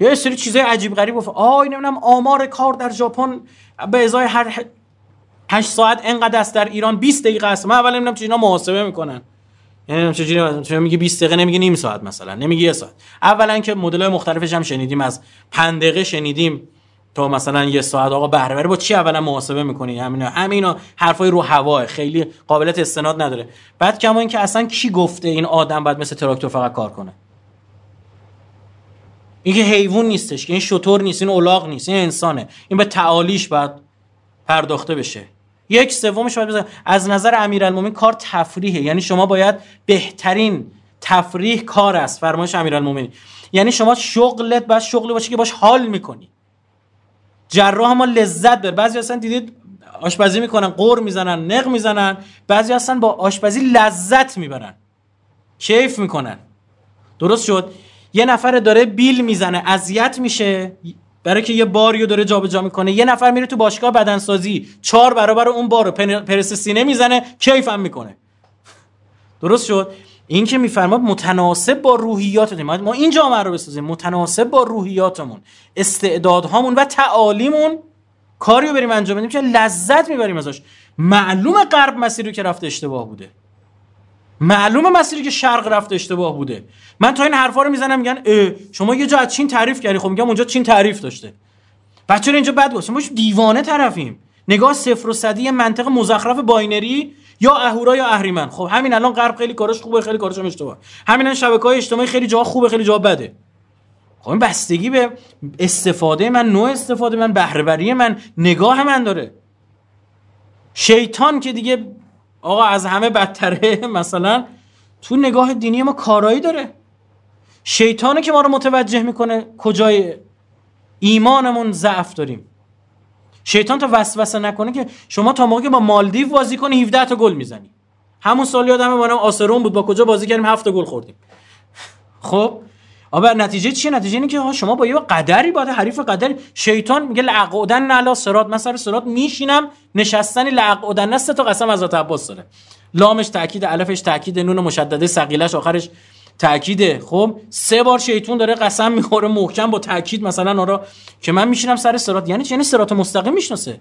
یه سری چیزای عجیب غریب گفت آی نمی‌دونم آمار کار در ژاپن به ازای هر 8 ساعت انقدر است در ایران 20 دقیقه است. من اول نمی‌دونم چه اینا محاسبه می‌کنن. یعنی چجوری میگه 20 دقیقه نمیگه نیم ساعت مثلا نمیگه یه ساعت. اولا که مدل مختلفش هم شنیدیم از 5 دقیقه شنیدیم تا مثلا یه ساعت. آقا بهره با چی اولا محاسبه می‌کنی؟ همینا همینا حرفای رو هواه خیلی قابلیت استناد نداره. بعد کما اینکه اصلا کی گفته این آدم باید مثل تراکتور فقط کار کنه؟ این که حیوان نیستش که این شطور نیست این الاغ نیست این انسانه. این به تعالیش باید پرداخته بشه. یک سومش باید. از نظر امیرالمومنین کار تفریحه. یعنی شما باید بهترین تفریح کار است. فرمایش امیرالمومنین. یعنی شما شغلت باید شغلی باشه که باش حال می‌کنی. جراح ما لذت بر بعضی اصلا دیدید آشپزی می‌کنن قور می‌زنن نق می‌زنن. بعضی اصلا با آشپزی لذت می‌برن. کیف می‌کنن. درست شد؟ یه نفر داره بیل می‌زنه اذیت میشه. برای که یه باریو داره جابجا می‌کنه. یه نفر میره تو باشگاه بدنسازی چهار برابر اون بارو پرس سینه می‌زنه کیف هم می‌کنه. درست شد؟ این که میفرماد متناسب با روحیات ما این جامعه رو بسازیم. متناسب با روحیاتمون استعدادهامون و تعالیمون. کاری رو بریم انجام بدیم که لذت می‌بریم ازش. معلوم غرب مسیری که رفته اشتباه بوده. معلومه مسیری که شرق رفته اشتباه بوده. من تا این حرفا رو می‌زنم میگن شما یه جا از چین تعریف کردی. خب میگم اونجا چین تعریف داشته. بچه اینجا بد گفت. ما دیوانه طرفیم. نگاه صفر و صدی منطق مزخرف binary یا اهورا یا اهریمن. خب همین الان غرب خیلی کارش خوبه خیلی کارش هم اشتباه. همین الان شبکه های اجتماعی خیلی جا خوبه خیلی جا بده. خب این بستگی به استفاده من نوع استفاده من بهره من نگاه من داره. شیطان که دیگه آقا از همه بدتره. مثلا تو نگاه دینی ما کارایی داره. شیطانه که ما رو متوجه می‌کنه کجای ایمانمون ضعف داریم. شیطان تا وسوسه نکنه که شما تا موقعی که با مالدیو بازی کنی 17 تا گل می‌زنی. همون سال یادمه ما آسرون بود با کجا بازی کردیم؟ 7 گل خوردیم. خب اما نتیجه چیه؟ نتیجه اینه که شما با یه قدری باید حریف قدری شیطان میگه لعقودن علی صراط من سر صراط میشینم نشستنی لعقودن سه تا قسم از عباس داره. لامش تاکید الفش تاکید نون مشدده ثقیلش آخرش تاکیده خب سه بار شیطون داره قسم می‌خوره محکم با تاکید مثلا آرا که من میشینم سر صراط. یعنی یعنی صراط مستقیم می‌شناسه.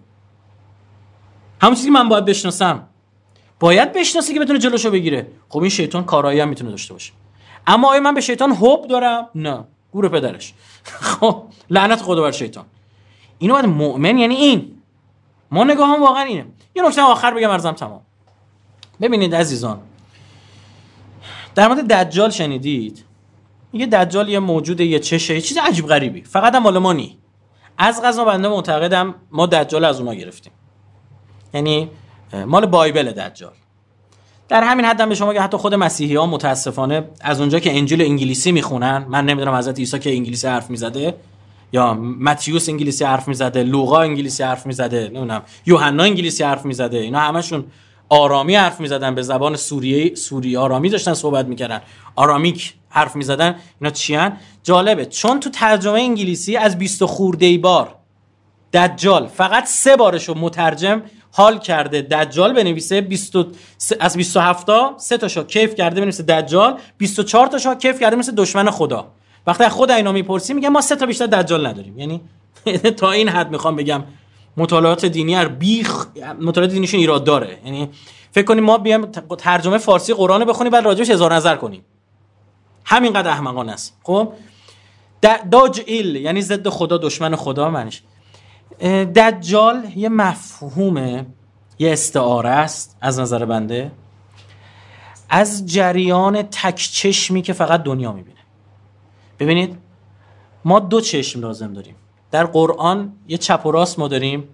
همون چیزی من باید بشناسم. باید بشناسه که بتونه جلوشو بگیره. خب این شیطان کارایی هم می‌تونه داشته باشه. اما آیا من به شیطان حب دارم؟ نه. گور پدرش. خب لعنت خدا بر شیطان. اینو باید مؤمن یعنی این. ما نگاه هم واقعا اینه. یه نکته آخر بگم ارزم تمام. ببینید عزیزان. در مورد دجال شنیدید؟ میگه دجال یه موجود یه چشه یه چیز عجیب غریبی. فقط هم مال ما از غذا بنده معتقدم ما دجال از اونا گرفتیم. یعنی مال بایبل دجال. در همین حد به شما که حتی خود مسیحی ها متاسفانه از اونجا که انجیل انگلیسی می‌خونن من نمی‌دونم حضرت عیسی که انگلیسی حرف می‌زده یا متیوس انگلیسی حرف می‌زده لوقا انگلیسی حرف می‌زده نمی‌دونم یوحنا انگلیسی حرف می‌زده اینا همشون آرامی حرف می‌زدن به زبان سوریه سوری آرامی داشتن صحبت می‌کردن آرامیک حرف می‌زدن اینا چیان؟ جالبه چون تو ترجمه انگلیسی از 20 خورده ای بار دجال فقط سه بارشو مترجم حال کرده. دجال بنویسه 20 از 27 تا سه تاشو کیف کرده بنویسه دجال. 24 تاشو کیف کرده مثل دشمن خدا. وقتی خود اینا می‌پرسی میگه ما سه تا بیشتر دجال نداریم. یعنی تا این حد می‌خوام بگم مطالعات دینی هر بیخ مطالعات دینیشون ایراد داره. یعنی فکر کنیم ما بیام ترجمه فارسی قرآن بخونیم بعد راجعش هزار نظر کنیم. همینقدر احمقانه است. خب؟ داج ایل یعنی ضد خدا دشمن خدا معنیش. دجال یه مفهومه یه استعاره است از نظر بنده. از جریان تک چشمی که فقط دنیا می‌بینه. ببینید ما دو چشم لازم داریم. در قرآن یه چپ و راست ما داریم.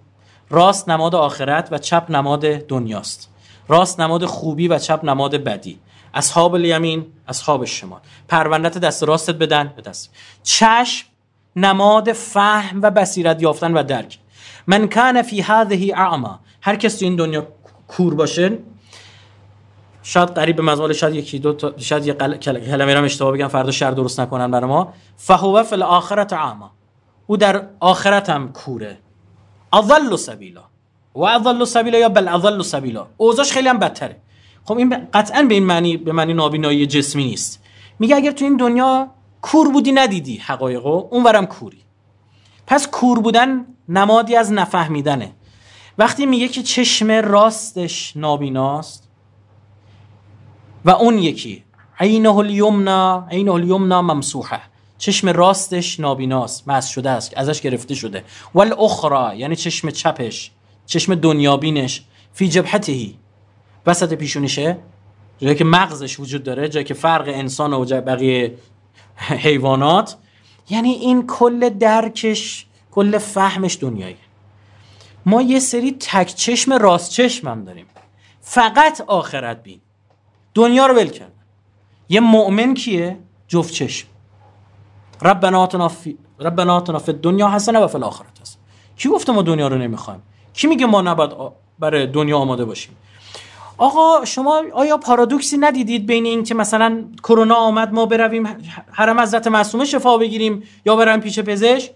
راست نماد آخرت و چپ نماد دنیاست. راست نماد خوبی و چپ نماد بدی. اصحاب الیمین اصحاب شمال. پروندت دست راستت بدن به دست. چشم نماد فهم و بصیرت یافتن و درک. من کان فی هذه اعما. هر کس تو این دنیا کور باشه شاید قریب به مزمال شاید یکی دو تا شاید یه کلمه رو اشتباه بگم فردا شر درست نکنن برای ما. فهو فی الاخره اعما. او در آخرت هم کوره. اضل سبیلا. و اضل سبیلا یا بل اضل سبیلا. اوضاعش خیلی هم بدتره. خب این قطعا به این معنی به معنی نابینایی جسمی نیست. میگه اگر تو این دنیا کور بودی ندیدی حقایقو؟ اونورم کوری. پس کور بودن نمادی از نفهمیدنه. وقتی میگه که چشم راستش نابیناست و اون یکی عینه الیمنا عینه الیمنا ممسوحه. چشم راستش نابیناست مس شده است ازش گرفته شده. والاخرى یعنی چشم چپش چشم دنیابینش فی جبهتهی وسط پیشونیشه جایی که مغزش وجود داره جایی که فرق انسان و بقیه حیوانات. یعنی این کل درکش کل فهمش دنیایی. ما یه سری تک چشم راست چشم هم داریم. فقط آخرت بین. دنیا رو ول کردن یه مؤمن کیه؟ جفت چشم. ربنا آتنا فی ربنا دنیا حسنه و فی هست کی گفته ما دنیا رو نمی‌خوایم؟ کی میگه ما نباید برای دنیا آماده باشیم؟ آقا شما آیا پارادوکسی ندیدید بین این که مثلا کرونا آمد ما برویم حرم حضرت معصومه شفا بگیریم یا برم پیش پزشک؟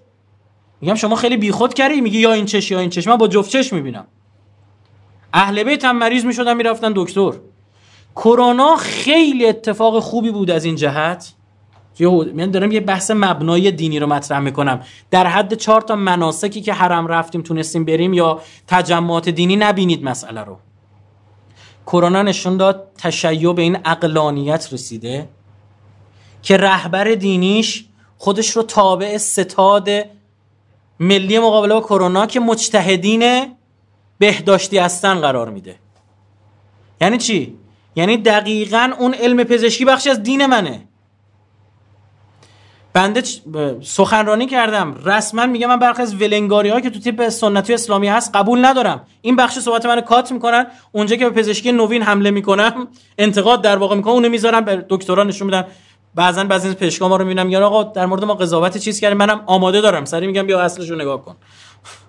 میگم شما خیلی بیخود کردی میگی یا این چش یا این چش. من با جفت چش می‌بینم. اهل بیت هم مریض می‌شدن می‌رفتن دکتر. کرونا خیلی اتفاق خوبی بود از این جهت. من دارم یه بحث مبنای دینی رو مطرح می‌کنم. در حد چهار تا مناسکی که حرم رفتیم تونستیم بریم یا تجمعات دینی نبینید مسئله رو. کرونا نشون داد تشیع به این اقلانیت رسیده که رهبر دینیش خودش رو تابع ستاد ملی مقابله با کرونا که مجتهدین بهداشتی هستن قرار میده. یعنی چی؟ یعنی دقیقا اون علم پزشکی بخشی از دین منه. بنده سخنرانی کردم. رسما میگم من برخی از ولنگاری ها که تو تیپ سنتی اسلامی هست قبول ندارم. این بخش صحبت منو کات می‌کنن. اونجا که به پزشکی نوین حمله می‌کنم انتقاد در واقع می‌کنم اونو می‌ذارم به دکترا نشون میدن بعضا بعضی از پزشکا ما رو می‌بینم میگن آقا در مورد ما قضاوت چیز کردیم منم آماده دارم. سری میگم بیا اصلشو نگاه کن.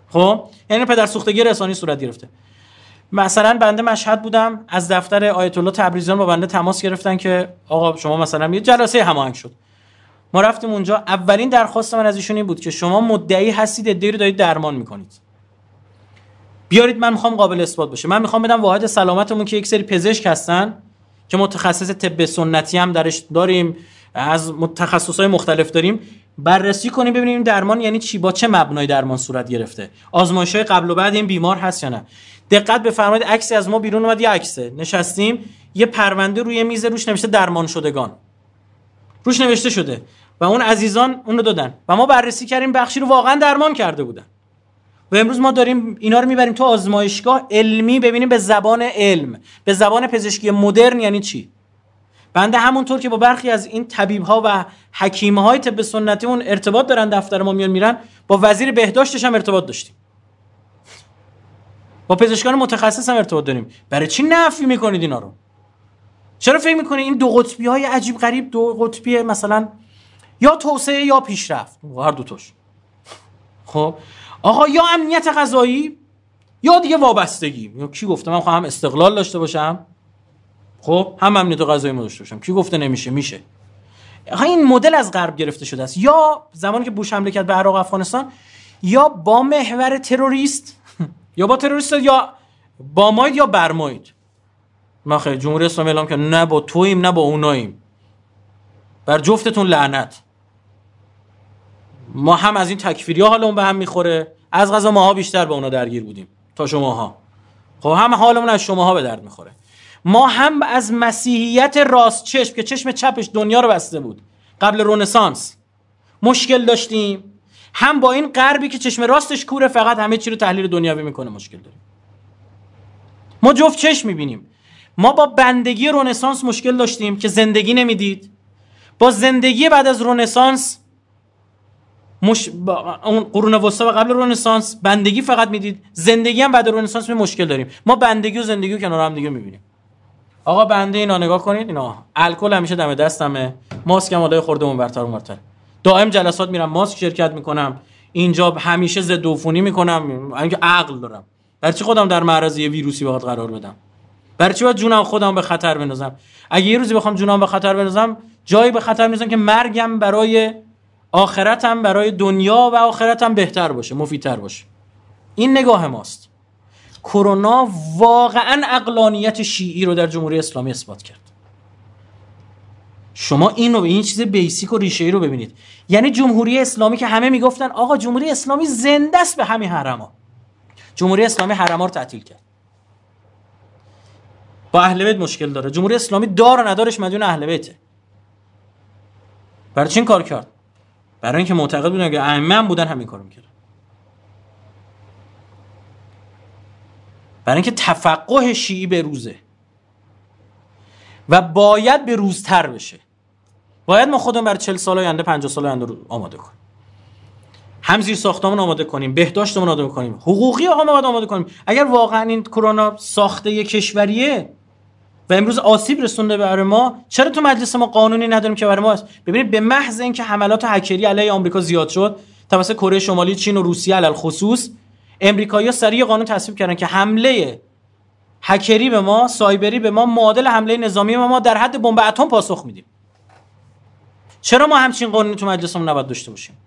خب؟ یعنی پدر سوختگی رسانی صورت گرفته. مثلا بنده مشهد بودم. از دفتر آیت الله تبریزیان با بنده تماس گرفتن که آقا شما مثلا یه جلسه هماهنگ شد. ما رفتیم اونجا. اولین درخواست من از ایشون این بود که شما مدعی هستید ادعی رو دارید درمان می‌کنید. بیارید من می‌خوام قابل اثبات باشه من می‌خوام بدم واحد سلامتمون که یک سری پزشک هستن که متخصص طب سنتی هم درش داریم از های مختلف داریم. بررسی کنیم ببینیم درمان یعنی چی با چه مبنای درمان صورت گرفته. آزمایش های قبل و بعد این بیمار هست یا نه. دقت بفرمایید عکسی از ما بیرون اومد یه عکسه. نشستیم یه پرونده روی میز روش نوشته درمان شدگان. روش نوشته شده. و اون عزیزان اون رو دادن. و ما بررسی کردیم بخشی رو واقعا درمان کرده بودن. و امروز ما داریم اینا رو می‌بریم تو آزمایشگاه علمی ببینیم به زبان علم به زبان پزشکی مدرن یعنی چی؟ بنده همونطور که با برخی از این طبیب ها و حکیم های طب سنتی اون ارتباط دارن دفتر ما میان میرن با وزیر بهداشتش هم ارتباط داشتیم. با پزشکان متخصص هم ارتباط داریم. برای چی نفی می‌کنید اینا رو؟ چرا فکر می‌کنید این دو قطبی های عجیب غریب دو قطبی مثلا یا توسعه یا پیشرفت. هر دوتاش خب؟ آقا یا امنیت غذایی یا دیگه وابستگی. کی گفته؟ من خواهم استقلال داشته باشم. خب؟ هم امنیت غذایی داشته باشم. کی گفته نمیشه؟ میشه. این مدل از غرب گرفته شده است. یا زمانی که بوش حمله کرد به عراق افغانستان یا با محور تروریست یا با تروریست یا با ماید یا برماید ما خیلی جمهوری اسلامی اعلام که نه با تویم نه با اوناییم. بر جفتتون لعنت. ما هم از این تکفیری ها حالمون به هم می‌خوره. از غذا ماها بیشتر به اونا درگیر بودیم. تا شماها. خب هم حالمون از شماها به درد می‌خوره. ما هم از مسیحیت راست چشم که چشم چپش دنیا رو بسته بود. قبل رونسانس. مشکل داشتیم. هم با این غربی که چشم راستش کوره فقط همه چی رو تحلیل دنیاوی می‌کنه مشکل داریم. ما جفت چشم می‌بینیم. ما با بندگی رونسانس مشکل داشتیم که زندگی نمی‌دید. با زندگی بعد از رونسانس مش... اون قرون وسطا و قبل رنسانس بندگی فقط می‌دید. زندگی هم بعد رنسانس می مشکل داریم. ما بندگی و زندگی رو کنار هم دیگه می‌بینیم. آقا بنده اینا نگاه کنید. اینا الکل همیشه دم دستمه. ماسک هم خورده اون برتر اون دائم جلسات میرم ماسک شرکت می‌کنم. اینجا همیشه ضد عفونی می‌کنم. اینکه عقل دارم. برای چی خودم در معرض یه ویروسی باید قرار بدم؟ برای چی باید جونم خودم به خطر بندازم؟ اگه یه روزی بخوام جونم به خطر بندازم جایی به خطر می‌ذارم که مرگم برای آخرتم برای دنیا و آخرتم بهتر باشه مفیدتر باشه. این نگاه ماست. کرونا واقعا اقلانیت شیعی رو در جمهوری اسلامی اثبات کرد. شما اینو این چیز بیسیک و ریشه ای رو ببینید. یعنی جمهوری اسلامی که همه می‌گفتن آقا جمهوری اسلامی زنده است به همین حرما. جمهوری اسلامی حرما رو تعطیل کرد. با اهل بیت مشکل داره. جمهوری اسلامی دار و ندارش مدیون اهل بیته. برای چی این کار کرد؟ برای اینکه معتقد بودن که ائمه بودن همین کارو می‌کردن. برای اینکه تفقه شیعی به روزه. و باید به روزتر بشه. باید ما خودمون برای 40 سال آینده 50 سال آینده رو آماده کنیم. هم زیر ساختمون آماده کنیم بهداشتمون آماده کنیم. حقوقی آقا ما باید آماده کنیم. اگر واقعا این کرونا ساخته یک کشوریه و امروز آسیب رسونده برای ما. چرا تو مجلس ما قانونی نداریم که برای ما؟ است ببینید به محض اینکه حملات هکری علیه آمریکا زیاد شد توسط کره شمالی چین و روسیه علل خصوص امریکایی‌ها سریع قانون تصویب کردن که حمله هکری به ما سایبری به ما معادل حمله نظامی به ما در حد بمب اتم پاسخ میدیم. چرا ما همچین قانونی تو مجلسمون نباید داشته باشیم؟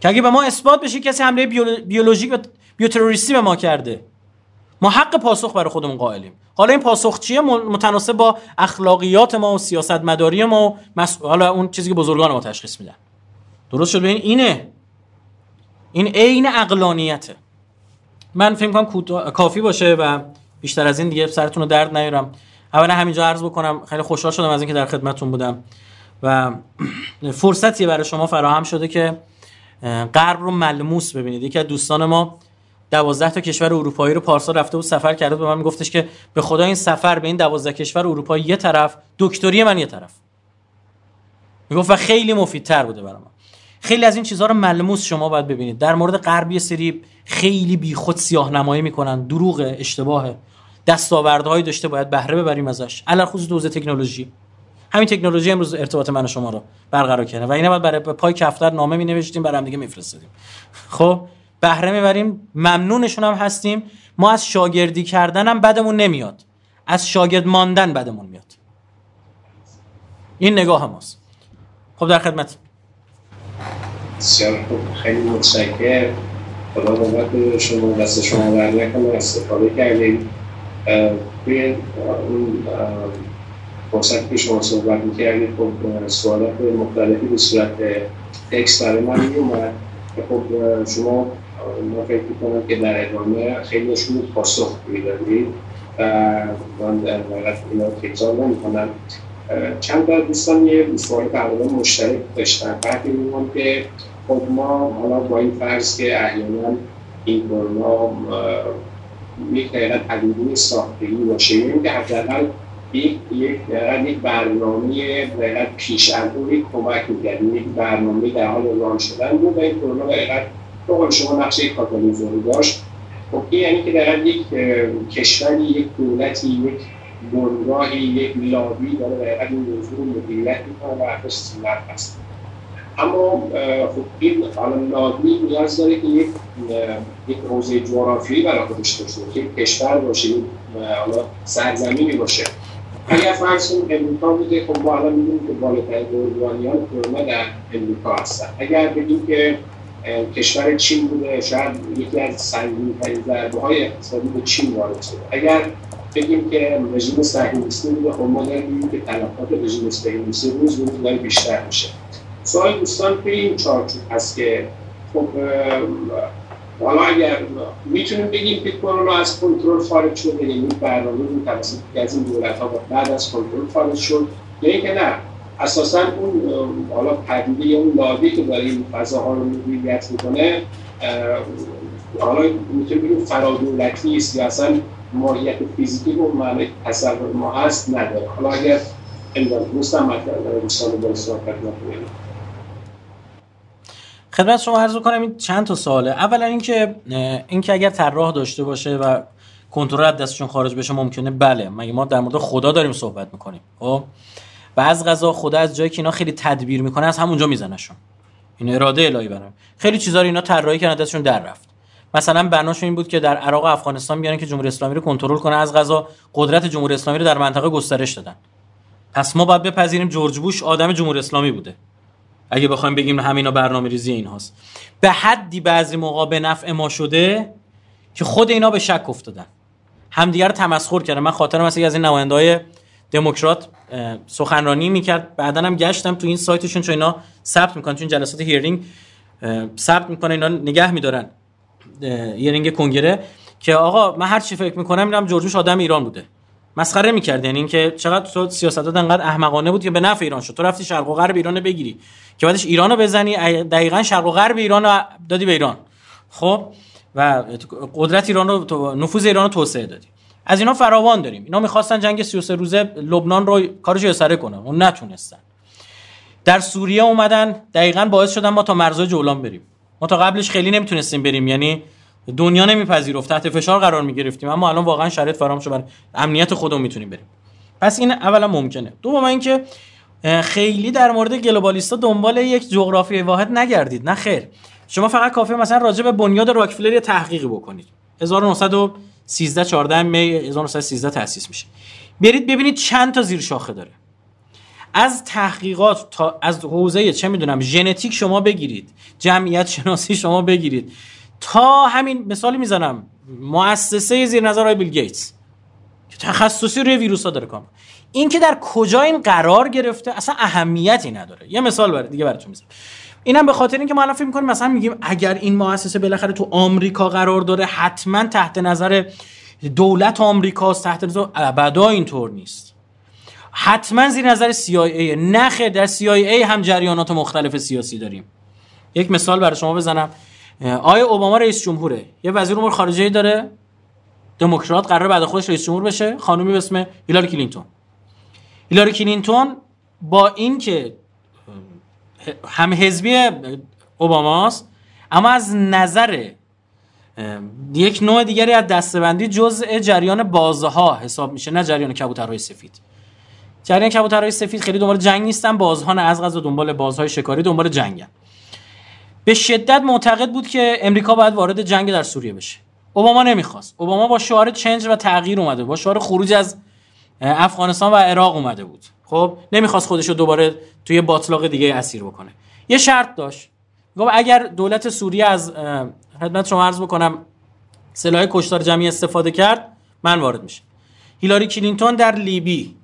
که اگه به ما اثبات بشه کسی حمله بیولوژیک و بیوتروریستی به ما کرده ما حق پاسخ برای خودمون قائلیم. حالا این پاسخ چیه؟ متناسب با اخلاقیات ما و سیاست مداری ما و حالا اون چیزی که بزرگان ما تشخیص میدن. درست شد؟ ببین اینه. این عین عقلانیته. من فکر کنم کافی باشه و بیشتر از این دیگه سرتون رو درد نیارم. اولا همینجا عرض بکنم خیلی خوشحال شدم از اینکه در خدمتتون بودم و فرصتی برای شما فراهم شده که غرب رو ملموس ببینید. یکی از دوستان ما دوازده تا کشور اروپایی رو پارسال رفته بود سفر کرده به من میگفتش که به خدا این سفر به این دوازده کشور اروپایی یه طرف دکتری من یه طرف. می‌گفت و خیلی مفیدتر بوده برای ما. خیلی از این چیزها رو ملموس شما باید ببینید. در مورد غرب یه سری خیلی بیخود سیاه نمایی می‌کنن. دروغ اشتباه دستاوردهایی داشته باید بهره ببریم ازش. علل خصوص دوزه تکنولوژی. همین تکنولوژی امروز ارتباط من و شما رو برقرار کرده و اینا باید برای پای کفتر نامه می نوشتیم برای هم دیگه میفرستادیم. خب؟ بهره می‌بریم. ممنونشون هم هستیم. ما از شاگردی کردن هم بدمون نمیاد. از شاگرد ماندن بدمون میاد. این نگاه ماست. خب در خدمت. بسیار خوب. خیلی متشکر خدا به شما. دست شما بر نکنه. استفاده کردیم. توی اون فرصت که شما صحبت می‌کردید خب سوالات مختلفی به صورت تکس برای من میومد خب شما ما فکر می‌کنم که در ادامه خیلیشون پاسخ می‌دادید و من در واقع اینا تکرار نمی‌کنم. چند تا دوستان یه سوال تقریبا مشترک داشتن. بعد میگم که خب ما حالا با این فرض که احیانا این کرونا یک حقیقت حدودی ساختگی باشه. یعنی که حداقل یک یک برنامه حقیقت پیش کمک می‌کرد یک برنامه در حال ران شدن بود و این کرونا حقیقت به شما نقشه کاتالیزوری داشت. خب این یعنی که در یک کشوری یک دولتی یک بنگاهی یک لابی داره در این موضوع مدیریت می‌کنه و ارتش سیلت هست. اما خب این حالا لابی نیاز داره که یک یک حوزه جغرافیایی برای خودش داشته باشه یک کشور باشه یک حالا سرزمینی باشه. اگر فرض کنیم امریکا بوده خب ما الان می‌دونیم که بالاترین قربانیان کرونا در امریکا هستن. اگر بگیم که کشور چین بوده شاید یکی از سنگین‌ترین ضربه های اقتصادی به چین وارد شده. اگر بگیم که رژیم صهیونیستی بوده خب ما داریم که تلفات رژیم صهیونیستی روز روز داره بیشتر میشه. سوال دوستان توی این چارچوب هست که خب حالا اگر می‌تونیم بگیم که کرونا از کنترل خارج شده یعنی برنامه رو توسط از این دولت ها بعد از کنترل خارج شد یا اینکه نه اساسا اون حالا پدیده اون لابی که داره این فضاها رو مدیریت می‌کنه حالا می‌تونیم بگیم فرادولتی است یا اصلا ماهیت فیزیکی رو معنی تصور ما هست نداره. حالا اگر امداد دوستم مطلب دوستان با صحبت نکنیم. خدمت شما عرض کنم این چند تا سواله. اولا اینکه اینکه اگر طراح داشته باشه و کنترل دستشون خارج بشه ممکنه بله مگه ما در مورد خدا داریم صحبت می‌کنیم؟ خب؟ از غذا خدا از جایی که اینا خیلی تدبیر می‌کنه از همونجا میزنشون این اراده الهی برام. خیلی چیزا رو اینا طراحی کردن دستشون در رفت. مثلا بناشون این بود که در عراق و افغانستان بیان که جمهوری اسلامی رو کنترل کنه از غذا. قدرت جمهوری اسلامی رو در منطقه گسترش دادن. پس ما باید بپذیریم جورج بوش آدم جمهوری اسلامی بوده. اگه بخوایم بگیم همینا برنامه ریزی این هاست به حدی بعضی موقع به نفع ما شده که خود اینا به شک افتادن. همدیگه رو تمسخر کردن. من خاطرم هست از این نماینده دموکرات سخنرانی می‌کرد. بعدا هم گشتم تو این سایتشون چون اینا ثبت می‌کنن. این جلسات هیرینگ ثبت می‌کنن اینا نگه میدارن هیرینگ کنگره که آقا من هر چی فکر می‌کنم میرم جورجوش آدم ایران بوده. مسخره می‌کرد. یعنی اینکه چقدر تو سیاستات انقدر احمقانه بود که به نفع ایران شد. تو رفتی شرق و غرب ایران بگیری که بعدش ایرانو بزنی دقیقا شرق و غرب ایران دادی به ایران. خب؟ و قدرت ایران رو نفوذ ایران رو توسعه دادی. از اینا فراوان داریم. اینا می‌خواستن جنگ 33 روزه لبنان رو کارش سره کنن. اون نتونستن. در سوریه اومدن. دقیقا باعث شدن ما تا مرزهای جولان بریم. ما تا قبلش خیلی نمی‌تونستیم بریم. یعنی دنیا نمیپذیرفت. تحت فشار قرار می‌گرفتیم. اما الان واقعا شرایط فراهم شده امنیت خودمون می‌تونیم بریم. پس این اولا ممکنه. دوم اینکه خیلی در مورد گلوبالیستا دنبال یک جغرافی واحد نگردید. نه خیر. شما فقط کافی مثلا راجع به بنیاد راکفلر تحقیقی بکنید. 1913 14 می 1913 تأسیس میشه. برید ببینید چند تا زیر شاخه داره. از تحقیقات تا از حوزه چه می‌دونم ژنتیک شما بگیرید جمعیت شناسی شما بگیرید. تا همین مثالی می‌زنم مؤسسه زیر نظر های بیل گیتس که تخصصی روی ویروس ها داره کام این که در کجا این قرار گرفته اصلا اهمیتی نداره. یه مثال برای دیگه براتون می‌زنم. اینم به خاطر اینکه ما الان فکر می‌کنیم مثلا میگیم اگر این مؤسسه بالاخره تو آمریکا قرار داره حتما تحت نظر دولت آمریکاست تحت نظر ابدا اینطور نیست. حتما زیر نظر CIA نخه در CIA هم جریانات مختلف سیاسی داریم. یک مثال برای شما بزنم. آقا اوباما رئیس جمهوره. یه وزیر امور خارجه داره. دموکرات قرار بعد خودش رئیس جمهور بشه. خانومی به اسم هیلاری کلینتون. هیلاری کلینتون با اینکه هم حزبی اوباماست اما از نظر یک نوع دیگری از دسته‌بندی جزء جریان بازها حساب میشه نه جریان کبوترهای سفید. جریان کبوترهای سفید خیلی دنبال جنگ نیستن بازها نه از قضا دنبال بازهای شکاری دنبال جنگن. به شدت معتقد بود که امریکا باید وارد جنگ در سوریه بشه. اوباما نمی‌خواست. اوباما با شعار چنج و تغییر اومده با شعار خروج از افغانستان و عراق اومده بود. خب نمی‌خواست خودش رو دوباره توی باطلاق دیگه اسیر بکنه. یه شرط داشت. گفت اگر دولت سوریه از خدمت شما عرض بکنم سلاح کشتار جمعی استفاده کرد من وارد میشه هیلاری کلینتون در لیبی.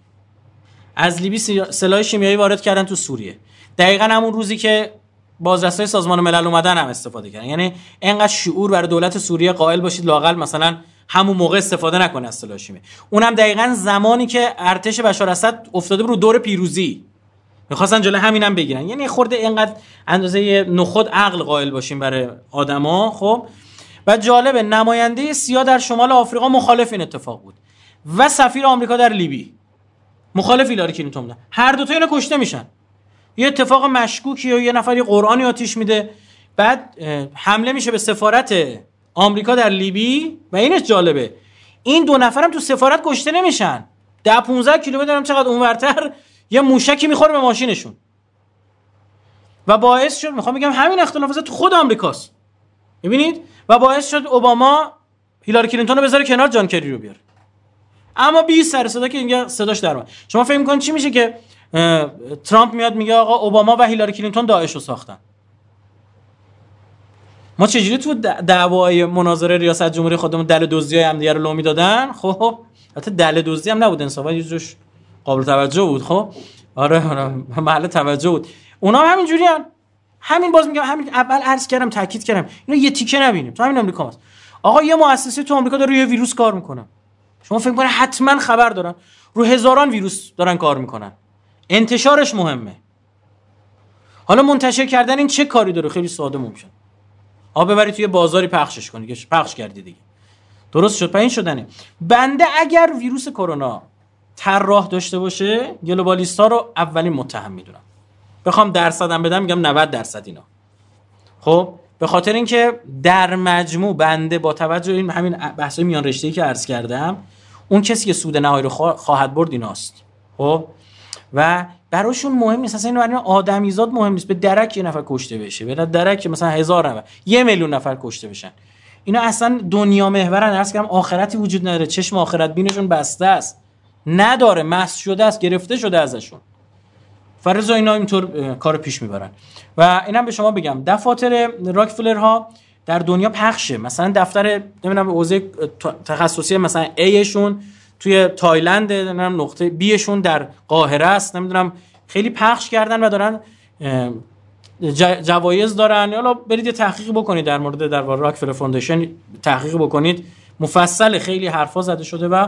از لیبی سلاح شیمیایی وارد کردن تو سوریه. دقیقا همون روزی که بازرسای سازمان ملل اومدن هم استفاده کردن. یعنی انقدر شعور برای دولت سوریه قائل باشید لاقل مثلا همون موقع استفاده نکنه از سلاح شیمیایی اونم دقیقا زمانی که ارتش بشار اسد افتاده رو دور پیروزی. می‌خواستن جلو همینم بگیرن. یعنی خورده اینقدر اندازه نخود عقل قائل باشیم برای آدما خب. و جالبه نماینده سیاه در شمال آفریقا مخالف این اتفاق بود. و سفیر آمریکا در لیبی. مخالف هیلاری کلینتون بودن. هر دو تا اینا کشته میشن. یه اتفاق مشکوکی و یه نفر یه قرآنی آتیش میده. بعد حمله میشه به سفارت آمریکا در لیبی و اینش جالبه. این دو نفرم تو سفارت کشته نمیشن. ده 15 کیلومتر هم چقدر اونورتر یه موشکی می‌خوره به ماشینشون. و باعث شد می‌خوام بگم همین اختلافات تو خود آمریکاست. ببینید و باعث شد اوباما هیلاری کلینتون رو بذاره کنار جان کری رو بیاره. اما بی سر صدا که اینجا صداش در شما فکر می‌کنید چی میشه که ترامپ میاد میگه آقا اوباما و هیلاری کلینتون داعش رو ساختن. ما چجوری تو دعوای مناظره ریاست جمهوری خودمون دله دزدی هم دیگه رو لو می‌دادن خب البته دله دزدی هم نبود انصافا یه جوش قابل توجه بود خب. آره آره محل توجه بود. اونا هم همین جوری هم. همین باز میگم همین اول عرض کردم تاکید کردم. اینو یه تیکه نبینیم. تو همین آمریکا هست. آقا یه مؤسسه تو آمریکا داره روی ویروس کار می‌کنه. شما فکر کنید حتما خبر دارن. رو هزاران ویروس دارن کار می‌کنن. انتشارش مهمه. حالا منتشر کردن این چه کاری داره؟ خیلی ساده ممکن. آ ببری توی بازاری پخشش کنی که پخش کردی دیگه. درست شد پایین شدنه. بنده اگر ویروس کرونا طراح داشته باشه گلوبالیستا رو اولین متهم می‌دونم. بخوام درصدم بدم میگم 90 درصد اینا. خب به خاطر اینکه در مجموع بنده با توجه این همین بحث میان رشته که عرض کردم اون کسی که سود نهایی رو خواهد برد ایناست. خب و براشون مهم نیست. اصلا این برای آدمیزاد مهم نیست. به درک یه نفر کشته بشه. به درک مثلا هزار نفر. یه میلیون نفر کشته بشن. اینا اصلا دنیا محورن. عرض کردم آخرتی وجود نداره. چشم آخرت بینشون بسته است. نداره. مسخ شده است. گرفته شده ازشون. فرض اینا اینطور کار پیش می‌برن. و اینم به شما بگم. دفاتر راکفلر ها در دنیا پخشه. مثلا دفتر نمی‌دونم حوزه تخصصی مثلا ایشون توی تایلند نمی‌دونم نقطه بیشون در قاهره است نمی‌دونم خیلی پخش کردن و دارن جوایز دارن. حالا برید یه تحقیق بکنید در مورد در راکفلر foundation تحقیق بکنید. مفصل خیلی حرفا زده شده و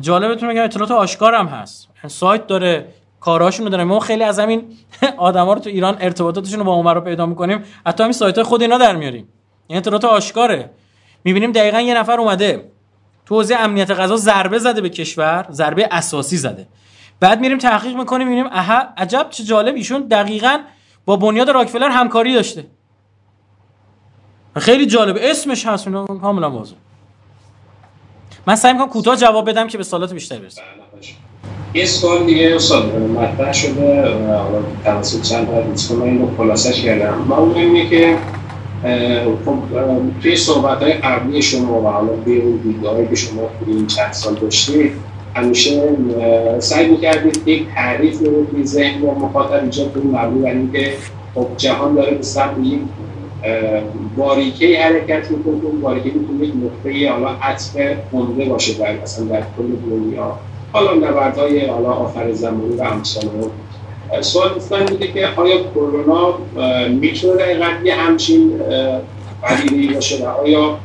جالبتون میگم اطلاعات آشکار هم هست. سایت داره کاراشون رو داره. ما خیلی از همین آدما رو تو ایران ارتباطاتشون رو با اونور رو پیدا می‌کنیم. حتی همین سایت های خود اینا در میاریم. این اطلاعات آشکاره. می‌بینیم دقیقا یه نفر اومده. تو حوزه امنیت غذا ضربه زده به کشور ضربه اساسی زده. بعد میریم تحقیق می‌کنیم می‌بینیم اها عجب چه جالب ایشون دقیقا با بنیاد راکفلر همکاری داشته. خیلی جالب. اسمش هست کاملا واضحه من سعی می‌کنم کوتاه جواب بدم که به سوالات بیشتر برسیم یه سوال دیگه استاد مطرح شده حالا توسط چند تا دوستان اینو خلاصش کردم. من اون اینه که توی صحبت های قبلی شما و حالا به اون دیدگاهی که شما توی این چند سال داشتید همیشه سعی می‌کردید یک تعریف رو توی ذهن و مخاطب ایجاد کنید مبنی بر اینکه خب جهان داره به سمت یک باریکه حرکت می‌کنه اون باریکه می‌تونه یک نقطه حالا عطف عمده باشه در مثلا در کل دنیا. حالا نبردهای حالا آخر زمانی و امثال سوال من بوده که آیا کرونا می‌تونه دقیقا یه همچین پدیده باشه و آیا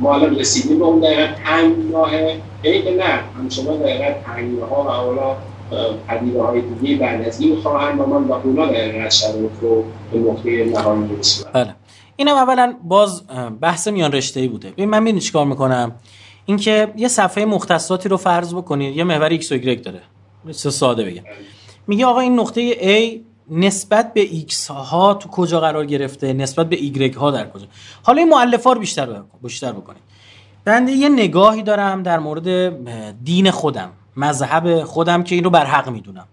ما الان رسیدیم به اون دقیقا تنگناهه یعنی که نه همچنان دقیقا ها و حالا پدیده های دیگه بعد از این خواهند و من با اونا دقیقا شرایط رو به نقطه نهایی رسیدم بله. اینم اولا باز بحث میان رشته ای بوده. ببین من می‌دونی چیکار می‌کنم؟ اینکه یه صفحه مختصاتی رو فرض بکنید یه محور x و y داره. ساده بگم. میگه آقا این نقطه A نسبت به x ها تو کجا قرار گرفته؟ نسبت به y ها در کجا؟ حالا این مؤلفه رو بیشتر بیشتر بکنید بنده یه نگاهی دارم در مورد دین خودم مذهب خودم که اینو بر حق می‌دونم.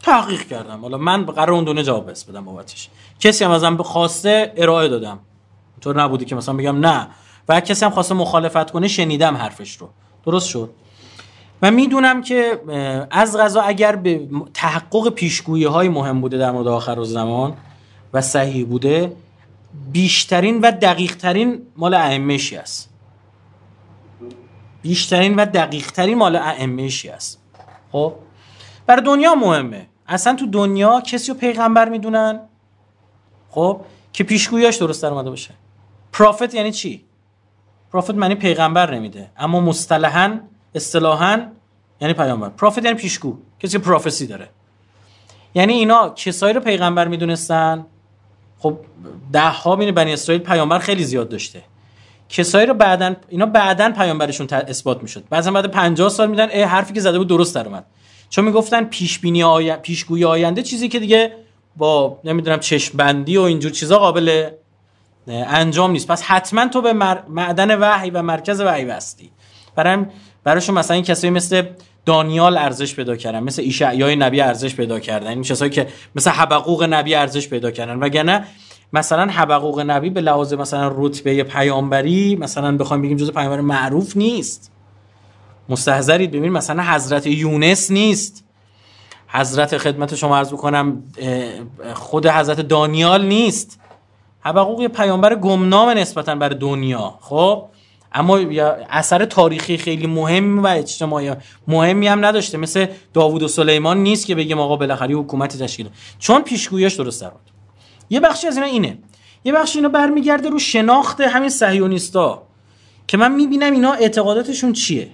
تحقیق کردم. حالا من قرار اون دونه جواب بس بدم بابتش. کسی هم ازم خواسته ارائه دادم. تو نبودی که مثلا بگم نه. و کسی هم خواسته مخالفت کنه شنیدم حرفش رو. درست شد؟ و می‌دونم که از غذا اگر به تحقق پیشگویی های مهم بوده در مورد آخر زمان و صحیح بوده بیشترین و دقیقترین مال ائمه‌شی است؟ بیشترین و دقیقترین مال ائمه‌شی است؟ خب؟ برای دنیا مهمه. اصلا تو دنیا کسی رو پیغمبر می‌دونن؟ خب؟ که پیشگوییاش درست در اومده باشه. پرافت یعنی چی؟ پروفت معنی پیغمبر نمیده. اما مصطلحا اصطلاحا یعنی پیامبر. پروفت یعنی پیشگو. کسی که پروفسی داره. یعنی اینا کسایی رو پیغمبر می‌دونستن. خب ده ها بین بنی اسرائیل پیامبر خیلی زیاد داشته. کسایی رو بعدن اینا بعدن پیامبرشون اثبات می‌شد. بعضا بعد 50 سال میدن ای حرفی که زده بود درست در اومد. چون می‌گفتن پیش بینی آی... پیشگویی آینده چیزی که دیگه با نمی‌دونم چشم بندی و اینجور چیزا قابل انجام نیست. پس حتما تو به معدن وحی و مرکز وحی بستی. برای برایشون مثلا این کسایی مثل دانیال ارزش پیدا کردن مثل ایشعیای نبی ارزش پیدا کردن. این کسایی که مثل حبقوق نبی ارزش پیدا کردن. وگرنه مثلا حبقوق نبی به لحاظ مثلا رتبه پیامبری مثلا بخوایم بگیم جزء پیامبر معروف نیست. مستحضرید. ببین مثلا حضرت یونس نیست. حضرت خدمت شما عرض بکنم خود حضرت دانیال نیست. حبقوق پیامبر گمنام نسبتا بر دنیا. خب؟ اما اثر تاریخی خیلی مهم و اجتماعی مهمی هم نداشته. مثل داوود و سلیمان نیست که بگیم آقا بالاخره حکومت تشکیل چون پیشگوییش درست بود یه بخشی از اینا اینه. یه بخشی اینا برمیگرده رو شناخت همین صهیونیستا که من می‌بینم اینا اعتقاداتشون چیه.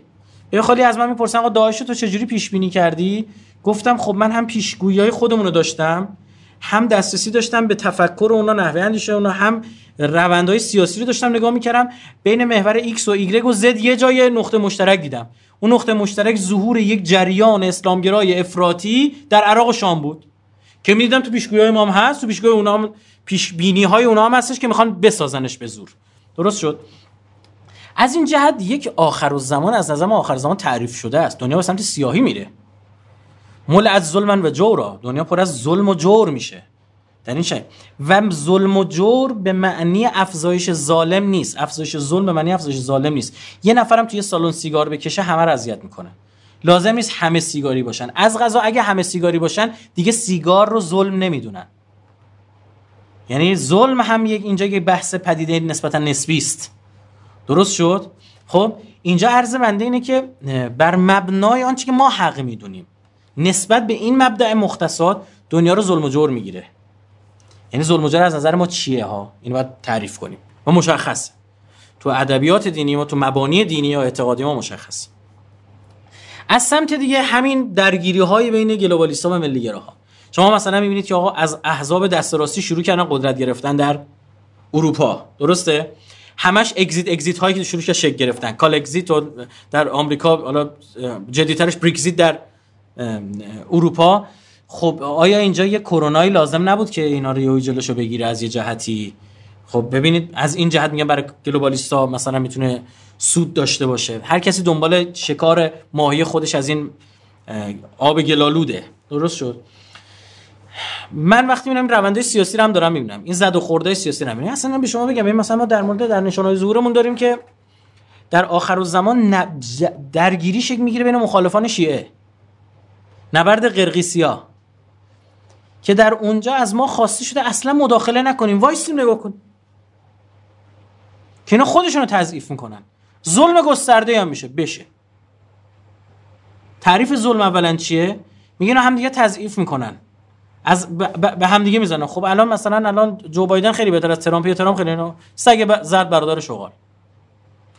یه خالی از من می‌پرسن آقا داعش تو چجوری پیش بینی کردی؟ گفتم خب من هم پیشگویی های خودمون رو داشتم هم دسترسی داشتم به تفکر اونا نحوه اندیشه اونا هم روندهای سیاسی رو داشتم نگاه می‌کردم. بین محور X و Y و Z یه جای نقطه مشترک دیدم. اون نقطه مشترک ظهور یک جریان اسلامگرای افراطی در عراق و شام بود. که می‌دیدم تو پیشگویی ما هست تو پیشگویی اونا هم پیش بینی های اونا هم هستش که می‌خوان بسازنش به زور. درست شد؟ از این جهت یک آخر زمان از نظر آخر زمان تعریف شده است. دنیا به سمت سیاهی میره. مول از ظلم و جورا. دنیا پر از ظلم و جور میشه. در این شای و ظلم و جور به معنی افزایش ظالم نیست. افزایش ظلم به معنی افزایش ظالم نیست. یه نفرم توی سالن سیگار بکشه همه رو اذیت می‌کنه. لازم نیست همه سیگاری باشن. از غذا اگه همه سیگاری باشن دیگه سیگار رو ظلم نمی‌دونن. یعنی ظلم هم یک اینجا یک بحث پدیده نسبتا نسبی است. درست شد؟ خب اینجا عرض بنده اینه که بر مبنای آنچه که ما حق می‌دونیم نسبت به این مبدع مختصات دنیا رو ظلم و جور می‌گیره. یعنی ظلم و جور از نظر ما چیه ها؟ اینو باید تعریف کنیم. و مشخصه تو ادبیات دینی ما تو مبانی دینی یا اعتقادی ما مشخصه از سمت دیگه همین درگیری های بین گلوبالیستا و ملیگراها. شما مثلا می‌بینید که آقا از احزاب دست راستی شروع کردن قدرت گرفتن در اروپا. درسته؟ همش اگزیت اگزیت هایی که شروع کرد شکل گرفتن. کال اگزیت و در آمریکا حالا جدیترش بریکزیت در اروپا. خب آیا اینجا یه کرونایی لازم نبود که اینا رو یه جلوشو بگیره از یه جهتی؟ خب ببینید از این جهت میگم برای گلوبالیستا مثلا می‌تونه سود داشته باشه. هر کسی دنبال شکار ماهی خودش از این آب گلالوده. درست شد؟ من وقتی می‌بینم روندهای سیاسی رو هم دارم می‌بینم. این زد و خورده سیاسی رو می‌بینم. اصلا به شما بگم مثلا ما در مورد در نشانهای ظهورمون داریم که در آخر زمان درگیری شکل می‌گیره بین مخالفان شیعه. نبرد قرقیسیا. که در اونجا از ما خواسته شده اصلا مداخله نکنیم. وایسیم نگاه کن. که اینا خودشون رو تضعیف می‌کنن. ظلم گسترده هم میشه. بشه. تعریف ظلم اولا چیه؟ میگن هم دیگه تضعیف می‌کنن. از به هم دیگه می‌زنن. خب الان مثلا الان جو بایدن خیلی بهتر از ترامپ. یا ترامپ خیلی اینو سگ زرد برادر شغال.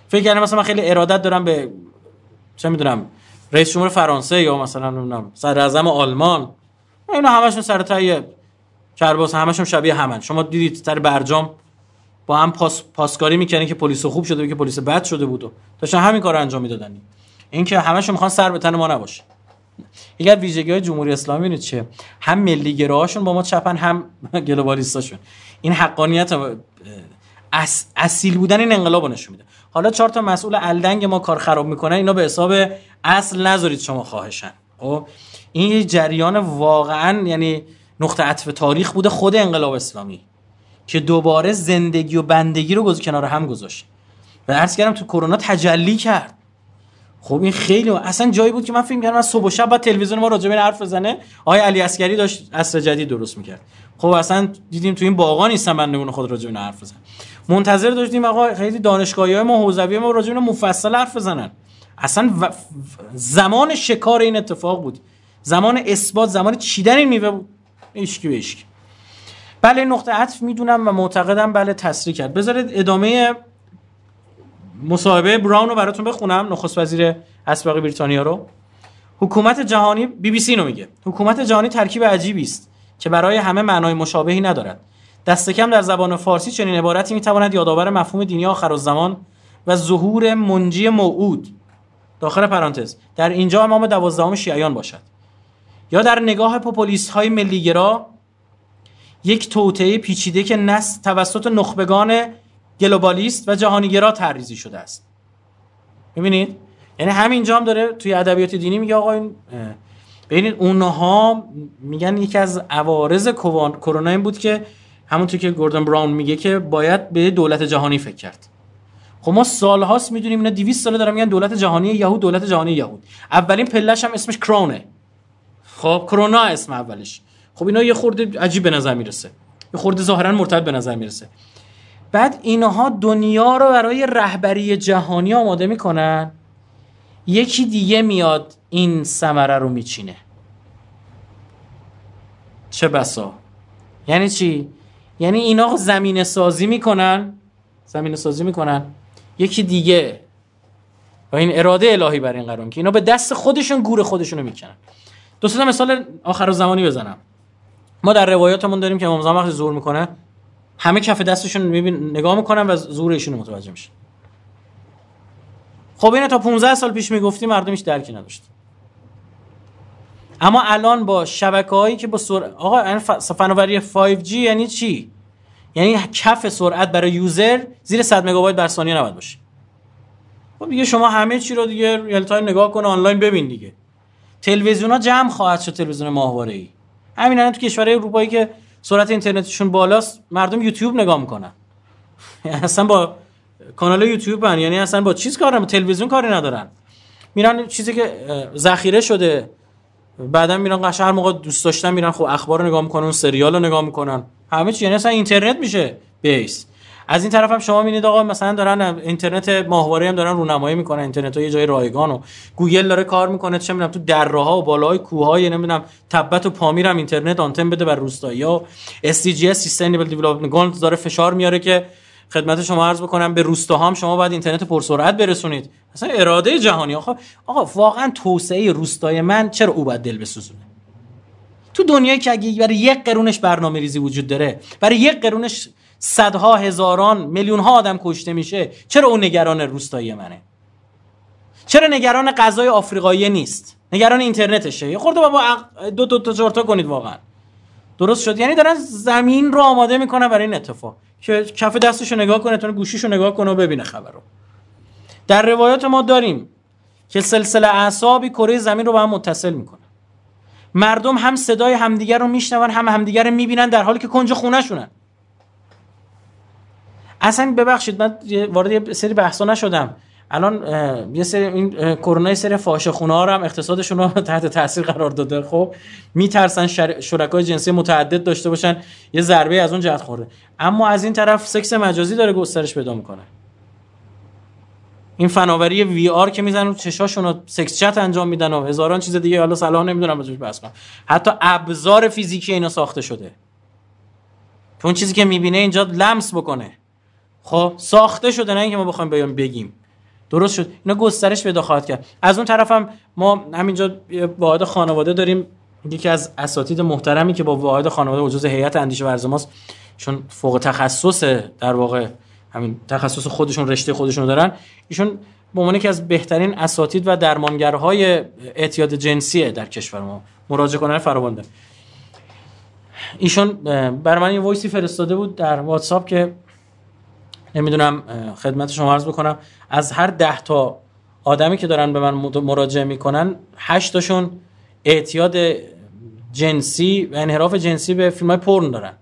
فکر کردم مثلا من خیلی ارادت دارم به چه می‌دونم رئیس جمهور فرانسه یا مثلا نمی‌دونم صدر اعظم آلمان. اینا همشون سر تای کرباس همشون شبیه همن. شما دیدید سر برجام با هم پاس، پاسکاری می‌کنن که پلیس خوب شده که پلیس بد شده بود و داشتن همین کار انجام می‌دادن. این که همشون می‌خوان سر به تن ما نباشه. یکی از ویژگی های جمهوری اسلامی اینه چه؟ هم ملی گراهاشون با ما چپن هم گلوبالیستاشون. این حقانیت اس، اصیل بودن این انقلاب نشون میده. حالا چهار تا مسئول الدنگ ما کار خراب می‌کنن اینا به حساب اصل نذارید شما خواهشن. خب؟ این یه جریان واقعا یعنی نقطه عطف تاریخ بوده خود انقلاب اسلامی که دوباره زندگی و بندگی رو گذاشت کنار هم گذاشت. و عرض کردم تو کرونا تجلی کرد. خب این خیلی اصلا جایی بود که من فکر کردم صبح و شب با تلویزیون ما راجع به حرف بزنه. آقای علی اسکری داشت عصر جدید درست می‌کرد. خب اصلا دیدیم تو این باغا نیستن بندگون خود راجع به حرف بزنن. منتظر داشتیم آقا خیلی دانشگاهی های ما حوزوی ما راجع به مفصل حرف بزنن. اصلا. زمان شکار این اتفاق بود. زمان اثبات زمان چیدن این میوه بود اشکی به اشکی بله نقطه عطف می‌دونم و معتقدم بله تصریح کرد. بذارید ادامه مصاحبه براون رو براتون بخونم نخست وزیر اسبق بریتانیا رو. حکومت جهانی بی بی سی رو میگه. حکومت جهانی ترکیب عجیبی است که برای همه معنای مشابهی ندارد. دست کم در زبان فارسی چنین عبارتی می‌تواند یادآور مفهوم دینی آخر الزمان و ظهور منجی موعود. داخل پرانتز. در اینجا امام دوازدهم شیعیان باشد. یا در نگاه پوپولیست های ملیگرا یک توطعه پیچیده که نس توسط نخبگان گلوبالیست و جهانیگرا تریزی شده است. ببینید یعنی همینجا هم داره توی ادبیات دینی میگه آقا این ببینید اونها میگن یکی از عوارض کرونا این بود که همونطور که گوردن براون میگه که باید به دولت جهانی فکر کرد. خب ما سالهاست می‌دونیم اینا 200 ساله دارن میگن دولت جهانی یهود دولت جهانی یهود. اولین پلش هم اسمش کرونه خب کرونا اسم اولش. خب اینا یه خورده عجیب به نظر می‌رسه. یه خورده ظاهرا مرتبط به نظر می‌رسه. بعد اینها دنیا رو برای رهبری جهانی آماده می‌کنن. یکی دیگه میاد این ثمره رو میچینه. چه بسا. یعنی چی؟ یعنی اینا زمین سازی می‌کنن. زمین سازی می‌کنن. یکی دیگه. و این اراده الهی بر این قرار که اینا به دست خودشون گور خودشونو می‌کنن دو سه مثال آخر زمانی بزنم. ما در روایاتمون داریم که امام زمان وقتی زور می‌کنه همه کف دستشون میبین نگاه می‌کنن و زور ایشون متوجه میشه خب اینو تا 15 سال پیش می‌گفتی مردمش درکی نداشت اما الان با شبکه هایی که با سر... آقا فناوری 5G یعنی چی؟ یعنی کف سرعت برای user زیر 100 مگابایت بر ثانیه نباید باشه. خب دیگه شما همه چی رو دیگه real time نگاه کن آنلاین ببین دیگه. تلویزیون ها جمع خواهد شد تلویزیون ماهواره ای همین الان تو کشورهای اروپایی که سرعت اینترنتشون بالاست مردم یوتیوب نگاه می‌کنن. اصلا با کانال یوتیوبن. یعنی اصلا با چیز کار تلویزیون کاری ندارن. میرن چیزی که ذخیره شده. بعدا میرن قشنگ هر موقع دوست داشتن میرن خب اخبار رو نگاه می‌کنن سریال رو نگاه می‌کنن. همه چی یعنی اصلا اینترنت میشه base. از این طرف هم شما می‌بینید آقا مثلا دارن اینترنت ماهواره هم دارن رونمایی می‌کنن اینترنت های جای رایگان و گوگل داره کار می‌کنه چه می‌دونم تو دره ها و بالای کوههای نمی‌دونم تبت و پامیر هم اینترنت آنتن بده بر روستایی ها. SDGs سستینبل دیولپمنت گولز داره فشار میاره که خدمت شما عرض بکنم به روستاها هم شما باید اینترنت پرسرعت برسونید. اصلا اراده جهانی. آقا آقا واقعا توسعه روستای من چرا او باید دل بسوزونه؟ تو دنیایی که اگه برای یک قرونش برنامه ریزی وجود داره برای یک قرونش صدها هزاران میلیون ها آدم کشته میشه. چرا اون نگران روستایی منه؟ چرا نگران غذای آفریقایی نیست؟ نگران اینترنتشه. یه خورده بابا دو دو تا چهار تا کنید واقعا. درست شد؟ یعنی دارن زمین رو آماده می‌کنن برای این اتفاق. که کف دستشو نگاه کنه تا گوشیشو نگاه کنه و ببینه خبر رو در روایات ما داریم که سلسله اعصابی کره زمین رو با هم متصل می‌کنه. مردم هم صدای همدیگر رو میشنون هم همدیگر رو می‌بینن در حالی که کنج خونه شونن اصلا ببخشید من وارد یه سری بحثا نشدم. الان یه سری این کرونا سری فاحشه خونه ها هم اقتصادشون رو تحت تاثیر قرار داده. خب میترسن شرکای جنسی متعدد داشته باشن یه ضربه از اون جهت خورده. اما از این طرف سکس مجازی داره گسترش پیدا می‌کنه. این فناوری وی آر که می‌زنن چشاشون رو سکس چت انجام میدن و هزاران چیز دیگه حالا صلاح نمی‌دونم ازش بحث کنم. حتی ابزار فیزیکی اینا ساخته شده. اون چیزی که می‌بینه اینجا لمس بکنه. خب ساخته شده نه اینکه ما بخوایم بیان بگیم. درست شد. اینا گسترش پیدا خواهد کرد. از اون طرف هم ما همینجا واحد خانواده داریم. یکی از اساتید محترمی که با واحد خانواده و جزء هیئت اندیشه ورز ماست. چون فوق تخصص در واقع همین تخصص خودشون رشته خودشون دارن. ایشون به عنوان که از بهترین اساتید و درمانگرهای اعتیاد جنسیه در کشور ما. مراجعه کنن فراوان ایشون برای من یه voice ی فرستاده بود در واتساپ که نمی‌دونم خدمت شما عرض بکنم از هر ده تا آدمی که دارن به من مراجعه می‌کنن هشت تاشون اعتیاد جنسی و انحراف جنسی به فیلم های پرن دارن.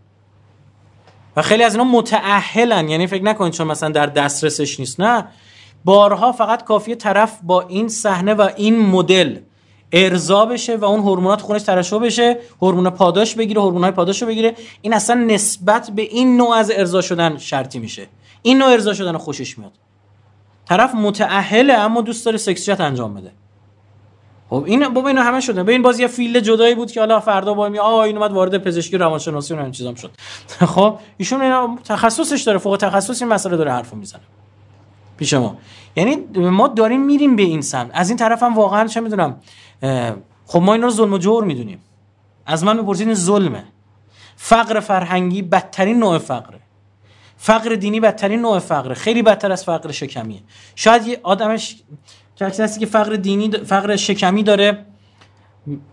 و خیلی از اینا متأهلن. یعنی فکر نکنید چون مثلا در دسترسش نیست. نه. بارها فقط کافیه طرف با این صحنه و این مدل ارضا بشه و اون هورمونات خونش ترشح بشه هورمون پاداش بگیره هورمونای پاداش رو بگیره. این اصلا نسبت به این نوع از ارضا شدن شرطی میشه. این نوع ارضا شدن خوشش میاد. طرف متأهله اما دوست داره sex chat انجام بده. خب این بابا اینا همه شده. این باز یه field جدایی بود که حالا فردا با می آ این اومد وارد پزشکی روانشناسی و این چیزام شد. خب ایشون اینا تخصصش داره فوق تخصص این مسئله داره حرفو می‌زنه. پیش ما. یعنی ما داریم میریم به این سمت. از این طرف هم واقعا چه می‌دونم خب ما اینا رو ظلم و جور می‌دونیم. از من می‌پرسید ظلمه. فقر فرهنگی بدترین نوع فقره. فقر دینی بدترین نوع فقره خیلی بدتر از فقر شکمیه. شاید یه آدمش کسی که فقر دینی فقر شکمی داره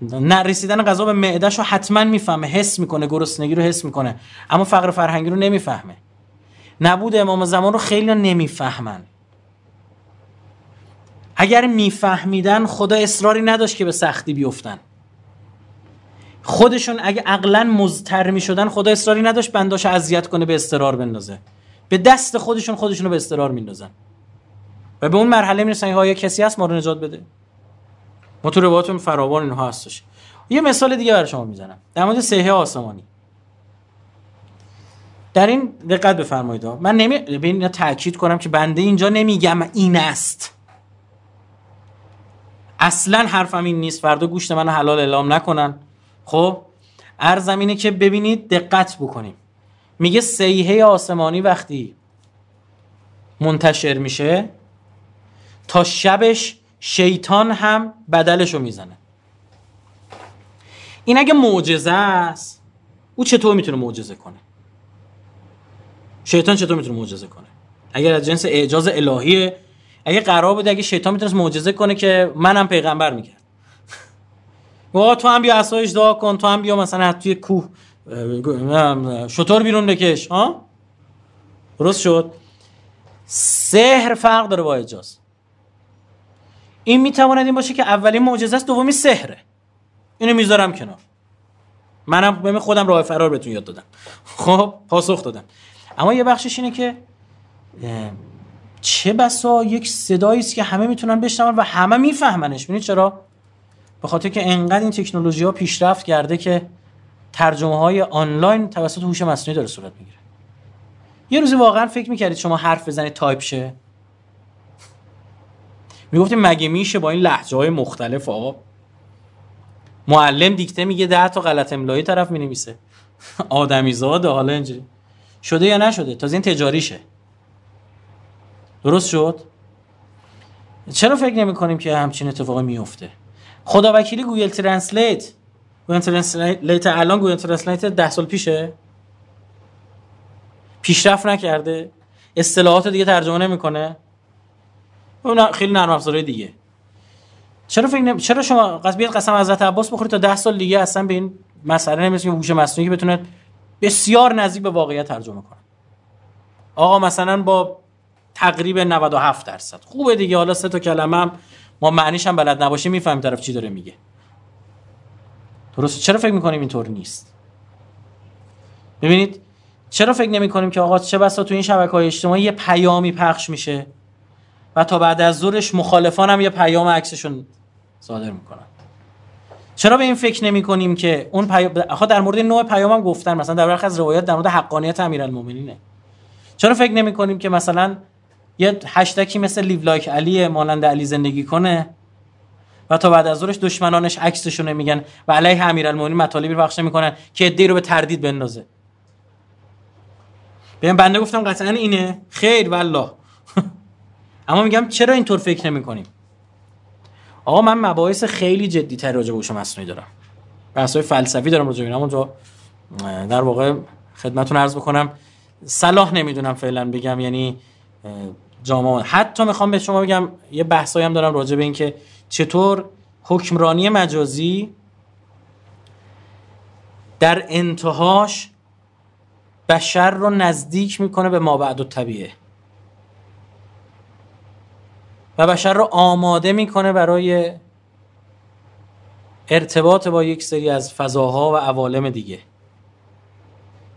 نرسیدن غذا به معدهش رو حتما می‌فهمه حس می‌کنه گرسنگی رو حس می‌کنه اما فقر فرهنگی رو نمی‌فهمه. نبود امام زمان رو خیلی نمی‌فهمن. اگر میفهمیدن خدا اصراری نداشت که به سختی بیفتن. خودشون اگه عقلا مزتر می‌شدن خدا اصراری نداشت بنداش اذیت کنه به استرار بندازه. به دست خودشون خودشون رو به استرار میندازن. و به اون مرحله می‌رسن ها کسی هست ما رو نجات بده؟ ما تو روایاتون فراوان اینها هستش. یه مثال دیگه برای شما می‌زنم. در مورد سیحه آسمانی. در این دقت بفرمایید. من نمی به تاکید کنم که بنده اینجا نمیگم این است. اصلا حرفم این نیست. فردا گوشت من حلال اعلام نکنن. خب ارزم اینه که ببینید دقت بکنیم. میگه سیحه آسمانی وقتی منتشر میشه تا شبش شیطان هم بدلشو می‌زنه. این اگه معجزه است او چطور می‌تونه معجزه کنه؟ شیطان چطور می‌تونه معجزه کنه؟ اگر از جنس اعجاز الهیه اگه قرار بوده اگه شیطان می‌تونه معجزه کنه که منم پیغمبر می‌کرد و تو هم بیا اسایش دعا کن تو هم بیا مثلا توی کوه شطور بیرون بکش ها؟ درست شد؟ سحر فرق داره با اجاز این می‌تواند این باشه که اولین معجزه است دومی سحره. اینو می‌ذارم کنار. منم به خودم راه فرار بهتون یاد دادم. خب پاسخ دادم. اما یه بخشش اینه که چه بسا یک صدایی است که همه می‌تونن بشنون و همه میفهمنش. ببینید چرا؟ به خاطر که انقدر این تکنولوژی ها پیشرفت کرده که ترجمه های آنلاین توسط هوش مصنوعی داره صورت می‌گیره. یه روزی واقعا فکر می‌کردید شما حرف بزنید تایپ شه؟ می‌گفتیم مگه میشه با این لحجه های مختلف آقا؟ معلم دیکته میگه ده تا غلط املایی طرف می‌نویسه. آدمی زاده حالا اینجوری. شده یا نشده؟ تازه این تجاریشه درست شد؟ چرا فکر نمی کنیم که همچین اتفاقی میفته خدا وکیلی Google Translate. Google Translate الان Google Translate ده سال پیشه. پیشرفت نکرده. اصطلاحات دیگه ترجمه نمی‌کنه. اون خیلی نرم افزارهای دیگه. چرا فکر نمی... چرا شما بیاد قسم حضرت عباس بخورید تا ده سال دیگه اصلا به این مسئله نمی‌رسیم که هوش مصنوعی بتونه بسیار نزدیک به واقعیت ترجمه کنه. آقا مثلا با تقریب 97 درصد. خوبه دیگه حالا سه تا کلمه ما معنیش هم بلد نباشیم می‌فهمیم طرف چی داره میگه. درست؟ چرا فکر می‌کنیم اینطور نیست؟ ببینید چرا فکر نمی کنیم که آقا چه بسا تو این شبکه های اجتماعی یه پیامی پخش میشه و تا بعد از ظهرش مخالفان هم یه پیام عکسشون صادر می‌کنن؟ چرا به این فکر نمی کنیم که اون پیام در مورد نوع پیام هم گفتن مثلا در برخی از روایات در مورد حقانیت امیرالمومنینه. چرا فکر نمی کنیم که مثلا یه هشتکی مثل لیو لایک علی مانند علی زندگی کنه و تا بعد از ظهرش دشمنانش عکسشون میگن و علیه امیرالمومنین مطالبی پخش می‌کنن که ادعی رو به تردید بندازه. ببین بنده گفتم قطعا اینه. خیر والله. اما میگم چرا اینطور فکر نمی کنیم آقا من مباحث خیلی جدی تر راجع به مصنوعی دارم. بحث فلسفی دارم راجع به اونجا در واقع خدمتتون عرض بکنم صلاح نمی‌دونم فعلا بگم. یعنی جامعه. حتی می‌خوام به شما بگم یه بحثایی هم دارم راجع به اینکه چطور حکمرانی مجازی در انتهاش بشر رو نزدیک می‌کنه به ما بعد و طبیعه و بشر رو آماده می‌کنه برای ارتباط با یک سری از فضاها و عوالم دیگه.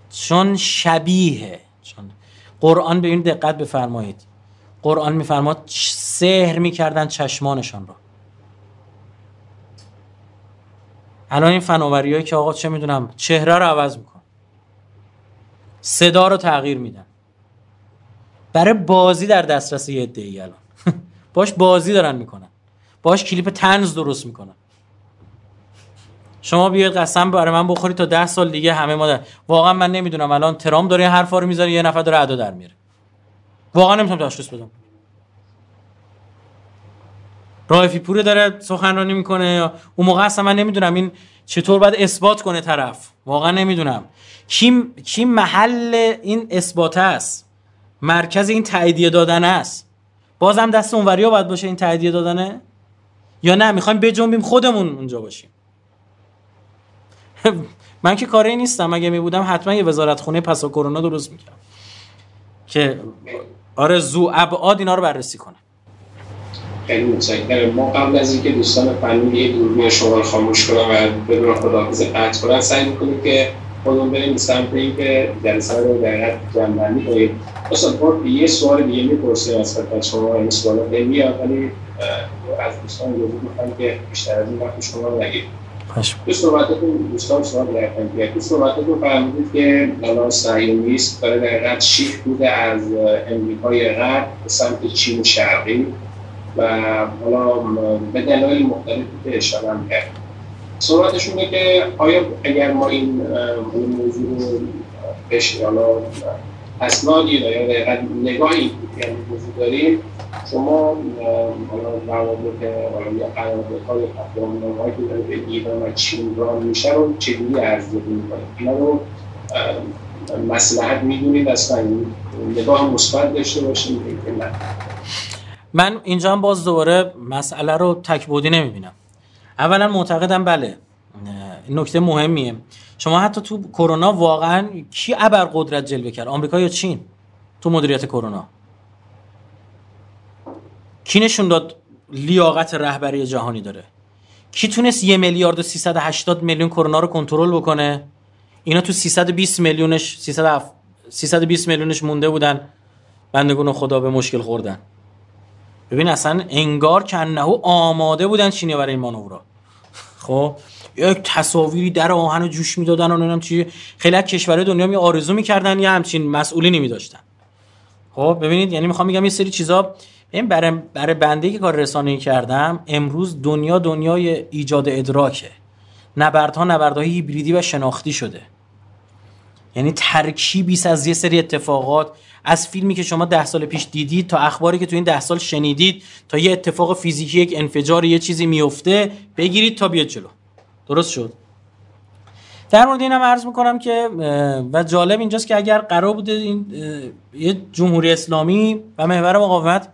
چون شبیه چون قرآن به این دقت بفرمایید. قرآن میفرماد سحر می‌کردن چشمانشان رو الان این فناوری که آقا چه می‌دونم چهره رو عوض میکن صدا رو تغییر میدن. برای بازی در دسترس یه عده الان. باش بازی دارن می‌کنن. باش کلیپ تنز درست می‌کنن. شما بیاید قسم برای من بخوری تا ده سال دیگه همه ما در... واقعا من نمی‌دونم. الان ترام داره این حرفا رو می‌ذاره یه نفر داره ادا در میاره واقعا نمی‌تونم تشخیص بدم. رایفی پوره داره سخنرانی می‌کنه اون موقع اصلا من نمی‌دونم این چطور باید اثبات کنه طرف. واقعا نمی‌دونم. کی کی محل این اثبات است؟ مرکز این تاییدیه دادن است. بازم دست اونوریا باید باشه این تاییدیه دادنه؟ یا نه؟ می‌خوایم بجنبیم خودمون اونجا باشیم. من که کاری نیستم. اگه می بودم حتما یه وزارت خونه پسا کرونا درست می‌کردم. که آره زو ابعاد اینا رو بررسی کنه خیلی متشکرم. ما قبل از اینکه دوستان فنی یه دوربین شما رو خاموش کنم و بدون خداحافظی قطع کنن سعی می‌کنیم که خودمون بریم سمت اینکه جلسه رو در حقیقت جمع‌بندی کنیم. ما یه سوال دیگه می‌پرسیم از خدمت شما این سوالا. نمیاد ولی از دوستان اجازه می‌خوام که بیشتر از این وقت شما رو نگیریم. تو صحبتتون دوستان سوال دارم که تو صحبتتون فرمودید که الان صهیونیست داره حقیقت شیخ بوده از امریکای غرب به سمت چین شرقی و حالا به دلایل مختلفی که اشاره کرد. صحبتشونه که آیا اگر ما این موضوع رو بهش حالا اسنادی یا دقیقا نگاهی یعنی موضوع داریم شما روابط یا قراردادها یا تفاهم‌نامه‌هایی که داره به ایران و چین راه میشه رو چجوری ارزیابی می‌کنید؟ اینا رو مصلحت می‌دونید اصلا نگاه مثبت داشته که نه من اینجا هم باز دوباره مسئله رو تکبودی نمی‌بینم. اولا معتقدم بله نکته مهمیه. شما حتی تو کرونا واقعا کی ابر قدرت جلوه کرد؟ آمریکا یا چین؟ تو مدیریت کرونا. کی نشون داد لیاقت رهبری جهانی داره؟ کی تونست یه میلیارد و 380 میلیون کرونا رو کنترل بکنه؟ اینا تو 320 میلیونش 320 میلیونش مونده بودن. بندگون خدا به مشکل خوردن. ببین اصلا انگار که انهو آماده بودن چینی برای این مانورا. خب یک تصاویری در آهن و جوش می‌دادن و نمی‌دونم چی. خیلی از کشورهای دنیا می آرزو می‌کردن یه همچین مسئولی نمی داشتن خب ببینید یعنی می‌خوام میگم یه سری چیزا این برای برای بنده که کار رسانه‌ای کردم امروز دنیا دنیای ایجاد ادراکه. نبردها نبردهای هیبریدی و شناختی شده. یعنی ترکیبی از یه سری اتفاقات از فیلمی که شما ده سال پیش دیدید تا اخباری که تو این ده سال شنیدید تا یه اتفاق فیزیکی یک انفجار یه چیزی میفته بگیرید تا بیاد جلو. درست شد؟ در مورد اینم عرض می‌کنم که و جالب اینجاست که اگر قرار بوده این یه جمهوری اسلامی و محور مقاومت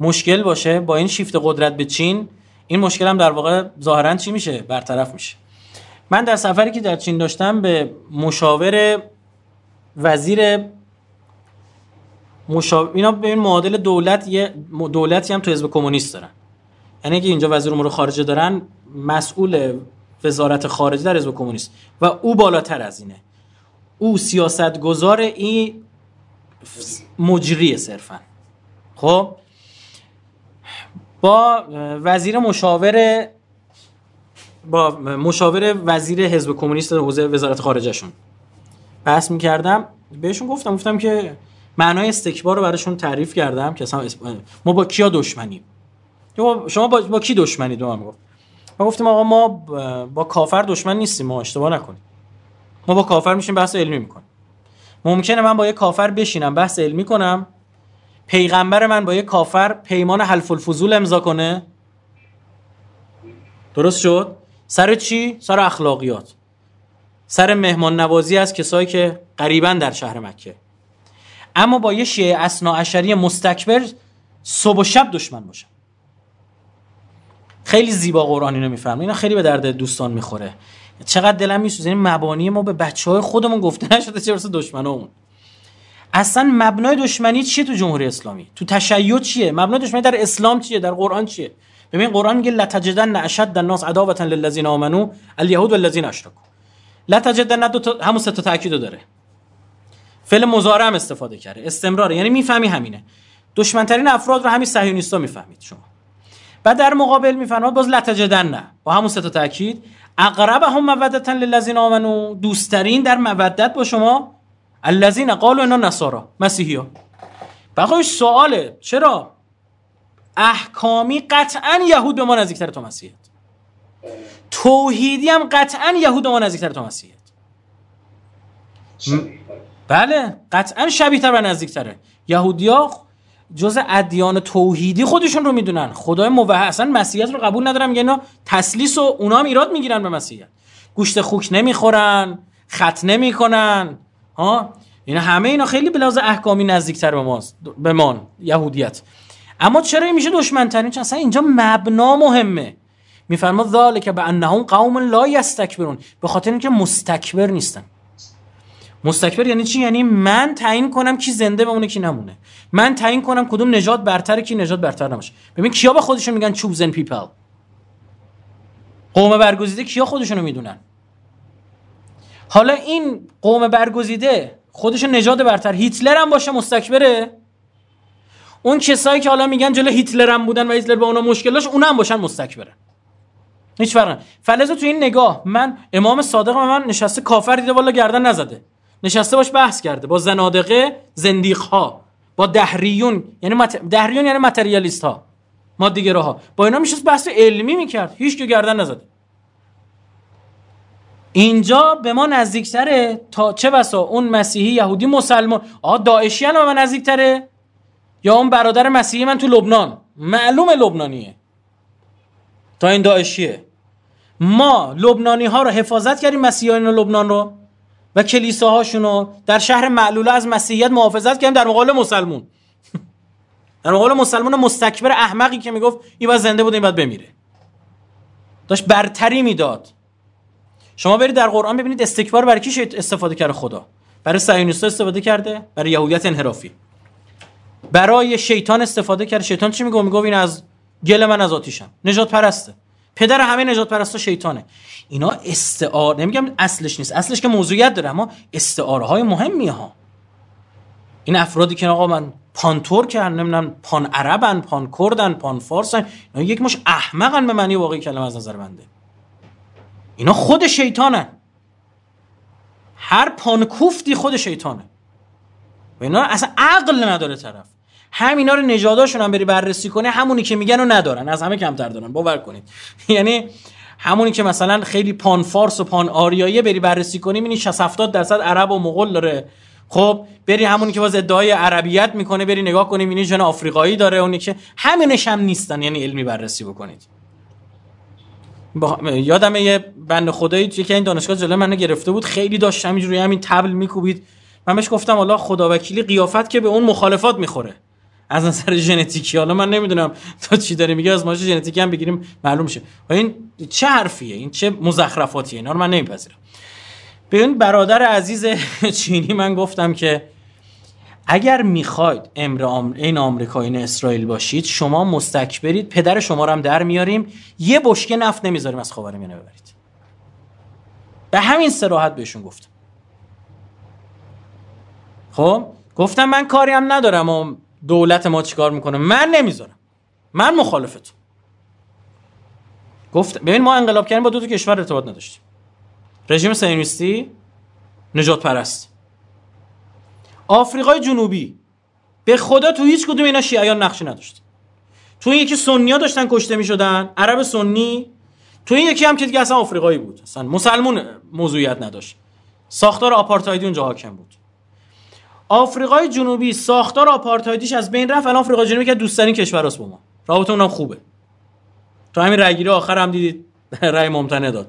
مشکل باشه با این شیفت قدرت به چین این مشکل هم در واقع ظاهرا چی میشه؟ برطرف میشه. من در سفری که در چین داشتم به مشاور وزیر مشاور اینا به این معادل دولت یه دولتی هم تو حزب کمونیست دارن. یعنی که اینجا وزیر امور خارجه دارن مسئول وزارت خارجه در حزب کمونیست. و او بالاتر از اینه. او سیاست گذار این مجریه صرفا. خب؟ با وزیر مشاور با مشاور وزیر حزب کمونیست حوزه وزارت خارجهشون. بحث می‌کردم. بهشون گفتم گفتم که معنای استکبار رو براشون تعریف کردم که ما با کیا دشمنیم؟ شما با, با کی دشمنی دو هم گفت. ما گفتیم آقا ما با کافر دشمن نیستیم ما اشتباه نکنیم. ما با کافر میشیم بحث علمی می‌کنیم. ممکنه من با یه کافر بشینم بحث علمی کنم. پیغمبر من با یه کافر پیمان حلف الفضول امضا کنه؟ درست شد؟ سر چی؟ سر اخلاقیات. سر مهمان نوازی از کسایی که قریبا در شهر مکه. اما با یه شیعه اسنا اشری مستکبر صبح و شب دشمن باشم. خیلی زیبا قرآن اینو می‌فهمه اینا خیلی به درد دوستان می‌خوره. چقدر دلم میسوزه. این مبانی ما به بچه های خودمون گفته نشده چه برسه دشمنامون. اصلا مبنای دشمنی چیه تو جمهوری اسلامی؟ تو تشیع چیه؟ مبنای دشمنی در اسلام چیه؟ در قرآن چیه؟ ببین قرآن میگه لتجدن اشد الناس عداوه للذین آمنو اليهود والذین اشرکوا. لتجدن دو تا همون سه تا تاکید داره. فعل مضارع استفاده کرده. استمرار یعنی می‌فهمی همینه. دشمنترین افراد رو همین صهیونیستا می‌فهمید شما. و در مقابل میفرماد باز لتجدن نه. با همون سه تا تاکید اقرب هم مودتا للذین آمنو دوستترین در مودت با شما الذین قالوا انا نصارا مسیحیا بقیش سواله. چرا؟ احکامی قطعا یهود به ما نزدیکتر تا مسیحیت. توحیدی هم قطعا یهود به ما نزدیکتر تا مسیحیت. بله قطعا شبیه تر و نزدیکتره. یهودیا جز ادیان توحیدی خودشون رو می‌دونن. خدای موحد اصلا مسیحیت رو قبول ندارن میگن اینا تسلیس و اونا هم ایراد می‌گیرن به مسیحیت. گوشت خوک نمی‌خورن خط نمی‌کنن. ها؟ اینا همه اینا خیلی به لحاظ احکامی نزدیکتر به ماست به ما یهودیت. اما چرا این میشه دشمن ترین چون اصلا اینجا مبنا مهمه. میفرما ذالک به انهم قوم لا یستکبرون. به خاطر اینکه مستکبر نیستن. مستکبر یعنی چی؟ یعنی من تعیین کنم کی زنده بمونه کی نمونه. من تعیین کنم کدوم نجات برتره کی نجات برتر نماشه ببین کیا به خودشون میگن chosen people قوم برگزیده کیا خودشونو می‌دونن؟ حالا این قوم برگزیده خودشون نجات برتر. هیتلر هم باشه مستکبره. اون کسایی که حالا میگن جلو هیتلر هم بودن و هیتلر با اونا مشکل داشت اونا هم باشن مستکبرن هیچ فرق فلزا تو این نگاه من امام صادق من نشسته کافر دیده والا گردن نزده. نشسته باش بحث کرده. با زنادقه زندیق ها با دهریون یعنی مت... دهریون یعنی متریالیست ها مادیگرا ها با اینا میشه بحث علمی می‌کرد. هیچ گردن نزده. اینجا به ما نزدیکتره تا چه بسا اون مسیحی یهودی مسلمان؟ آ داعشی به من نزدیکتره. یا اون برادر مسیحی من تو لبنان. معلوم لبنانیه. تا این داعشیه. ما لبنانی ها رو حفاظت کردیم مسیحیان لبنان رو و کلیساهاشون رو در شهر معلوله از مسیحیت محافظت کردیم در مقابل مسلمون. در مقابل مسلمان مستکبر احمقی که می‌گفت این باید زنده بود این باید بمیره. داشت برتری می‌داد. شما برید در قرآن ببینید استکبار برای کی استفاده کرده خدا. برای صهیونیست‌ها استفاده کرده برای یهودیت انحرافی. برای شیطان استفاده کرده شیطان چی میگه؟ میگه این از گل من از آتیشم. نجات پرسته. پدر همه نجات پرستا شیطانه. اینا استعاره نمیگم اصلش نیست. اصلش که موضوعیت داره اما استعاره های مهمی ها. این افرادی که آقا من پان ترکن نمی‌دونم پان عربن پان کردن پان فارسن اینا یک مش احمقن به معنی واقعی کلمه از نظر بنده. اینا خود شیطانن. هر پانکوفتی خود شیطانه. و اینا اصلا عقل نداره طرف. همینا رو نژاداشون هم بری بررسی کنه همونی که میگن رو ندارن از همه کمتر دارن. باور کنید. یعنی همونی که مثلا خیلی پان فارس و پان آریایی بری بررسی کنی می‌بینی 60 70 درصد عرب و مغول داره. خب بری همونی که باز ادعای عربیت می‌کنه بری نگاه کنی می‌بینی جن آفریقایی داره. اونی که همینش هم نیستن یعنی علمی بررسی بکنید. با... یادم یه بند خدایی که این دانشگاه جلوی منو گرفته بود. خیلی داشت همینجوری همین تبل میکوبید. من بهش گفتم حالا خدا وکیلی قیافت که به اون مخالفات می‌خوره. از نظر ژنتیکی. حالا من نمی‌دونم تا چی داره میگه از ماشه ژنتیکی هم بگیریم معلوم شه. و این چه حرفیه؟ این چه مزخرفاتیه؟ اینا رو من نمیپذیرم. به این برادر عزیز چینی من گفتم که اگر می‌خواید امر. این آمریکا این اسرائیل باشید شما مستکبرید پدر شما رو هم در میاریم یه بشکه نفت نمی‌ذاریم از خاورمیانه ببرید. به همین سراحت بهشون گفتم. خب؟ گفتم من کاری هم ندارم و دولت ما چیکار می‌کنه؟ من نمی‌ذارم. من مخالفتم. گفت ببین ما انقلاب کردیم با دو تا کشور ارتباط نداشتیم. رژیم صهیونیستی نجات پرست آفریقای جنوبی. به خدا تو هیچ کدوم اینا شیعیان نقشی نداشت تو این یکی سنیا داشتن کشته می‌شدن عرب سنی. تو این یکی هم که دیگه اصلا آفریقایی بود. اصلا مسلمون موضوعیت نداشت. ساختار آپارتایدی اونجا حاکم بود. آفریقای جنوبی ساختار آپارتایدیش از بین رفت الان آفریقای جنوبی که دوستترین کشور است با ما. رابطه اونم خوبه. تو همین رأیگیری آخر هم دیدید رأی ممتنع داد.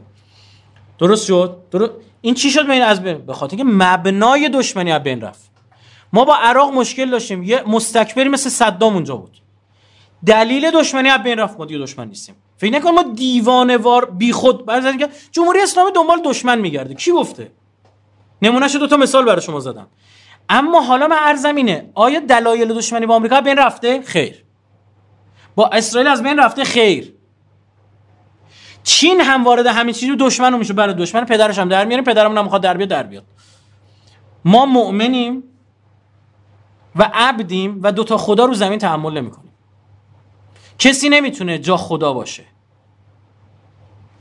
درست شد؟ درست. این چی شد بین از بین به خاطر اینکه مبنای دشمنی از بین رفت. ما با عراق مشکل داشتیم. یه مستکبری مثل صدام اونجا بود. دلیل دشمنی از بین رفت. ما دیگه دشمن نیستیم. فکر نکن ما دیوانه وار بیخود جمهوری اسلامی دنبال دشمن میگرده. کی گفته؟ نمونهش دو تا مثال برای شما زدم. اما حالا من ارزم اینه آیا دلایل دشمنی با آمریکا بین رفته؟ خیر. با اسرائیل از بین رفته؟ خیر. چین هم وارد همین چیزی دشمن میشه برای دشمن. پدرش هم در میاریم پدرمون هم می‌خواد در بیاد در بیاد. ما مؤمنیم. و عبدیم و دوتا خدا رو زمین تحمل نمی‌کنیم کسی نمی‌تونه جا خدا باشه.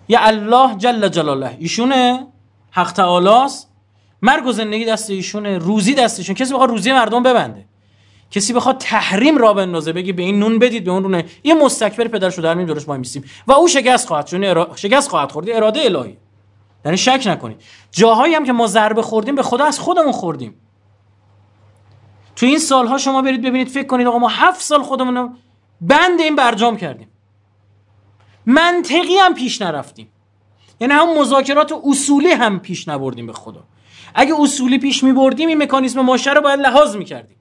یا الله جل جلاله. ایشونه؟ حق تعالی مرگ و زندگی دست ایشونه روزی دست ایشون. کسی بخواد روزی مردم ببنده. کسی بخواد تحریم را بندازه بگه به این نون بدید به اون رونه. یه مستکبر پدرشو در درش ما میسیم. و او شکست خواهد چون ارا... شکست خواهد خورد. اراده الهی. یعنی شک نکنید. جاهایی هم که ما ضربه خوردیم به خدا از خودمون خوردیم. تو این سالها شما برید ببینید فکر کنید آقا ما هفت سال خودمون رو بند این برجام کردیم. منطقی هم پیش نرفتیم. یعنی هم مذاکرات اصولی هم پیش نبردیم به خدا. اگه اصولی پیش می بردیم این مکانیزم ماشه رو باید لحاظ می کردیم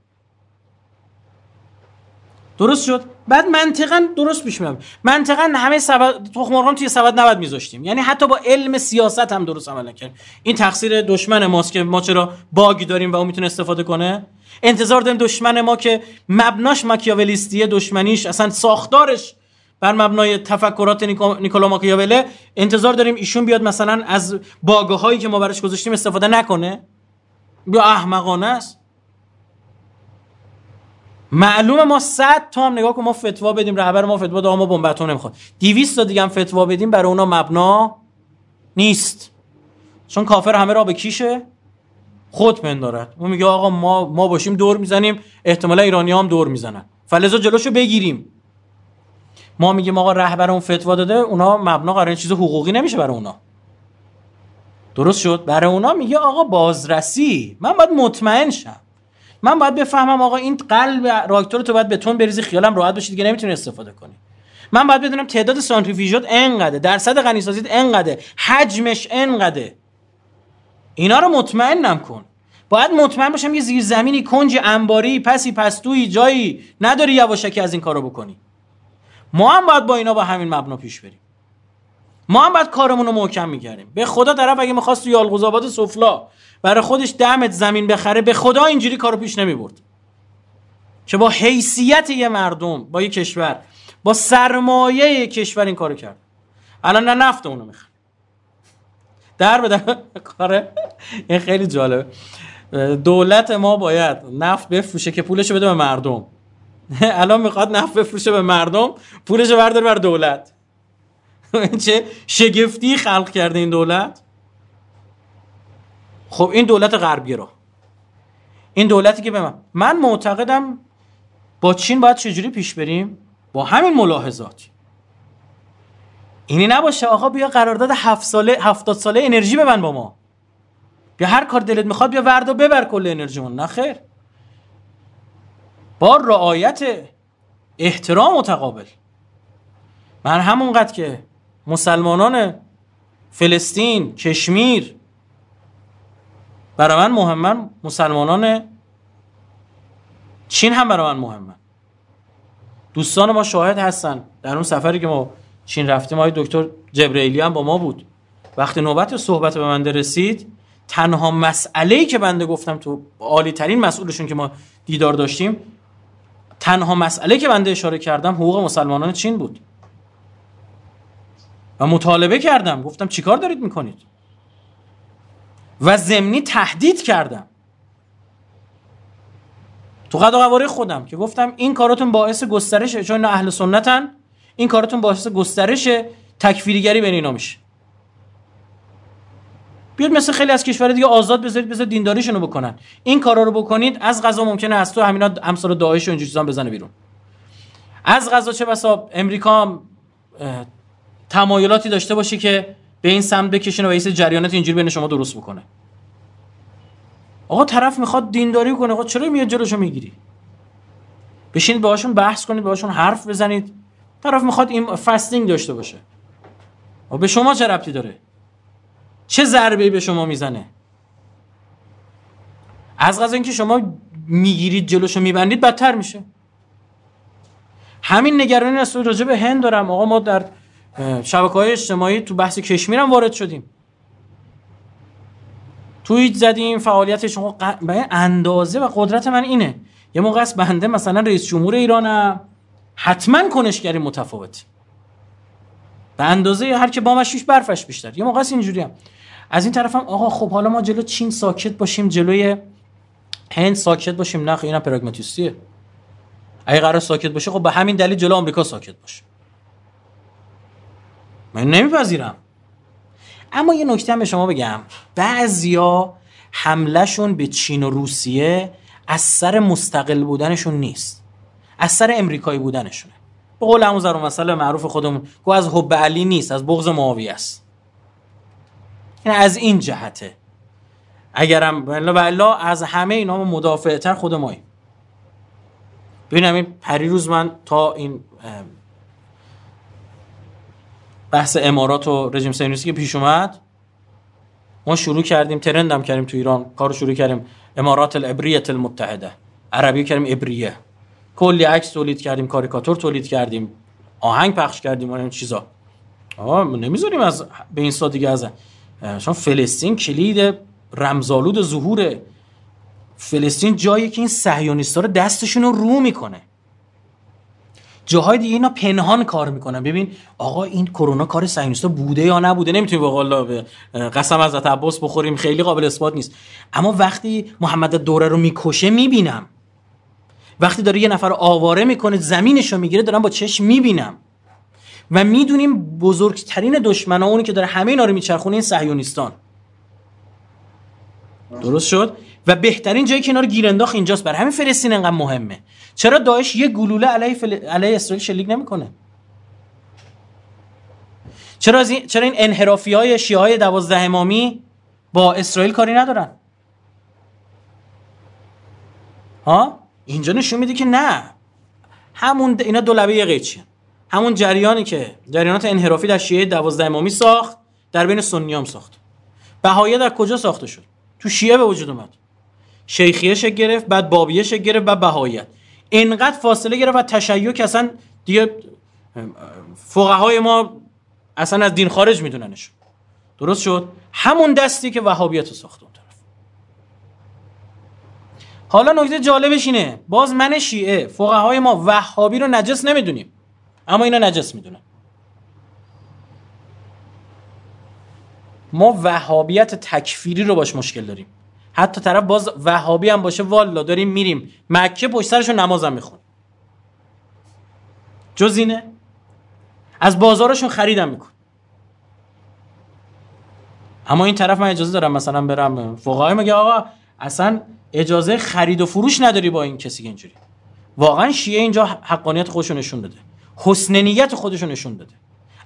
درست شد؟ بعد منطقا درست پیش میاد منطقا همه سبد تخم توی سبد نباید میذاشتیم. یعنی حتی با علم سیاست هم درست عمل نکردیم این تقصیر دشمن ماست که ما چرا باگی داریم و اون می‌تونه استفاده کنه؟ انتظار داریم دشمن ما که مبناش ماکیاولیستیه دشمنیش اصلا ساختارش بر مبنای تفکرات نیکولا ماکیاوله. انتظار داریم ایشون بیاد مثلا از باگه هایی که ما براش گذاشتیم استفاده نکنه. بیا احمقانه است. معلومه ما 100 تا هم نگاه کن ما فتوا بدیم رهبر ما فتوا داد ما بمب نمی‌خواد. 200 تا دیگه هم فتوا بدیم برای اونا مبنا نیست. چون کافر همه را به کیشه؟ خود پندارد. اون میگه آقا ما ما باشیم دور می‌زنیم احتمالا ایرانی هم دور می‌زنن. فلزا جلوشو بگیریم. ما میگیم آقا رهبر اون فتوا داده اونا مبنا قرار چیز حقوقی نمیشه برای اونا. درست شد؟ برای اونا میگه آقا بازرسی. من باید مطمئن شم. من باید بفهمم آقا این قلب راکتور تو باید بتون بریزی خیالم راحت باشید دیگه نمی‌تونی استفاده کنی. من باید بدونم تعداد سانتریفیوژات انقدره درصد غنی سازیت انقدره حجمش انقدره. اینا رو مطمئنم کن. باید مطمئن باشم یه زیر زمینی کنج انباری پسی پستویی جایی نداری یواشکی از این کارو بکنی. ما هم باید با اینا با همین مبنا پیش بریم. ما هم باید کارمون رو محکم می‌کردیم به خدا طرف اگه می‌خواست تو یالقوز سفلا برای خودش دمت زمین بخره به خدا اینجوری کارو پیش نمی‌برد. که با حیثیت یه مردم با یه کشور با سرمایه یه کشور این کارو کرد. الان نه نفت اونو می‌خره. در بده کاره این خیلی جالبه. دولت ما باید نفت بفروشه که پولش بده به مردم. الان می‌خواد نفت بفروشه به مردم پولش برداره بر دولت. چه شگفتی خلق کرده این دولت. خب این دولت غربی رو. این دولتی که به من من معتقدم با چین باید چجوری پیش بریم؟ با همین ملاحظات اینی نباشه آقا بیا قرارداد هفت ساله هفتاد ساله انرژی ببن با ما. بیا هر کار دلت می‌خواد بیا ورد و ببر کل انرژیمون نه خیر. با رعایت احترام متقابل من همونقدر که مسلمانان فلسطین کشمیر برای من مهمن مسلمانان چین هم برای من مهمن. دوستان ما شاهد هستن. در اون سفری که ما چین رفتیم آقای دکتر جبرئیلی هم با ما بود. وقتی نوبت صحبت به من رسید تنها مسئله که بنده گفتم تو عالی ترین مسئولشون که ما دیدار داشتیم تنها مسئله که بنده اشاره کردم حقوق مسلمانان چین بود. و مطالبه کردم. گفتم چیکار دارید می‌کنید؟ و زمینی تهدید کردم. تو قد و خودم که گفتم این کاراتون باعث گسترش چون اهل سنتن این کاراتون باعث گسترش تکفیریگری بین اینا میشه. بیاد مثل خیلی از کشور دیگه آزاد بذارید بذار دینداریشونو بکنن. این کارا رو بکنید از غذا ممکنه از تو همینا امثال داعش و اینجوری چیزا بزنه بیرون. از غذا چه بسا امریکا تمایلاتی داشته باشه که به این سمت بکشونه و ایسه جریانات اینجوری بین شما درست بکنه. آقا طرف می‌خواد دینداری کنه. آقا چرا میاد جلوشو می‌گیری؟ بشینید باهاشون بحث کنید باهاشون حرف بزنید. طرف می‌خواد این فاستینگ داشته باشه. و به شما چه ربطی داره؟ چه ضربه به شما می‌زنه؟ از غذا اینکه شما می‌گیرید جلوشو میبندید بدتر میشه. همین نگرانی است راجع به هند دارم. آقا ما در شبکه های اجتماعی تو بحث کشمیر هم وارد شدیم. توییت زدیم فعالیت شما به اندازه و قدرت من اینه. یه موقع است بنده مثلا رئیس جمهور ایرانم حتما کنشگری متفاوت. به اندازه هر که بامش شیش برفش بیشتر. یه موقع است اینجوری هم. از این طرفم آقا خب حالا ما جلو چین ساکت باشیم جلوی هند ساکت باشیم. نه اینا پراگماتیستیه. اگه قرار ساکت باشه خب به همین دلیل جلو آمریکا ساکت باشه. من نمیپذیرم. اما یه نکته به شما بگم. بعضیا حملهشون به چین و روسیه از سر مستقل بودنشون نیست. از سر امریکایی بودنشونه. به قول همون زرون مسئله معروف خودمون گو از حب علی نیست از بغض معاویه است. این از این جهته. اگرم بلا از همه اینا مدافع تر خود ماییم. ببینم این پریروز من تا این بحث امارات و رژیم صهیونیستی که پیش اومد ما شروع کردیم ترند هم کردیم تو ایران کارو شروع کردیم. امارات الابریه المتحده. عربی کردیم ابریه کلی عکس تولید کردیم کاریکاتور تولید کردیم. آهنگ پخش کردیم و این چیزا. آه نمی‌ذاریم از به این دیگه از چون فلسطین کلید رمزالود ظهور فلسطین جایی که این صهیونیست‌ها دستشون رو رو می‌کنه. جاهای دیگه اینا پنهان کار می‌کنن. ببین آقا این کرونا کار صهیونیستا بوده یا نبوده؟ نمی‌تونیم به قول قسم از عباس بخوریم خیلی قابل اثبات نیست. اما وقتی محمد دوره رو می‌کشه می‌بینم. وقتی داره یه نفر آواره می‌کنه زمینش رو می‌گیره دارم با چشم می‌بینم. و می‌دونیم بزرگترین دشمن اونی که داره همه اینا رو میچرخونه این صهیونیستان. درست شد؟ و بهترین جایی که اینا رو گیر انداخت اینجاست. برای همین فلسطین انقدر مهمه. چرا داعش یه گلوله علیه, فل... علیه اسرائیل شلیک نمی‌کنه؟ چرا این... چرا این انحرافی های شیعه های دوازده امامی با اسرائیل کاری ندارن؟ ها؟ اینجا نشون میده که نه. همون اینا دو لبه قیچی همون جریانی که جریانات انحرافی در شیعه دوازده امامی ساخت در بین سنیام ساخت. بهایه در کجا ساخته شد؟ تو شیعه به وجود اومد. شیخیه شکل گرفت بعد بابیه شکل گرفت بعد بهاییت. انقدر فاصله گرفت و تشیع که اصلا دیگه فقهای ما اصلا از دین خارج میدوننش. درست شد؟ همون دستی که وهابیت رو ساخت اون طرف. حالا نکته جالبش اینه باز من شیعه فقهای ما وهابی رو نجس نمی‌دونیم. اما اینا نجس می‌دونن. ما وهابیت تکفیری رو باش مشکل داریم. حتی طرف باز وهابی هم باشه والا داریم میریم. مکه پشت سرشو نمازم میخون جز اینه؟ از بازارشون خریدم میکن اما این طرف من اجازه دارم مثلا برم فقهای میگه آقا اصلا اجازه خرید و فروش نداری با این کسی که اینجوری. واقعا شیعه اینجا حقانیت خودشو نشون داده. حسن نیت خودشو نشون داده.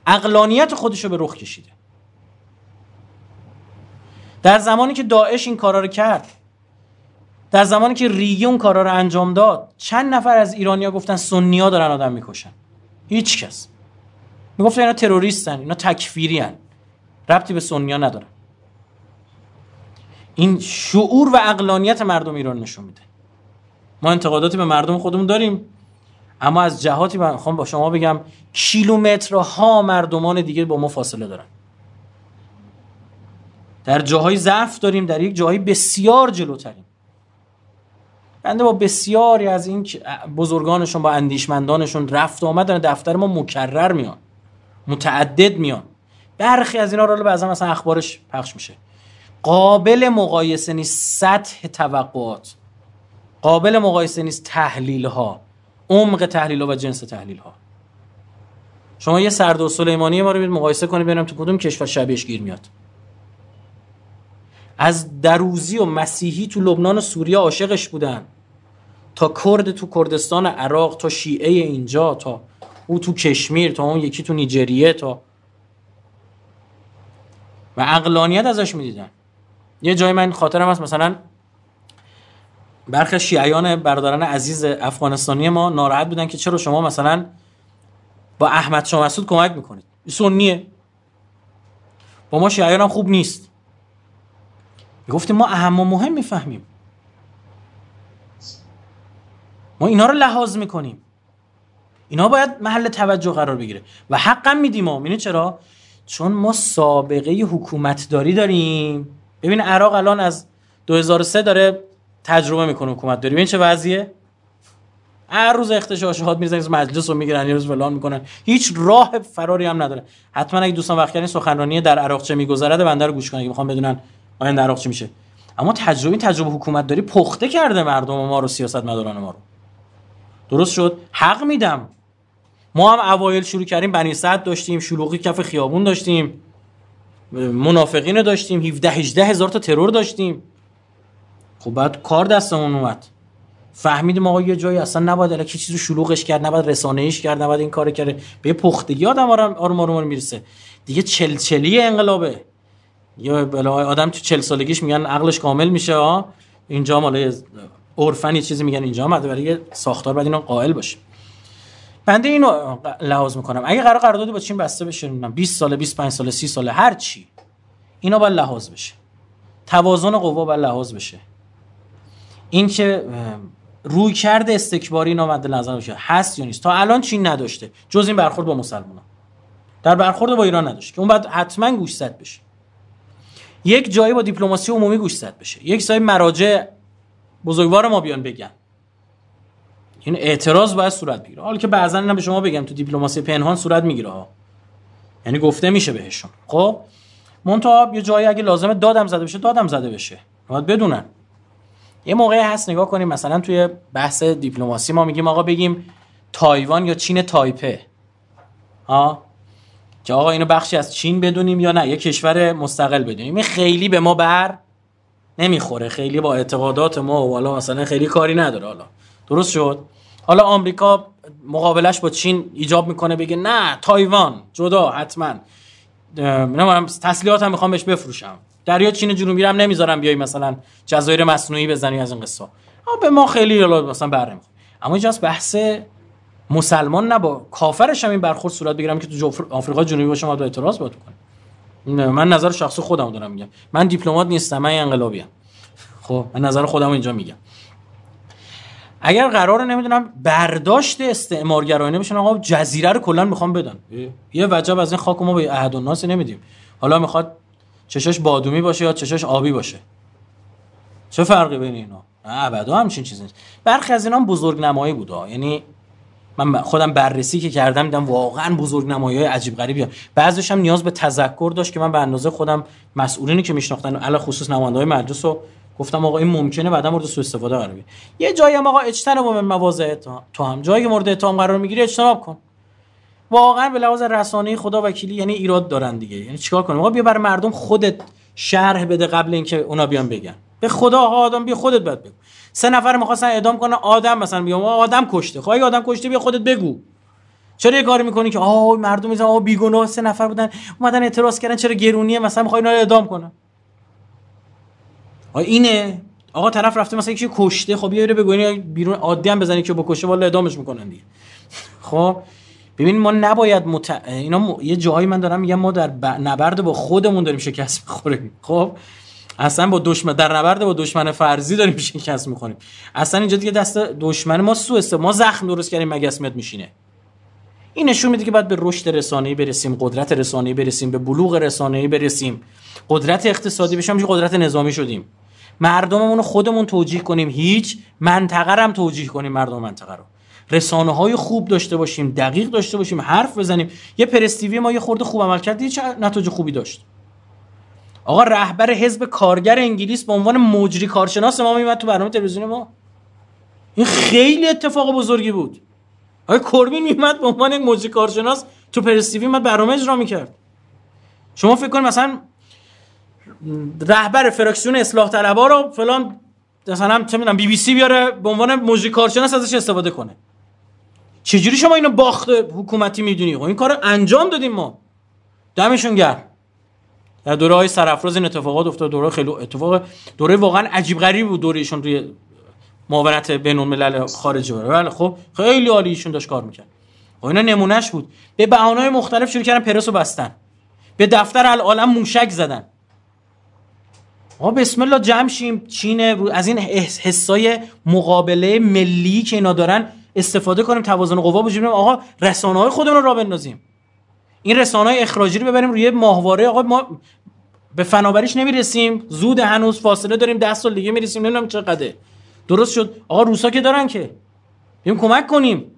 عقلانیت خودشو به رخ کشیده. در زمانی که داعش این کارا رو کرد در زمانی که ریگی اون کارا رو انجام داد چند نفر از ایرانیا گفتن سنیا دارن آدم می‌کشن. هیچ کس. می‌گفتن اینا تروریستن اینا تکفیری ربطی به سنیا ندارن این شعور و اقلانیت مردم ایران نشون میده. ما انتقاداتی به مردم خودمون داریم اما از جهاتی خواهم با شما بگم کیلومترها مردمان دیگه با ما فاصله دارن. در جاهای ضعف داریم در یک جاهای بسیار جلوتریم. بنده با بسیاری از این بزرگانشون با اندیشمندانشون رفت آمد دفتر ما مکرر میان متعدد میان. برخی از اینا رو بعضا مثلا اخبارش پخش میشه. قابل مقایسه نیست سطح توقعات. قابل مقایسه نیست تحلیل ها عمق تحلیل ها و جنس تحلیل ها شما یه سرد و سلیمانی ما رو مقایسه کنید ببینم تو کدوم کشور شبیهش گیر میاد. از دروزی و مسیحی تو لبنان و سوریه عاشقش بودن. تا کرد تو کردستان عراق تا شیعه اینجا تا او تو کشمیر تا اون یکی تو نیجریه تا و اقلانیت ازش می‌دیدن. یه جای من خاطرم هست مثلا برخی شیعیان برادران عزیز افغانستانی ما ناراحت بودن که چرا شما مثلا با احمد شاه مسعود کمک می‌کنید. سنیه. با ما شیعیان هم خوب نیست. گفتیم ما اهم و مهم می‌فهمیم. ما اینا رو لحاظ می‌کنیم. اینا باید محل توجه قرار بگیره. و حقم میدیم ما. می‌دونی چرا؟ چون ما سابقه حکومتداری داریم. ببین عراق الان از 2003 داره تجربه می‌کنه حکومت داری. ببین چه وضعیه. هر روز اختشاشات می‌زنن مجلس رو می‌گیرن یه روز فلان می‌کنن. هیچ راه فراری هم نداره. حتما اگه دوستان وقت کردین سخنرانی در عراق چه میگذره بنده رو گوش کنن. می‌خوام بدونن آینده عراق چی میشه؟ اما تجربه تجربه حکومت داری پخته کرده مردم ما رو سیاست مداران ما رو. درست شد؟ حق میدم. ما هم اوایل شروع کردیم بنی صد داشتیم شلوغی کف خیابون داشتیم منافقین داشتیم 17 18 هزار تا ترور داشتیم. خب بعد کار دستمون اومد. فهمیدیم آقا یه جایی اصلا نباید الکی چیزو شلوغش کرد نباید رسانه ایش کرد نباید این کار کرد. به پختگی آدم آرام آروم می‌رسه. دیگه چلچلی انقلابه. یا آدم تو چل سالگیش میگن عقلش کامل میشه ها اینجا مال عرفن چیزی میگن اینجا اومده برای ساختار بعد اینا قائل باشه. بنده اینو لحاظ می‌کنم. اگه قرار قراردادی با چین بسته بشه من 20 ساله 25 ساله 30 ساله هر چی اینا باید لحاظ بشه. توازن قوا باید لحاظ بشه. این که روی کرده استکباری اینا مد نظر بشه هست یا نیست؟ تا الان چین نداشته. جز این برخورد با مسلمان در برخورد با ایران نداشته که اون بعد حتما گوشزد بشه. یک جایی با دیپلماسی عمومی گوشزد بشه. یک سری مراجع بزرگوار ما بیان بگن. این اعتراض باید صورت بگیره. حالا که بعضا اینا به شما بگم تو دیپلماسی پنهان صورت می‌گیره یعنی گفته میشه بهشون. خب؟ منتها یه جایی اگه لازمه دادم زده بشه دادم زده بشه. باید بدونن. یه موقعی هست نگاه کنیم. مثلا توی بحث دیپلماسی ما میگیم آقا بگیم تایوان یا چین تایپه. ها که آقا اینو بخشی از چین بدونیم یا نه؟ یه کشور مستقل بدونیم. این خیلی به ما بر نمی‌خوره. خیلی با اعتقادات ما و حالا مثلا خیلی کاری نداره. حالا درست شد؟ حالا آمریکا مقابلش با چین ایجاب می‌کنه بگه نه تایوان جدا حتما. نمی‌دونم تسلیحات هم می‌خوام بهش بفروشم. دریا چین جنوبی هم نمی‌ذارم بیای مثلا جزایر مصنوعی بزنی از این قصه به ما خیلی مثلا بر اما اینجاست بحث مسلمان نه با کافرش هم این برخورد صورت بگیرم که تو آفریقا جنوبی باشه ما اعتراض باید کنیم من نظر شخصی خودم دارم میگم. من دیپلمات نیستم من انقلابی ام خب من نظر خودم اینجا میگم. اگر قرار نمی‌دونم برداشت استعمارگرایانه بشن آقا جزیره رو کلا می‌خوام بدن. یه وجب از این خاک ما به احد الناس نمیدیم. حالا می‌خواد چشاش بادومی باشه یا چشاش آبی باشه. چه فرقی بین اینا؟ نه ابدا همچین چیزی نیست. برخی از اینا بزرگ نمایی بود یعنی من خودم بررسی که کردم دیدم واقعا بزرگ نمایی های عجیب غریبی بعضیش هم نیاز به تذکر داشت که من به اندازه خودم مسئولینی که میشناختن علی خصوص نماینده های مجلس رو گفتم آقا این ممکنه بعدا مورد سوء استفاده قرار بگیره. یه جایی هم آقا اجتناب من مواضع تو هم جایی که مورد اتهام قرار می‌گیری اجتناب کن. واقعا به لحاظ رسانه‌ای خدا وکیلی یعنی ایراد دارن دیگه. یعنی چیکار کنیم؟ آقا بیا برای مردم خودت شرح بده قبل اینکه اونا بیان بگن. به خدا آدم بیا خودت باید بگو. سه نفر می‌خواستن اعدام کنن آدم مثلا بیام آدم کشته. خواهی آدم کشته بیا خودت بگو. چرا یه کاری می‌کنی که آه مردم میزن آه بیگناه سه نفر بودن اومدن اعتراض کردن چرا گرونیه مثلا می‌خوای اینا اعدام کنن؟ آه اینه. آقا طرف رفته مثلا یکی کشته خب یه بگو. بیرون عادی هم بزنی که بکشه والا اعدامش می‌کنن دیگه. خب ببین ما نباید مت... اینا م... یه جایی من دارم میگم ما در ب... نبرد با خودمون داریم شکست می‌خوریم. خب اصلا با دشمن در نبرد با دشمن فرضی داریم شکست می‌خوریم. اصلا اینجا دیگه دست دشمن ما سو است. ما زخم درست کردیم مگه اسمت میشینه؟ این نشون میده که باید به رشد رسانه‌ای برسیم قدرت رسانه‌ای برسیم به بلوغ رسانه‌ای برسیم. قدرت اقتصادی بشیم قدرت نظامی شدیم. مردممون رو خودمون توجیه کنیم. هیچ منطقه هم توجیه کنیم مردم منطقه رو. رسانه های خوب داشته باشیم دقیق داشته باشیم حرف بزنیم. یه پرستیوی ما یه خورده خوب عمل کرد چه نتایج خوبی داشت؟ آقا رهبر حزب کارگر انگلیس به عنوان مجری کارشناس ما میمد تو برنامه تلویزیون ما. این خیلی اتفاق بزرگی بود. آقا کوربین میمد به عنوان یک مجری کارشناس تو پرستیوی میمد برنامه اجرا می‌کرد. شما فکر کنید مثلا رهبر فراکسیون اصلاح طلبا رو فلان مثلا چه می‌دونم بی بی سی بیاره به عنوان مجری کارشناس ازش استفاده کنه. چجوری شما اینو باخت حکومتی می‌دونی؟ خب این کار انجام دادیم ما. دمشون گرم. در دوره های سرافراز این اتفاقات افتاد. دوره خیلی اتفاق دوره واقعا عجیب غریب بود دورهشون روی معاونت بین الملل خارجی بود ولی خب خیلی عالی ایشون داشت کار می‌کرد. خب اینا نمونهش بود. به بهانه‌های مختلف شروع کردن پرسو بستن. به دفتر العالم موشک زدن. ما بسم الله جمع شیم چین از این حسای مقابله ملی که اینا دارن استفاده کنیم توازن قوا بجوریم آقا رسانه های خودمون رو را بندازیم. این رسانه های اخراجی رو ببریم روی ماهواره. آقا ما به فناوریش نمی‌رسیم. زود هنوز فاصله داریم. 10 سال دیگه می‌رسیم. نمی‌دونم چقدره. درست شد. آقا روسا که دارن که. بیم کمک کنیم.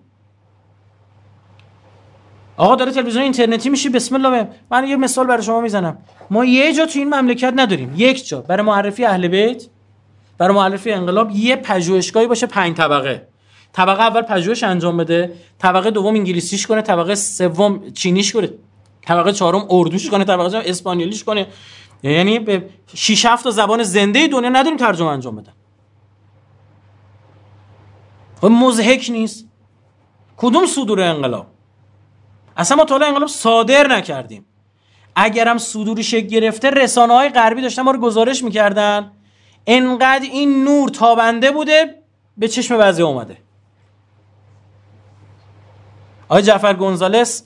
آقا داره تلویزیون اینترنتی میشی؟ بسم الله من یه مثال برای شما می‌زنم. ما یه جا تو این مملکت نداریم. یک جا. برای معرفی اهل بیت برای معرفی انقلاب یه پژوهشگاهی باشه پنج طبقه. طبقه اول پژوهش انجام بده طبقه دوم انگلیسیش کنه طبقه سوم چینیش کنه طبقه چهارم اردوش کنه طبقه اسپانیولیش کنه. یعنی به 6 7 زبان زنده دنیا نداریم ترجمه انجام بدن. خب مزهک نیست. کدوم صدور انقلاب؟ اصلا ما تا انقلاب صادر نکردیم. اگرم صدوری شکل گرفته رسانه های غربی داشتن ما رو گزارش می‌کردن. انقدر این نور تابنده بوده به چشم بعضی اومده. آقای جعفر گونزالس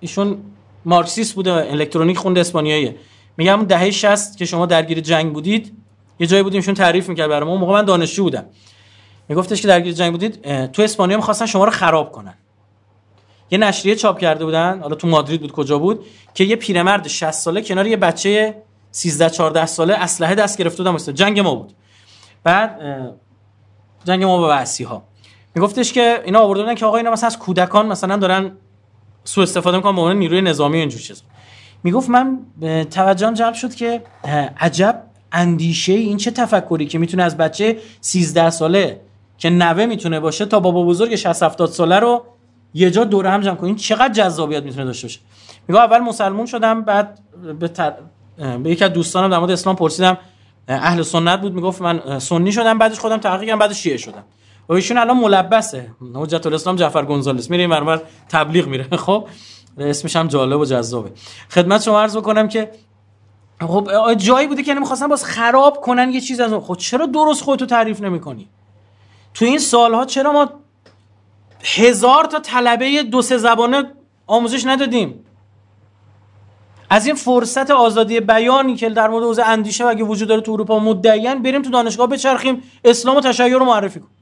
ایشون مارکسیست بوده الکترونیک خونده اسپانیاییه. میگم دهه 60 که شما درگیر جنگ بودید یه جایی بودیم ایشون تعریف می‌کرد برام اون موقع من دانشجو بودم. میگفتش که درگیر جنگ بودید تو اسپانیا می‌خواستن شما رو خراب کنن. یه نشریه چاپ کرده بودن حالا تو مادرید بود کجا بود که یه پیرمرد 60 ساله کنار یه بچه 13 14 ساله اسلحه دست گرفته بودن جنگ ما بود. بعد جنگ ما با ها میگفتش که اینا آورده بودن که آقا اینا مثلا از کودکان مثلا دارن سوء استفاده می‌کنن به عنوان نیروی نظامی اینجور چیزا. می‌گفت من توجهم جلب شد که عجب اندیشه این چه تفکری که می‌تونه از بچه 13 ساله که نوه می‌تونه باشه تا بابا بزرگ 60 70 ساله رو یه جا دور هم جمع کنین چقدر جذابیت می‌تونه داشته باشه. میگه اول مسلمون شدم بعد به, تر... به یکی از دوستانم در مورد اسلام پرسیدم اهل سنت بود. می‌گفت من سنی شدم بعدش خودم تحقیق کردم بعد شیعه شدم. و ایشون الان ملبسه. حجت الاسلام جعفر گونزالس. میره این تبلیغ میره. خب اسمش هم جالب و جذابه. خدمت شما عرض بکنم که خب جایی بوده که نمی‌خواستن باز خراب کنن یه چیز از اون. خب چرا درست خودتو تعریف نمی‌کنی؟ تو این سالها چرا ما هزار تا طلبه دو سه زبانه آموزش ندادیم؟ از این فرصت آزادی بیانی که در مورد حوزه اندیشه و اگه وجود داره تو اروپا مدعیان بریم تو دانشگاه بچرخیم اسلام و تشیع رو معرفی کنیم.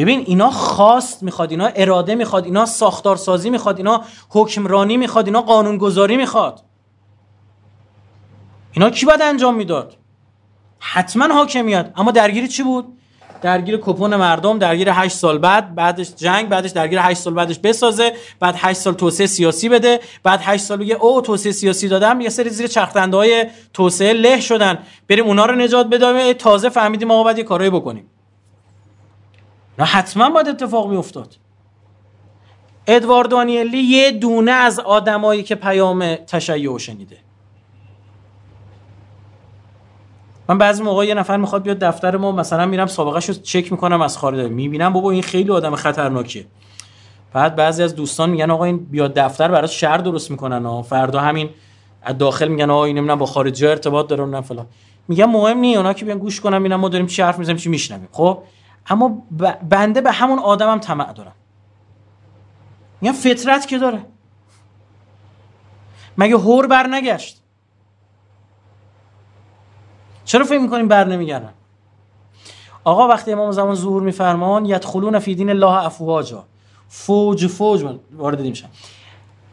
ببین اینا خواست می‌خواد اینا اراده می‌خواد اینا ساختارسازی می‌خواد اینا حکمرانی می‌خواد اینا قانونگذاری می‌خواد. اینا کی باید انجام می‌داد؟ حتما حاکمیت اما درگیری چی بود؟ درگیر کپون مردم درگیر 8 سال بعد بعدش جنگ بعدش درگیر 8 سال بعدش بسازه بعد 8 سال توسعه سیاسی بده بعد 8 سال بگه او توسعه سیاسی دادم یه سری زیر چرخدنده توسعه له شدن. بریم اونا رو نجات بدیم. تازه فهمیدیم ما باید یه کارایی بکنیم. نه حتما باید اتفاق افتاد ادوارد دانیلی یه دونه از آدمایی که پیام تشیع شنیده. من بعضی موقع یه نفر می‌خواد بیاد دفتر ما مثلا میرم سابقه رو چک می‌کنم از خارج. می‌بینم بابا این خیلی آدم خطرناکیه. بعد بعضی از دوستان میگن آقا این بیاد دفتر برات شهر درست می‌کنن ها فردا همین از داخل میگن آقا این با خارجی ارتباط داره نه فلان. میگم مهم نی اونا که بیان گوش کنم اینا ما داریم چی حرف می‌زنیم چی میشنویم. خب؟ اما بنده به همون آدمم طمع دارم. میگم فطرت که داره. مگه هور بر نگشت؟ چرا فکر می‌کنیم بر نمیگردن آقا وقتی امام زمان ظهور میفرمان یدخلون فی دین الله افواجا. فوج فوج وارد دیم شن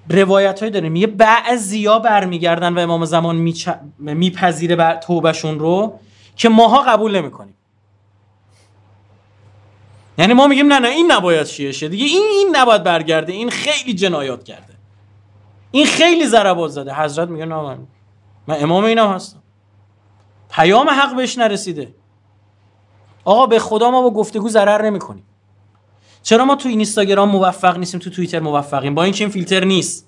روایت های داریم یه بعضیا برمیگردن و امام زمان. میپذیره بر توبهشون رو که ماها قبول نمی‌کنیم. یعنی ما میگیم نه نه این نباید شیعه شه دیگه این این نباید برگرده این خیلی جنایات کرده. این خیلی ضربات زده. حضرت میگه نه من, من امام اینم هستم. پیام حق بهش نرسیده. آقا به خدا ما با گفتگو ضرر نمی‌کنیم. چرا ما تو اینستاگرام موفق نیستیم تو توییتر موفقیم؟ با اینکه این فیلتر نیست.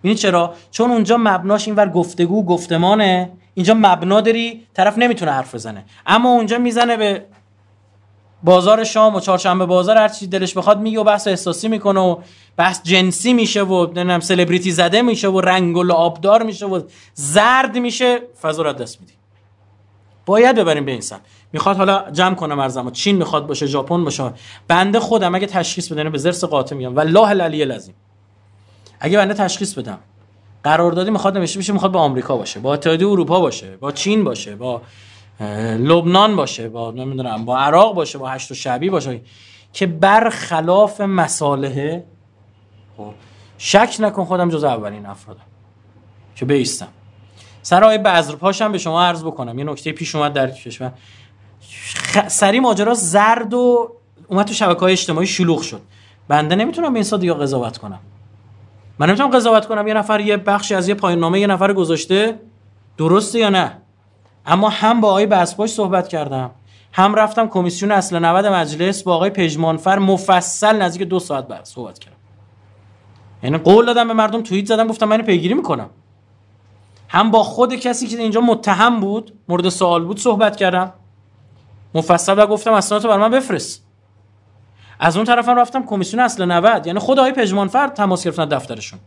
ببینید چرا؟ چون اونجا مبناش اینور گفتگو گفتمانه. اینجا مبنا داری طرف نمی‌تونه حرف بزنه. اما اونجا می‌زنه به بازار شام و چهارشنبه بازار هر چی دلش بخواد میگه و بحث احساسی می‌کنه و بحث جنسی میشه و نمی‌دونم سلبریتی زده میشه و رنگ و آبدار میشه و زرد میشه فضا را دست میدی. باید ببریم به این سمت. می‌خواد حالا جمع کنم ارزمو. چین می‌خواد باشه ژاپن باشه. بنده خودم اگه تشخیص بدم به زرس قاطع میگم. والله العلی العظیم. اگه بنده تشخیص بدم. قراردادی می‌خواد نمیشه بشه می‌خواد با آمریکا باشه با اتحادیه اروپا باشه با چین باشه با لبنان باشه با نمی‌دونم با عراق باشه با هشت و شعبی باشه که برخلاف مصالحه خب، شک نکن خودم جز اولین افرادم که بیستم. سر آقای بذرپاشم به شما عرض بکنم یه نکته پیش اومد در کشور. خ... سری ماجرا زرد و اومد تو شبکه های اجتماعی شلوغ شد. بنده نمی‌تونم به این سادگی قضاوت کنم. من نمی‌تونم قضاوت کنم یه نفر یه بخشی از یه پایان نامه یه نفر گذاشته درسته یا نه؟ اما هم با آقای بسپاش صحبت کردم. هم رفتم کمیسیون اصل 90 مجلس با آقای پژمانفر مفصل نزدیک دو ساعت بعد صحبت کردم. یعنی قول دادم به مردم توییت زدم گفتم من پیگیری می‌کنم. هم با خود کسی که اینجا متهم بود مورد سوال بود صحبت کردم. مفصل و گفتم اسنادتو بر من بفرست. از اون طرفم رفتم کمیسیون اصل 90 یعنی خود آقای پژمانفر تماس گرفتن دفترشون.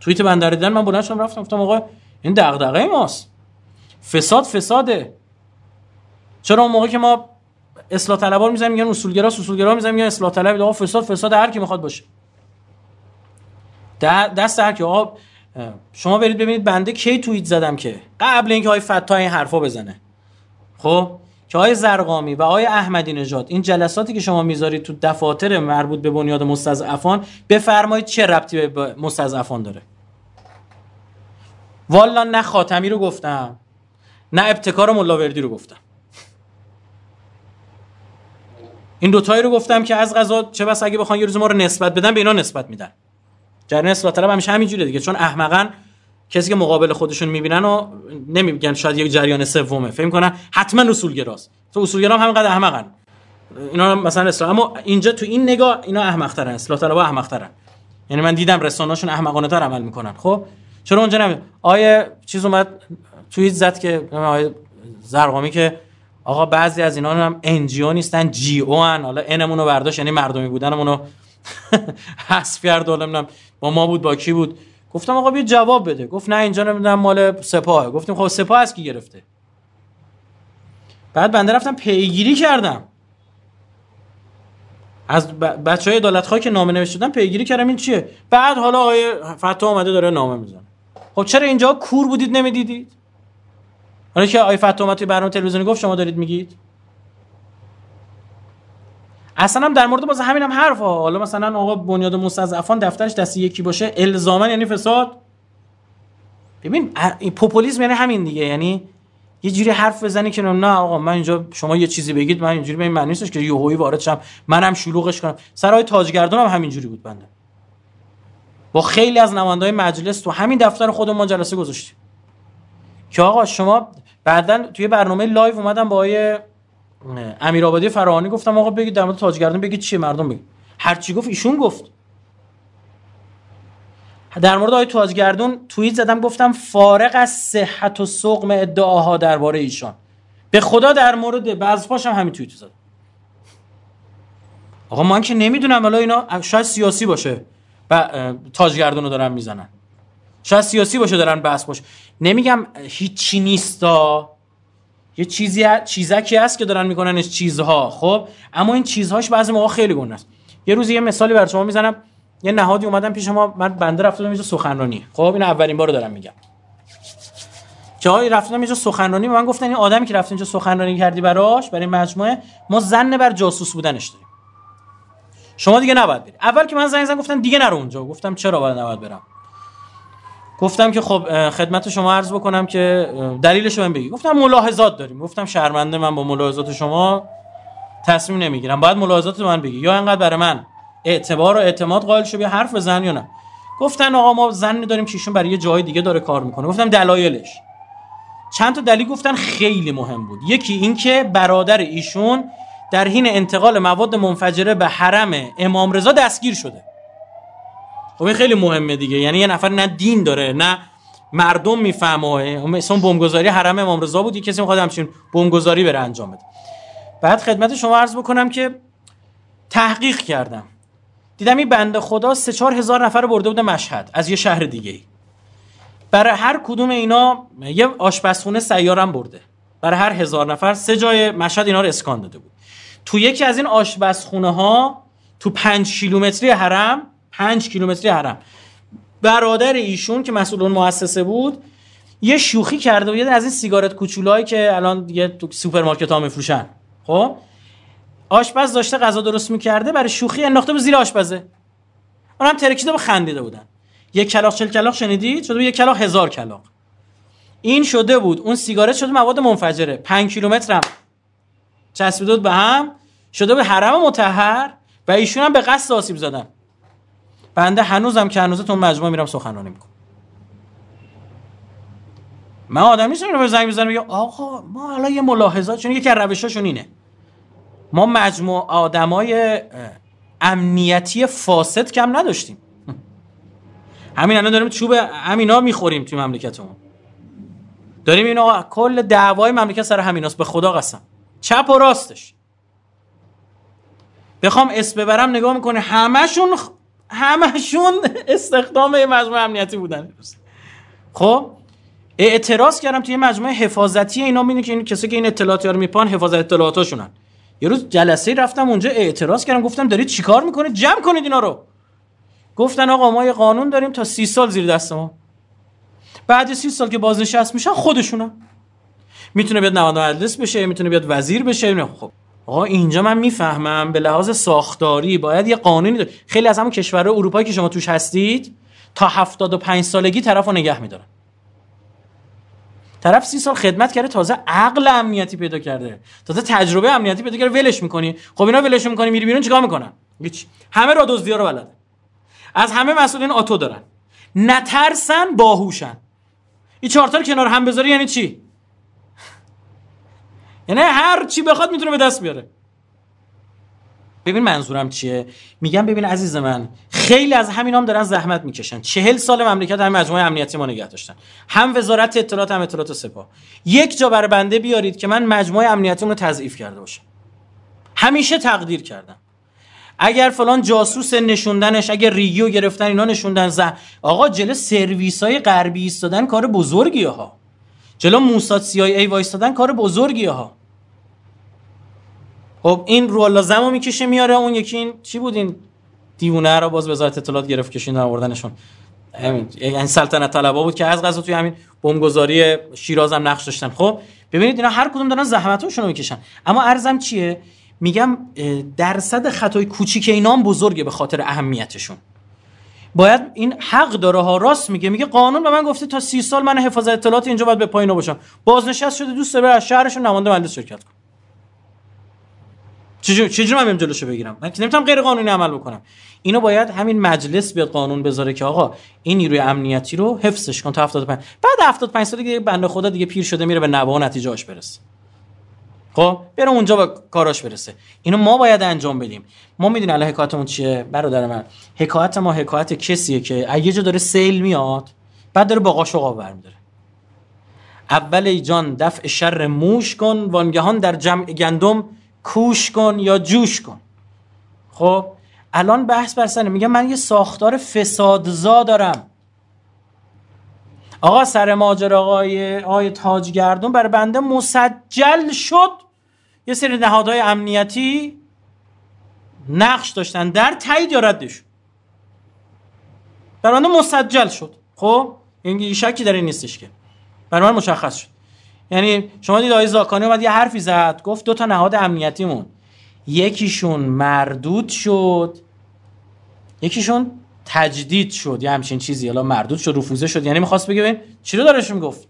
توییت بندر دیدن من بلند شدم رفتم گفتم آقا این دغدغه ماست. فساد فساده. چرا اون موقع که ما اصلاح طلبا می‌زنیم میگن اصولگرا اصولگرا می‌زنیم میگن اصلاح طلب آقا فساد فساد هر کی می‌خواد باشه. دست هر کی. آقا شما برید ببینید بنده کی توییت زدم که قبل اینکه آقای فتا این حرفا بزنه. خب که آقای زرقامی و آقای احمدی نژاد این جلساتی که شما می‌ذارید تو دفاتر مربوط به بنیاد مستضعفان بفرمایید چه ربطی به مستضعفان داره؟ والا نه خاتمی رو گفتم. نه ابتکار ملاوردی رو گفتم. این دوتایی رو گفتم که از غذا چه بس اگه بخوان یه روز ما رو نسبت بدن به اینا نسبت میدن. جریان اصلاح طلب همیشه همینجوره دیگه چون احمقن کسی که مقابل خودشون می‌بینن و نمیگن شاید یک جریان سومه. فکر کنن حتما اصولگراست. تو اصولگرا هم همینقدر احمقن اینا مثلا اصلاح اما اینجا تو این نگاه اینا احمق‌ترن اصلاح طلب احمق‌ترن. یعنی من دیدم رسانه‌شون احمقانه تر عمل می‌کنن. خب؟ چرا اونجا نمی آیه چیز اومد. توییت زد که زرقامی که آقا بعضی از اینا هم انجیو نیستن جی او ان حالا انمون رو برداشت یعنی مردمی بودنمون رو حذف کرد نمی‌دونم با ما بود با کی بود. گفتم آقا بیا جواب بده. گفت نه اینجا نمی‌دونم مال سپاه گفتیم خب سپاه از کی گرفته؟ بعد بنده رفتم پیگیری کردم. از بچه های عدالت که نامه نوشته پیگیری کردم. این چیه؟ بعد حالا آقای فتا اومده داره نامه می‌زنه. خب چرا اینجا کور بودید نمی‌دیدید؟ حالا که آقای فتا اومد توی برنامه تلویزیونی گفت شما دارید میگید؟ اصلا هم در مورد باز همین هم حرف ها. حالا مثلا آقا بنیاد مستضعفان دفترش دستی یکی باشه الزاما یعنی فساد. ببین پوپولیسم یعنی همین دیگه. یعنی یه جوری حرف بزنی که نه آقا من اینجا شما یه چیزی بگید من اینجوری به این معنی نیستش که یهویی وارد شم. منم شلوغش کنم. سر آقای تاجگردون هم همینجوری بود بنده. با خیلی از نمایندای مجلس تو همین دفتر خودمون جلسه گذاشتیم. که آقا شما بعدا توی برنامه live اومدم با آقای امیر آبادی فراهانی گفتم آقا بگید در مورد تاجگردان بگید چیه مردم بگید. هر چی گفت ایشون گفت. در مورد آقای تاجگردون توییت زدم گفتم فارغ از صحت و سقم ادعاها درباره ایشان. به خدا در مورد بعض پاشم همین توییت زدم. آقا من که نمی‌دونم حالا اینا شاید سیاسی باشه. و تاجگردون رو دارن می‌زنن. شاید سیاسی باشه دارن بحث باشه. نمیگم هیچی نیستا. یه چیزی چیزکی هست که دارن میکننش چیزها خب؟ اما این چیزهاش بعضی موقع خیلی گونه است. یه روز یه مثالی برای شما می‌زنم. یه نهادی اومدن پیش ما من بنده رفتم اینجا سخنرانی. خب؟ این اولین بار دارم میگم. جایی رفتم اینجا سخنرانی من گفتن این آدمی که رفت اینجا سخنرانی کردی براش برای مجموعه ما زن بر جاسوس بودنش داریم. شما دیگه نباید برید. اول که من زنگ زدم گفتن دیگه نرو اونجا. گفتم چرا باید نباید برم؟ گفتم که خب خدمت شما عرض بکنم که دلیلش رو بگی. گفتم ملاحظات داریم. گفتم شرمنده من با ملاحظات شما تصمیم نمی‌گیرم. باید ملاحظات من بگی. یا انقدر برای من اعتبار و اعتماد قائل شو حرف بزن یا نه. گفتن آقا ما زن داریم که ایشون برای یه جای دیگه داره کار می‌کنه. گفتم دلایلش. چند تا دلیل گفتن خیلی مهم بود. یکی اینکه برادر ایشون در حین انتقال مواد منفجره به حرم امام رضا دستگیر شده. خب این خیلی مهمه دیگه. یعنی یه نفر نه دین داره نه مردم می‌فهمه. مثلا بمبگذاری حرم امام رضا بود کسی می‌خواد همچین بمبگذاری بره انجام بده. بعد خدمت شما عرض بکنم که تحقیق کردم. دیدم این بنده خدا سه چهار هزار نفر برده بوده مشهد از یه شهر دیگه ای برای هر کدوم اینا یه آشپزخونه سیارم برده. برای هر هزار نفر سه جای مشهد اینا رو اسکان داده بود. تو یکی از این آشپزخونه ها تو پنج کیلومتری حرم پنج کیلومتری حرم. برادر ایشون که مسئول اون مؤسسه بود یه شوخی کرده و یه از این سیگارت کوچولایی که الان دیگه تو سوپرمارکت ها میفروشن. خب؟ آشپز داشته غذا درست می‌کرده برای شوخی انداخته به زیر آشپزه. اونم ترکیده به خندیده بودن. یک کلاق چل کلاق شنیدید؟ شده بود یک کلاق هزار کلاق این شده بود. اون سیگارت شده مواد منفجره. 5 کیلومتر هم چسبیده به هم. شده به حرم متحر و ایشون هم به قصد آسیب زدن. بنده هنوزم که هنوز تو مجموعه میرم سخنرانی می‌کنم. من آدم نیستم رو زنگ بزنم میگم آقا ما حالا یه ملاحظات چون یکی از روشاشون اینه. ما مجموع آدمای امنیتی فاسد کم نداشتیم. همین الان داریم چوب همینا می‌خوریم توی مملکتمون. داریم اینو کل دعوای مملکت سر همیناست به خدا قسم. چپ و راستش. بخوام اسم ببرم نگاه می‌کنه همشون همشون استخدام مجموعه امنیتی بودن. خب اعتراض کردم توی مجموعه حفاظتی اینا می‌بینی که این کسی که این اطلاعاتی رو میپان حفاظت اطلاعاتشونن یه روز جلسه رفتم اونجا اعتراض کردم گفتم دارید چیکار می‌کنید؟ جمع کنید اینا رو. گفتن آقا ما یه قانون داریم تا سی سال زیر دست ما. بعد سی سال که بازنشست میشن خودشونم می‌تونه بیاد نماینده مجلس بشه می‌تونه بیاد وزیر بشه خب. آقا اینجا من می‌فهمم به لحاظ ساختاری باید یه قانونی داره. خیلی از همون کشورهای اروپایی که شما توش هستید تا 75 سالگی طرف رو نگه میدارن. طرف سی سال خدمت کرده تازه عقل امنیتی پیدا کرده. تازه تجربه امنیتی پیدا کرده. ولش می‌کنی. خب اینا ولش می‌کنی میری بیرون چیکار می‌کنن؟ هیچ. همه را دزدی رو بلده از همه مسئولین آتو دارن. نترسن باهوشن. این چهار کنار هم بذاری یعنی چی؟ یعنی هر چی بخواد می‌تونه به دست بیاره. ببین منظورم چیه؟ میگم ببین عزیز من خیلی از همین هم دارن زحمت می‌کشن. چهل سال مملکت هم مجموعه امنیتی ما نگه داشتن. هم وزارت اطلاعات هم اطلاعات سپاه. یک جا بر بنده بیارید که من مجموعه امنیتی رو تضعیف کرده باشم. همیشه تقدیر کردم. اگر فلان جاسوس نشوندنش اگر ریگیو گرفتن اینا نشوندن زه آقا جلو سرویس های غربی ایستادن کار بزرگیه ها جلو موساد CIA وایستادن کار بزرگیه ها. خب این رو الله می‌کشه میاره اون یکی این چی بود این دیوونه رو باز وزارت اطلاعات گرفت کشین آوردنشون. همین یعنی سلطنت طلبا بود که از قضا توی همین بمبگذاری شیراز هم نقش داشتن. خب ببینید اینا هر کدوم دارن زحمتشون رو می‌کشن. اما ارزم چیه؟ میگم درصد خطای کوچیک اینا هم بزرگه به خاطر اهمیتشون. باید این حق داره ها راست میگه. میگه قانون به من گفته تا سی سال من حفاظت اطلاعات اینجا باید به پایین باشم. بازنشست شده دوست داره از شهرشون نماینده مجلس شرکت کنه. چجوری چجوری من جلوشو بگیرم؟ من که نمی‌تونم غیر قانونی عمل بکنم. اینو باید همین مجلس بیاد قانون بذاره که آقا این نیروی امنیتی رو حفظش کن تا 75 بعد 75 سال دیگه بنده خدا دیگه پیر شده میره به نوا و نتیجهاش برسه. خب بره اونجا با کاراش برسه. اینو ما باید انجام بدیم. ما می‌دونیم الان حکایتمون چیه برادر من. حکایت ما حکایت کسیه که یه جا داره سیل میاد بعد داره با قاشق برمیداره. اول ای جان دفع شر موش کن وانگهان در جمع گندم کوش کن یا جوش کن. خب الان بحث بر سنه میگم من یه ساختار فسادزا دارم. آقا سر ماجر آقای آقای تاجگردون برای بنده مسجل شد. یه سری نهادهای امنیتی نقش داشتن. در تایید یا ردش؟ برای بنده مسجل شد. خب؟ این شکی در این نیستش که. برای من مشخص شد. یعنی شما دید آقای زاکانی اومد یه حرفی زد. گفت دو تا نهاد امنیتیمون. یکیشون مردود شد. یکیشون تجدید شد یه همچین چیزی. حالا مردود شد رفوزه شد. یعنی می‌خواست بگه ببین چی رو دارش می‌گفت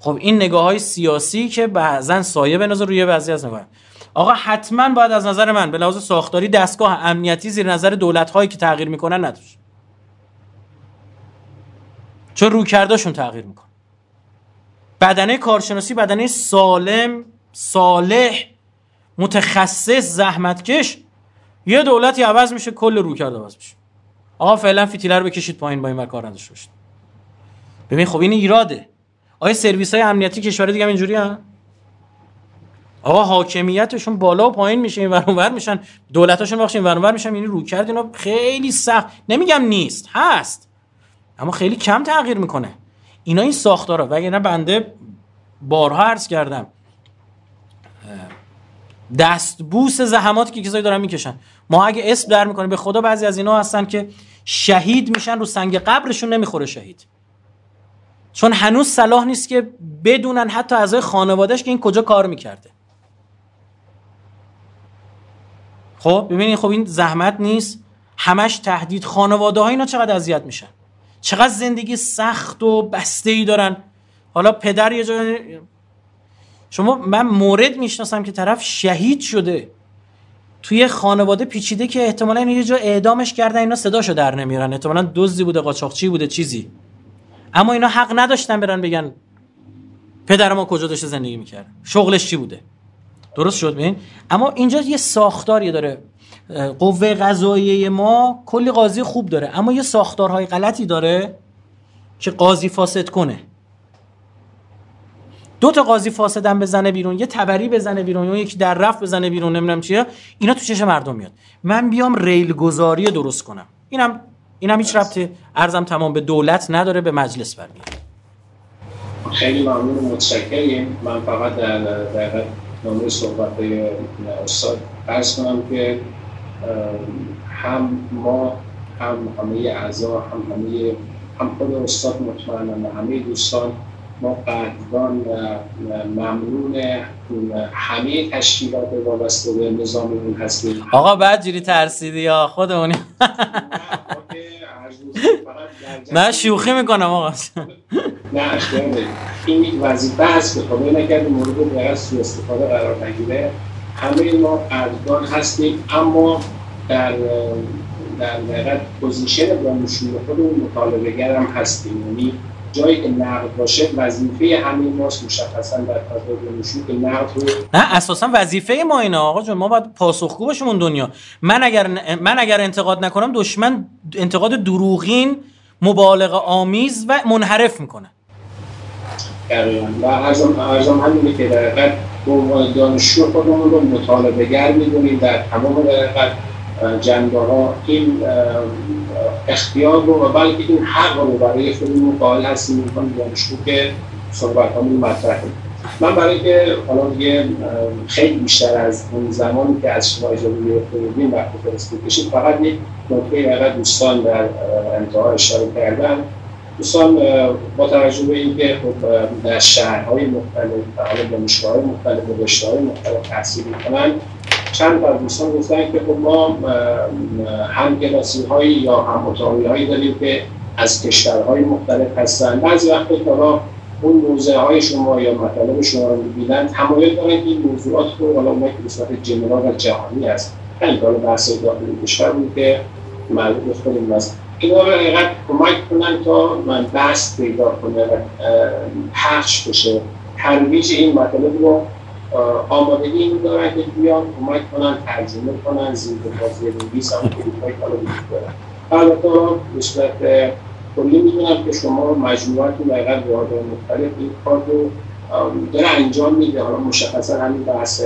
خب این نگاه های سیاسی که بعضا سایه بنازه روی بعضی از نگاه آقا حتما باید از نظر من به لحاظ ساختاری دستگاه امنیتی زیر نظر دولت هایی که تغییر می‌کنن نداشت. چون روکرداشون تغییر می‌کنه. بدنه کارشناسی بدنه سالم صالح متخصص زحمتکش یه دولتی عوض میشه کل روکرد عوض میشه. آقا فعلا فتیله رو بکشید پایین با این کار نداشته باشید. ببین خب این ایراده. آیا سرویس های امنیتی کشور دیگه هم اینجوری هم؟ آقا حاکمیتشون بالا و پایین میشه این ور میشن. دولتاشون بخش این ور میشن. یعنی رو کرد اینا خیلی سخت. نمیگم نیست هست. اما خیلی کم تغییر می‌کنه. اینا این ساختارا. و نه بنده بارها عرض کردم. دستبوس زحماتی که کسایی دارن می‌کشن. ما اگه اسم در می‌کنیم به خدا بعضی از اینا هستن که شهید میشن رو سنگ قبرشون نمی‌خوره شهید. چون هنوز صلاح نیست که بدونن حتی اعضای خانوادهش که این کجا کار می‌کرده. خب ببینید خب این زحمت نیست. همش تهدید. خانواده ها اینا چقدر اذیت میشن؟ چقدر زندگی سخت و بسته ای دارن؟ حالا پدر یه جای شما من مورد می‌شناسم که طرف شهید شده. توی خانواده پیچیده که احتمالا یه جا اعدامش کردن اینا صداشو در نمیارن. احتمالا دزدی بوده قاچاقچی بوده چیزی. اما اینا حق نداشتن برن بگن پدر ما کجا داشته زندگی می‌کرد؟ شغلش چی بوده؟ درست شد ببین؟ اما اینجا یه ساختاری داره. قوه قضاییه ما کلی قاضی خوب داره اما یه ساختارهای غلطی داره که قاضی فاسد کنه. دو تا قاضی فاسدن بزنه بیرون یه تبری بزنه بیرون یا یکی در رفت بزنه بیرون نمی‌دونم چیه. اینا تو چش مردم میاد. من بیام ریل گذاری درست کنم. اینم اینم هیچ ربطی ارزم تمام به دولت نداره به مجلس برمیاد. خیلی ممنون متشکریم. من فقط در در نامه صحبت استاد کنم که هم ما هم همه اعضا هم همه هم خود استاد مطمئنم همه دوستان ما قدردان و ممنون همه تشکیلات وابسته به نظاممون هستیم. آقا بعد جوری ترسیدی یا خودمونی؟ نه شوخی می‌کنم آقا. نه این وظیفه هست که خدای نکرده مورد به سو استفاده قرار نگیره. همه ما قدردان هستیم اما در در حقیقت پوزیشن دانشجوی خودمون مطالبه هم هستیم. یعنی جایی که نقد باشه وظیفه همین ماست مشخصا در فضای دانشجو که نقد رو نه اساسا وظیفه ما اینه آقا جون ما باید پاسخگو باشیم اون دنیا. من اگر من اگر انتقاد نکنم دشمن انتقاد دروغین مبالغه آمیز و منحرف می‌کنه. و ارزم ارزم همینه که در حقیقت دانشجو خودمون رو مطالبه گر می‌دونیم در تمام در جنبه ها این اختیار رو و بلکه این حق رو برای خودمون قائل هستیم. می‌کنم دانشجو که صحبت همون مطرح من برای که حالا دیگه خیلی بیشتر از اون زمانی که از شما اجازه گرفتیم وقت فرست بکشید فقط یک نکته اگر دوستان در انتها اشاره کردن. دوستان با توجه به اینکه خب در شهرهای مختلف حالا دانشگاه مختلف و رشته مختلف تحصیل می‌کنن چند تا دوستان گفتن که خب ما هم کلاسی هایی یا هم اتاقی هایی داریم که از کشورهای مختلف هستن. بعضی وقت کارا اون موزه های شما یا مطالب شما رو می‌بینن تمایل دارن که این موضوعات رو حالا ما که صورت جنرال و جهانی هست خیلی حالا بحث داخلی کشور بود که معلوم خودمون هست. اینا رو حقیقت کمک کنن تا من بحث پیدا کنه و پخش بشه. ترویج این مطالب رو آمادگی این دارن که بیان کمک کنن ترجمه کنن زیر بازی نویس هم کالا وجود دارن. البته به صورت کلی می‌دونم که شما مجموعاتی دقیقا واردهای مختلف این کار رو داره انجام میده. حالا مشخصا همین بحث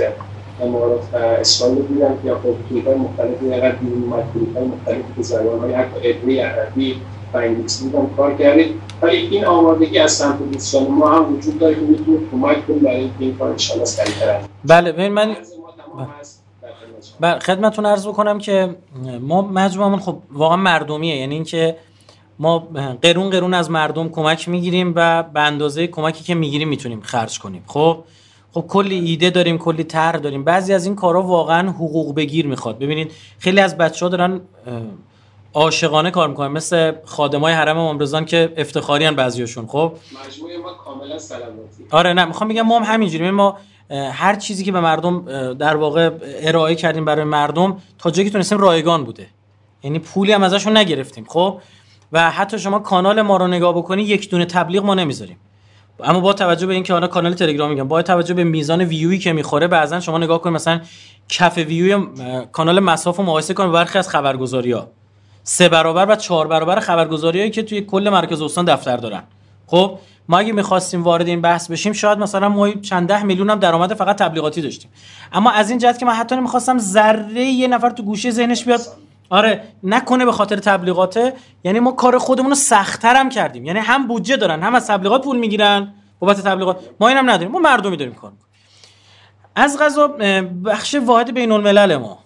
امارات و اسرائیل رو دیدم که خب کلیپ های مختلفی دقیقا بیرون اومد کلیپ های مختلفی که زبان های حتی عبری عربی و انگلیسی بودم کار کردید ولی این آمادگی از سمت دوستان ما هم وجود داره که می‌تونه کمک کنیم برای اینکه این کار انشاءالله سریعتر بله ببین من بله. خدمتتون عرض بکنم که ما مجموعمون خب واقعا مردمیه. یعنی اینکه ما قرون قرون از مردم کمک می‌گیریم و به اندازه کمکی که می‌گیریم می‌تونیم خرج کنیم. خب؟ خب کلی ایده داریم کلی طرح داریم. بعضی از این کارا واقعا حقوق بگیر می‌خواد. ببینید خیلی از بچه ها دارن عاشقانه کار می‌کنن مثل خادمای حرم امام رضا که افتخاری ان بعضیاشون خب؟ مجموعه ما کاملا سلامتی آره نه می‌خوام بگم ما هم همینجوری ما هر چیزی که به مردم در واقع ارائه کردیم برای مردم تا جایی که تونستیم رایگان بوده. یعنی پولی هم ازشون نگرفتیم خب؟ و حتی شما کانال ما رو نگاه بکنی یک دونه تبلیغ ما نمی‌ذاریم. اما با توجه به اینکه حالا کانال تلگرام میگم با توجه به میزان ویویی که می‌خوره بعضا شما نگاه کنید مثلا کف ویوی کانال مساف رو مقایسه کنید برخی از خبرگزاری ها سه برابر و چهار برابر خبرگزاری هایی که توی کل مرکز استان دفتر دارن. خب ما اگه می‌خواستیم وارد این بحث بشیم شاید مثلا ما چند ده میلیون هم درآمد فقط تبلیغاتی داشتیم. اما از این جهت که من حتی نمی‌خواستم ذره یه نفر تو گوشه ذهنش بیاد. آره نکنه به خاطر تبلیغاته. یعنی ما کار خودمون رو سختتر هم کردیم. یعنی هم بودجه دارن هم از تبلیغات پول می‌گیرن. بابت تبلیغات. ما اینم نداریم. ما مردمی داریم کار از غذا بخش واحد بین الملل ما.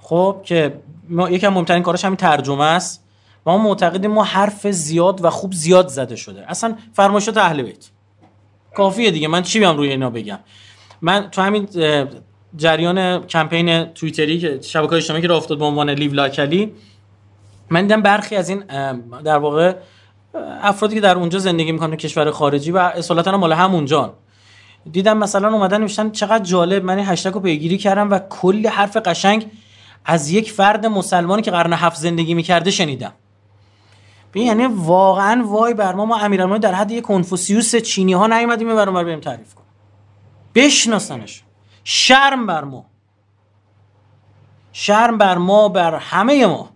خب که ما یکم مهمترین کارش همین ترجمه است. و ما معتقدیم ما حرف زیاد و خوب زیاد زده شده. اصلا فرمایشات اهل بیت. کافیه دیگه. من چی بیام روی اینا بگم؟ من تو همین جریان کمپین توییتری که شبکه اجتماعی که راه افتاد به عنوان لیو لاکلی من دیدم برخی از این در واقع افرادی که در اونجا زندگی می‌کنن کشور خارجی و اصالتا مال همونجان دیدم مثلا اومدن نوشتن چقدر جالب. من این هشتگ رو پیگیری کردم و کلی حرف قشنگ از یک فرد مسلمانی که قرن هفت زندگی می‌کرده شنیدم. ببین یعنی واقعا وای بر ما ما امیرالمومنین در حد یک کنفوسیوس چینی ها نیومدیم برام بریم تعریف کن بشناسنش. شرم بر ما. شرم بر ما بر همه ما.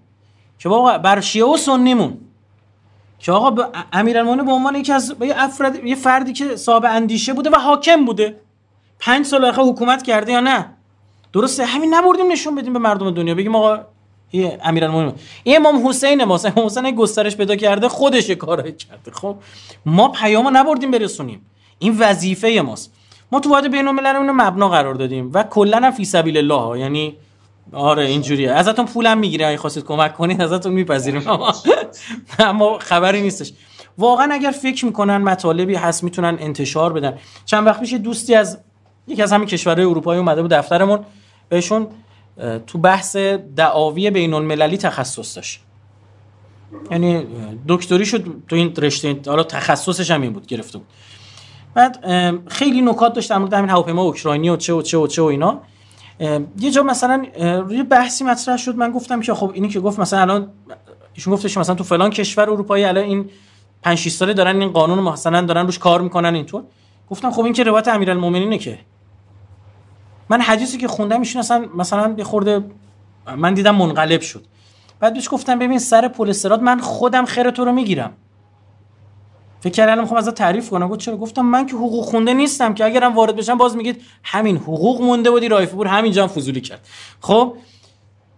که واقعا بر شیعه و سنیمون. که آقا امیرالمومنین به عنوان یکی از یه افراد یه فردی که صاحب اندیشه بوده و حاکم بوده. پنج سال حکومت کرده یا نه؟ درسته همین نبردیم نشون بدیم به مردم دنیا بگیم آقا این امیرالمومنین این امام حسین ما امام حسین گسترش پیدا کرده خودش کارای کرده. خب ما پیامو نبردیم برسونیم. این وظیفه ماست. ما تو واحد بین الملل مبنا قرار دادیم و کلا فی سبیل الله. یعنی آره اینجوریه. ازتون پولم می‌گیره اگه خواستید کمک کنید ازتون میپذیریم. اما خبری نیستش. واقعا اگر فکر می‌کنن مطالبی هست می‌تونن انتشار بدن. چند وقت پیش دوستی از یکی از همین کشورهای اروپایی اومده بود دفترمون. بهشون تو بحث دعاوی بین المللی تخصص داشت. یعنی دکتری شد تو این رشته حالا تخصصش هم این بود گرفته بود. بعد خیلی نکات داشت در مورد همین هواپیما اوکراینی و چه و چه و چه و اینا. یه جا مثلا روی بحثی مطرح شد. من گفتم که خب اینی که گفت مثلا الان ایشون گفتش مثلا تو فلان کشور اروپایی الان این 5 6 ساله دارن این قانون مثلا دارن روش کار می‌کنن اینطور. گفتم خب این که روایت امیرالمومنینه که من حدیثی که خوندم ایشون اصلا مثلا یه خورده من دیدم منقلب شد. بعد بهش گفتم ببین سر پل استراد من خودم خیر تو رو می‌گیرم. فکر کردم می‌خوام ازت تعریف کنم. گفت چرا؟ گفتم من که حقوق خونده نیستم که اگرم وارد بشم باز میگید همین حقوق مونده بودی رایفه بود همینجا هم فضولی کرد. خب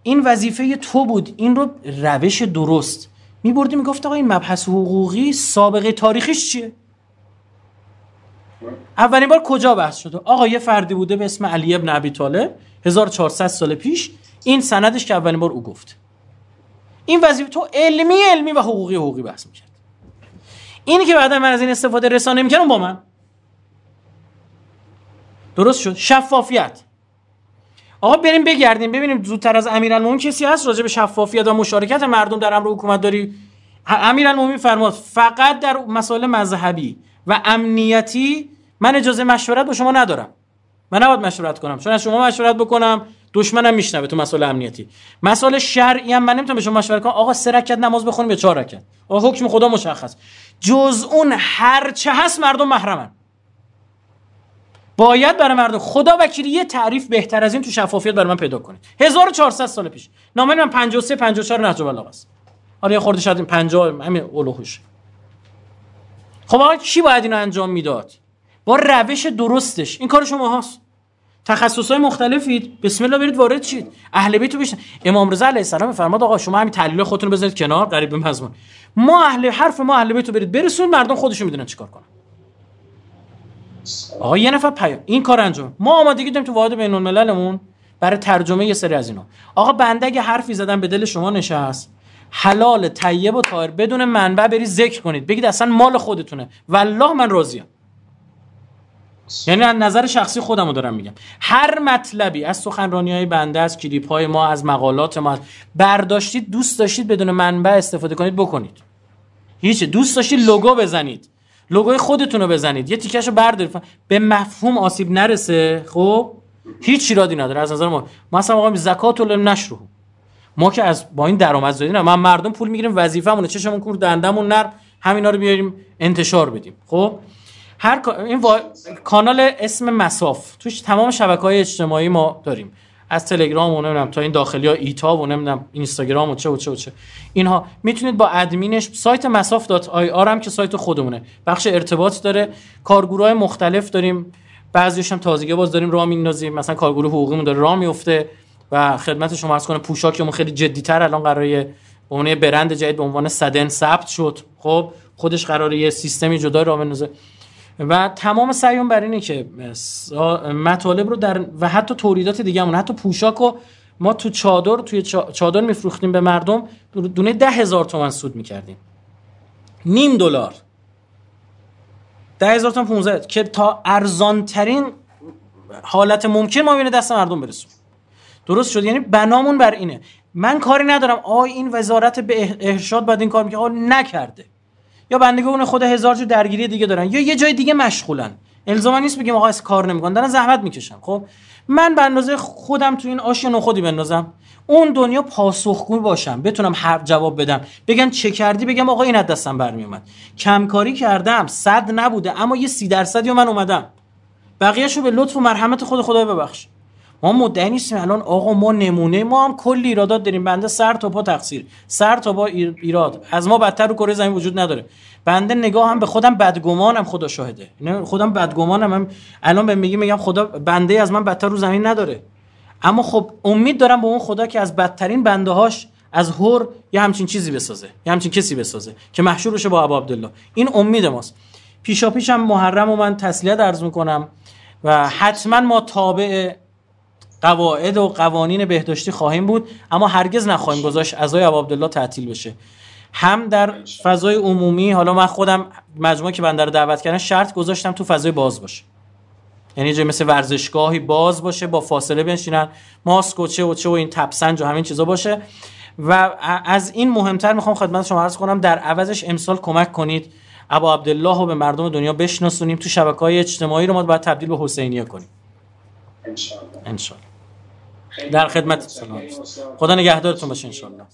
این وظیفه تو بود. این رو روش درست. میبردی می‌گفت آقا این مبحث حقوقی سابقه تاریخیش چیه؟ اولین بار کجا بحث شده؟ آقا یه فردی بوده به اسم علی ابن ابی طالب 1400 سال پیش. این سندش که اولین بار او گفت. این وظیفه تو علمی علمی و حقوقی حقوقی بحث می‌کرد. اینی که بعدا من از این استفاده رسانه می‌کردم با من. درست شد. شفافیت. آقا بریم بگردیم. ببینیم زودتر از امیرالمومنین کسی هست؟ راجع به شفافیت و مشارکت مردم در امر حکومت داری؟ امیرالمومنین فرمود فقط در مسائل مذهبی و امنیتی من اجازه مشورت با شما ندارم. من نباید مشورت کنم. چون از شما مشورت بکنم دشمنم میشنوه تو مسائل امنیتی. مسائل شرعی هم من نمی‌تونم به شما مشورت کنم. آقا سه رکعت نماز بخونیم یا چهار رکعت؟ آقا حکم خدا مشخص. جز اون هر چه هست مردم محرمن. باید برای مردم. خدا وکیلی یه تعریف بهتر از این تو شفافیت برای من پیدا کنید 1400 سال پیش. نامه من 53 54 نهج البلاغه است. آره یه خورده شاید 50 همین اولوهش خب آقا کی باید اینو انجام می‌داد؟ با روش درستش. این کار شما هست تخصص های مختلفید. بسم الله برید وارد شید. اهل بیت رو بشن امام رضا علیه السلام فرماد آقا شما همین تحلیل خودتون بذارید کنار قریب به مضمون. ما اهل حرف ما اهل بیت رو برید برسون مردم خودشون می‌دونن چیکار کنن. آقا یه نفر پیام. این کار انجام. ما آمادگی داریم تو واحد بین المللمون برای ترجمه یه سری از اینا. آقا بنده اگه حرفی زدن به دل شما نشست. حلال طیب و طاهر بدون منبع بری ذکر کنید. بگید اصلا مال خودتونه. والله من راضیم. یعنی از نظر شخصی خودمو دارم میگم. هر مطلبی از سخنرانی های بنده از کلیپ های ما از مقالات ما برداشتید دوست داشتید بدون منبع استفاده کنید بکنید. هیچ دوست داشتید لوگو بزنید. لوگوی خودتون رو بزنید. یه تیکشو بردارید. به مفهوم آسیب نرسه. خب؟ هیچ ایرادی نداره. از نظر ما. ما اصلا آقا زکات نشرو. ما که از با این درآمدزایی نه. ما مردم پول می‌گیریم وظیفه‌مونه چشمون کور دندمون نر. همینا رو بیاریم انتشار بدیم. خب؟ هر این کانال اسم مساف. توش تمام شبکه های اجتماعی ما داریم. از تلگرام و نمی‌دونم تا این داخلی ها ایتا و نمی‌دونم اینستاگرام و چه و چه و چه. اینها می‌تونید با ادمینش سایت مصاف dot ir هم که سایت خودمونه. بخش ارتباط داره. کارگروه مختلف داریم. بعضیش هم تازگی باز داریم. راه میندازیم. مثلا کارگروه حقوقیمون داره راه میفته و خدمت شما عرض کنم پوشاکمون خیلی جدیتر الان قراره به عنوان برند جدید به عنوان سدن ثبت شد. خب خودش قراره یه سیستمی جدا راه بندازه. و تمام سعیمون بر اینه که مطالب رو در و حتی تولیدات دیگه همون حتی پوشاک رو ما تو چادر توی چادر میفروختیم به مردم دونه ده هزار تومن سود می‌کردیم. نیم دلار. ده هزار تومن 15 که تا ارزان ترین حالت ممکن ما بینه دست مردم برسون درست شد؟ یعنی بنامون بر اینه. من کاری ندارم. آی این وزارت به ارشاد بعد این کار می‌کنه. نکرده. یا بندگان خود هزار جو درگیری دیگه دارن یا یه جای دیگه مشغولن. الزاما نیست بگیم آقا کار نمی‌کنن دارن زحمت می‌کشن. خب من به اندازه خودم تو این آش خودی بندازم. اون دنیا پاسخگو باشم بتونم هر جواب بدم. بگن چه کردی؟ بگم آقا این از دستم برمی اومد کمکاری کردم صد نبوده اما یه سی درصدی من اومدم. بقیهشو به لطف و مرحمت خود خدای ببخش. ما مدعی نیستیم الان آقا ما نمونه ما هم کلی ایرادات داریم. بنده سر تا پا تقصیر سر تا پا ایراد. از ما بدتر رو کره زمین وجود نداره. بنده نگاه هم به خودم بدگمانم خدا شاهده. خودم بدگمانم. هم الان به میگی میگم خدا بنده از من بدتر رو زمین نداره. اما خب امید دارم به اون خدا که از بدترین بنده هاش از هور یه همچین چیزی بسازه. یه همچین کسی بسازه که محشور بشه با ابا عبدالله. این امید ماست. پیشا پیشم محرم و من تسلیت عرض می‌کنم و حتما ما تابع قواعد و قوانین بهداشتی خواهیم بود اما هرگز نخواهیم گذاشت ابو عبدالله تعطیل بشه. هم در فضای عمومی حالا من خودم مجموعه که بنده رو دعوت کردن شرط گذاشتم تو فضای باز باشه. یعنی جای مثل ورزشگاهی باز باشه با فاصله بنشینن ماسک و چه و چه و این تپسنج و همین چیزا باشه. و از این مهمتر می‌خوام خدمت شما عرض کنم در عوضش امسال کمک کنید. ابا عبدالله رو به مردم دنیا بشناسونیم تو شبکه های اجتماعی رو ما باید تبدیل به حسینیه کنیم. انشالله در خدمت سلام خدا نگهدارتون باشه انشالله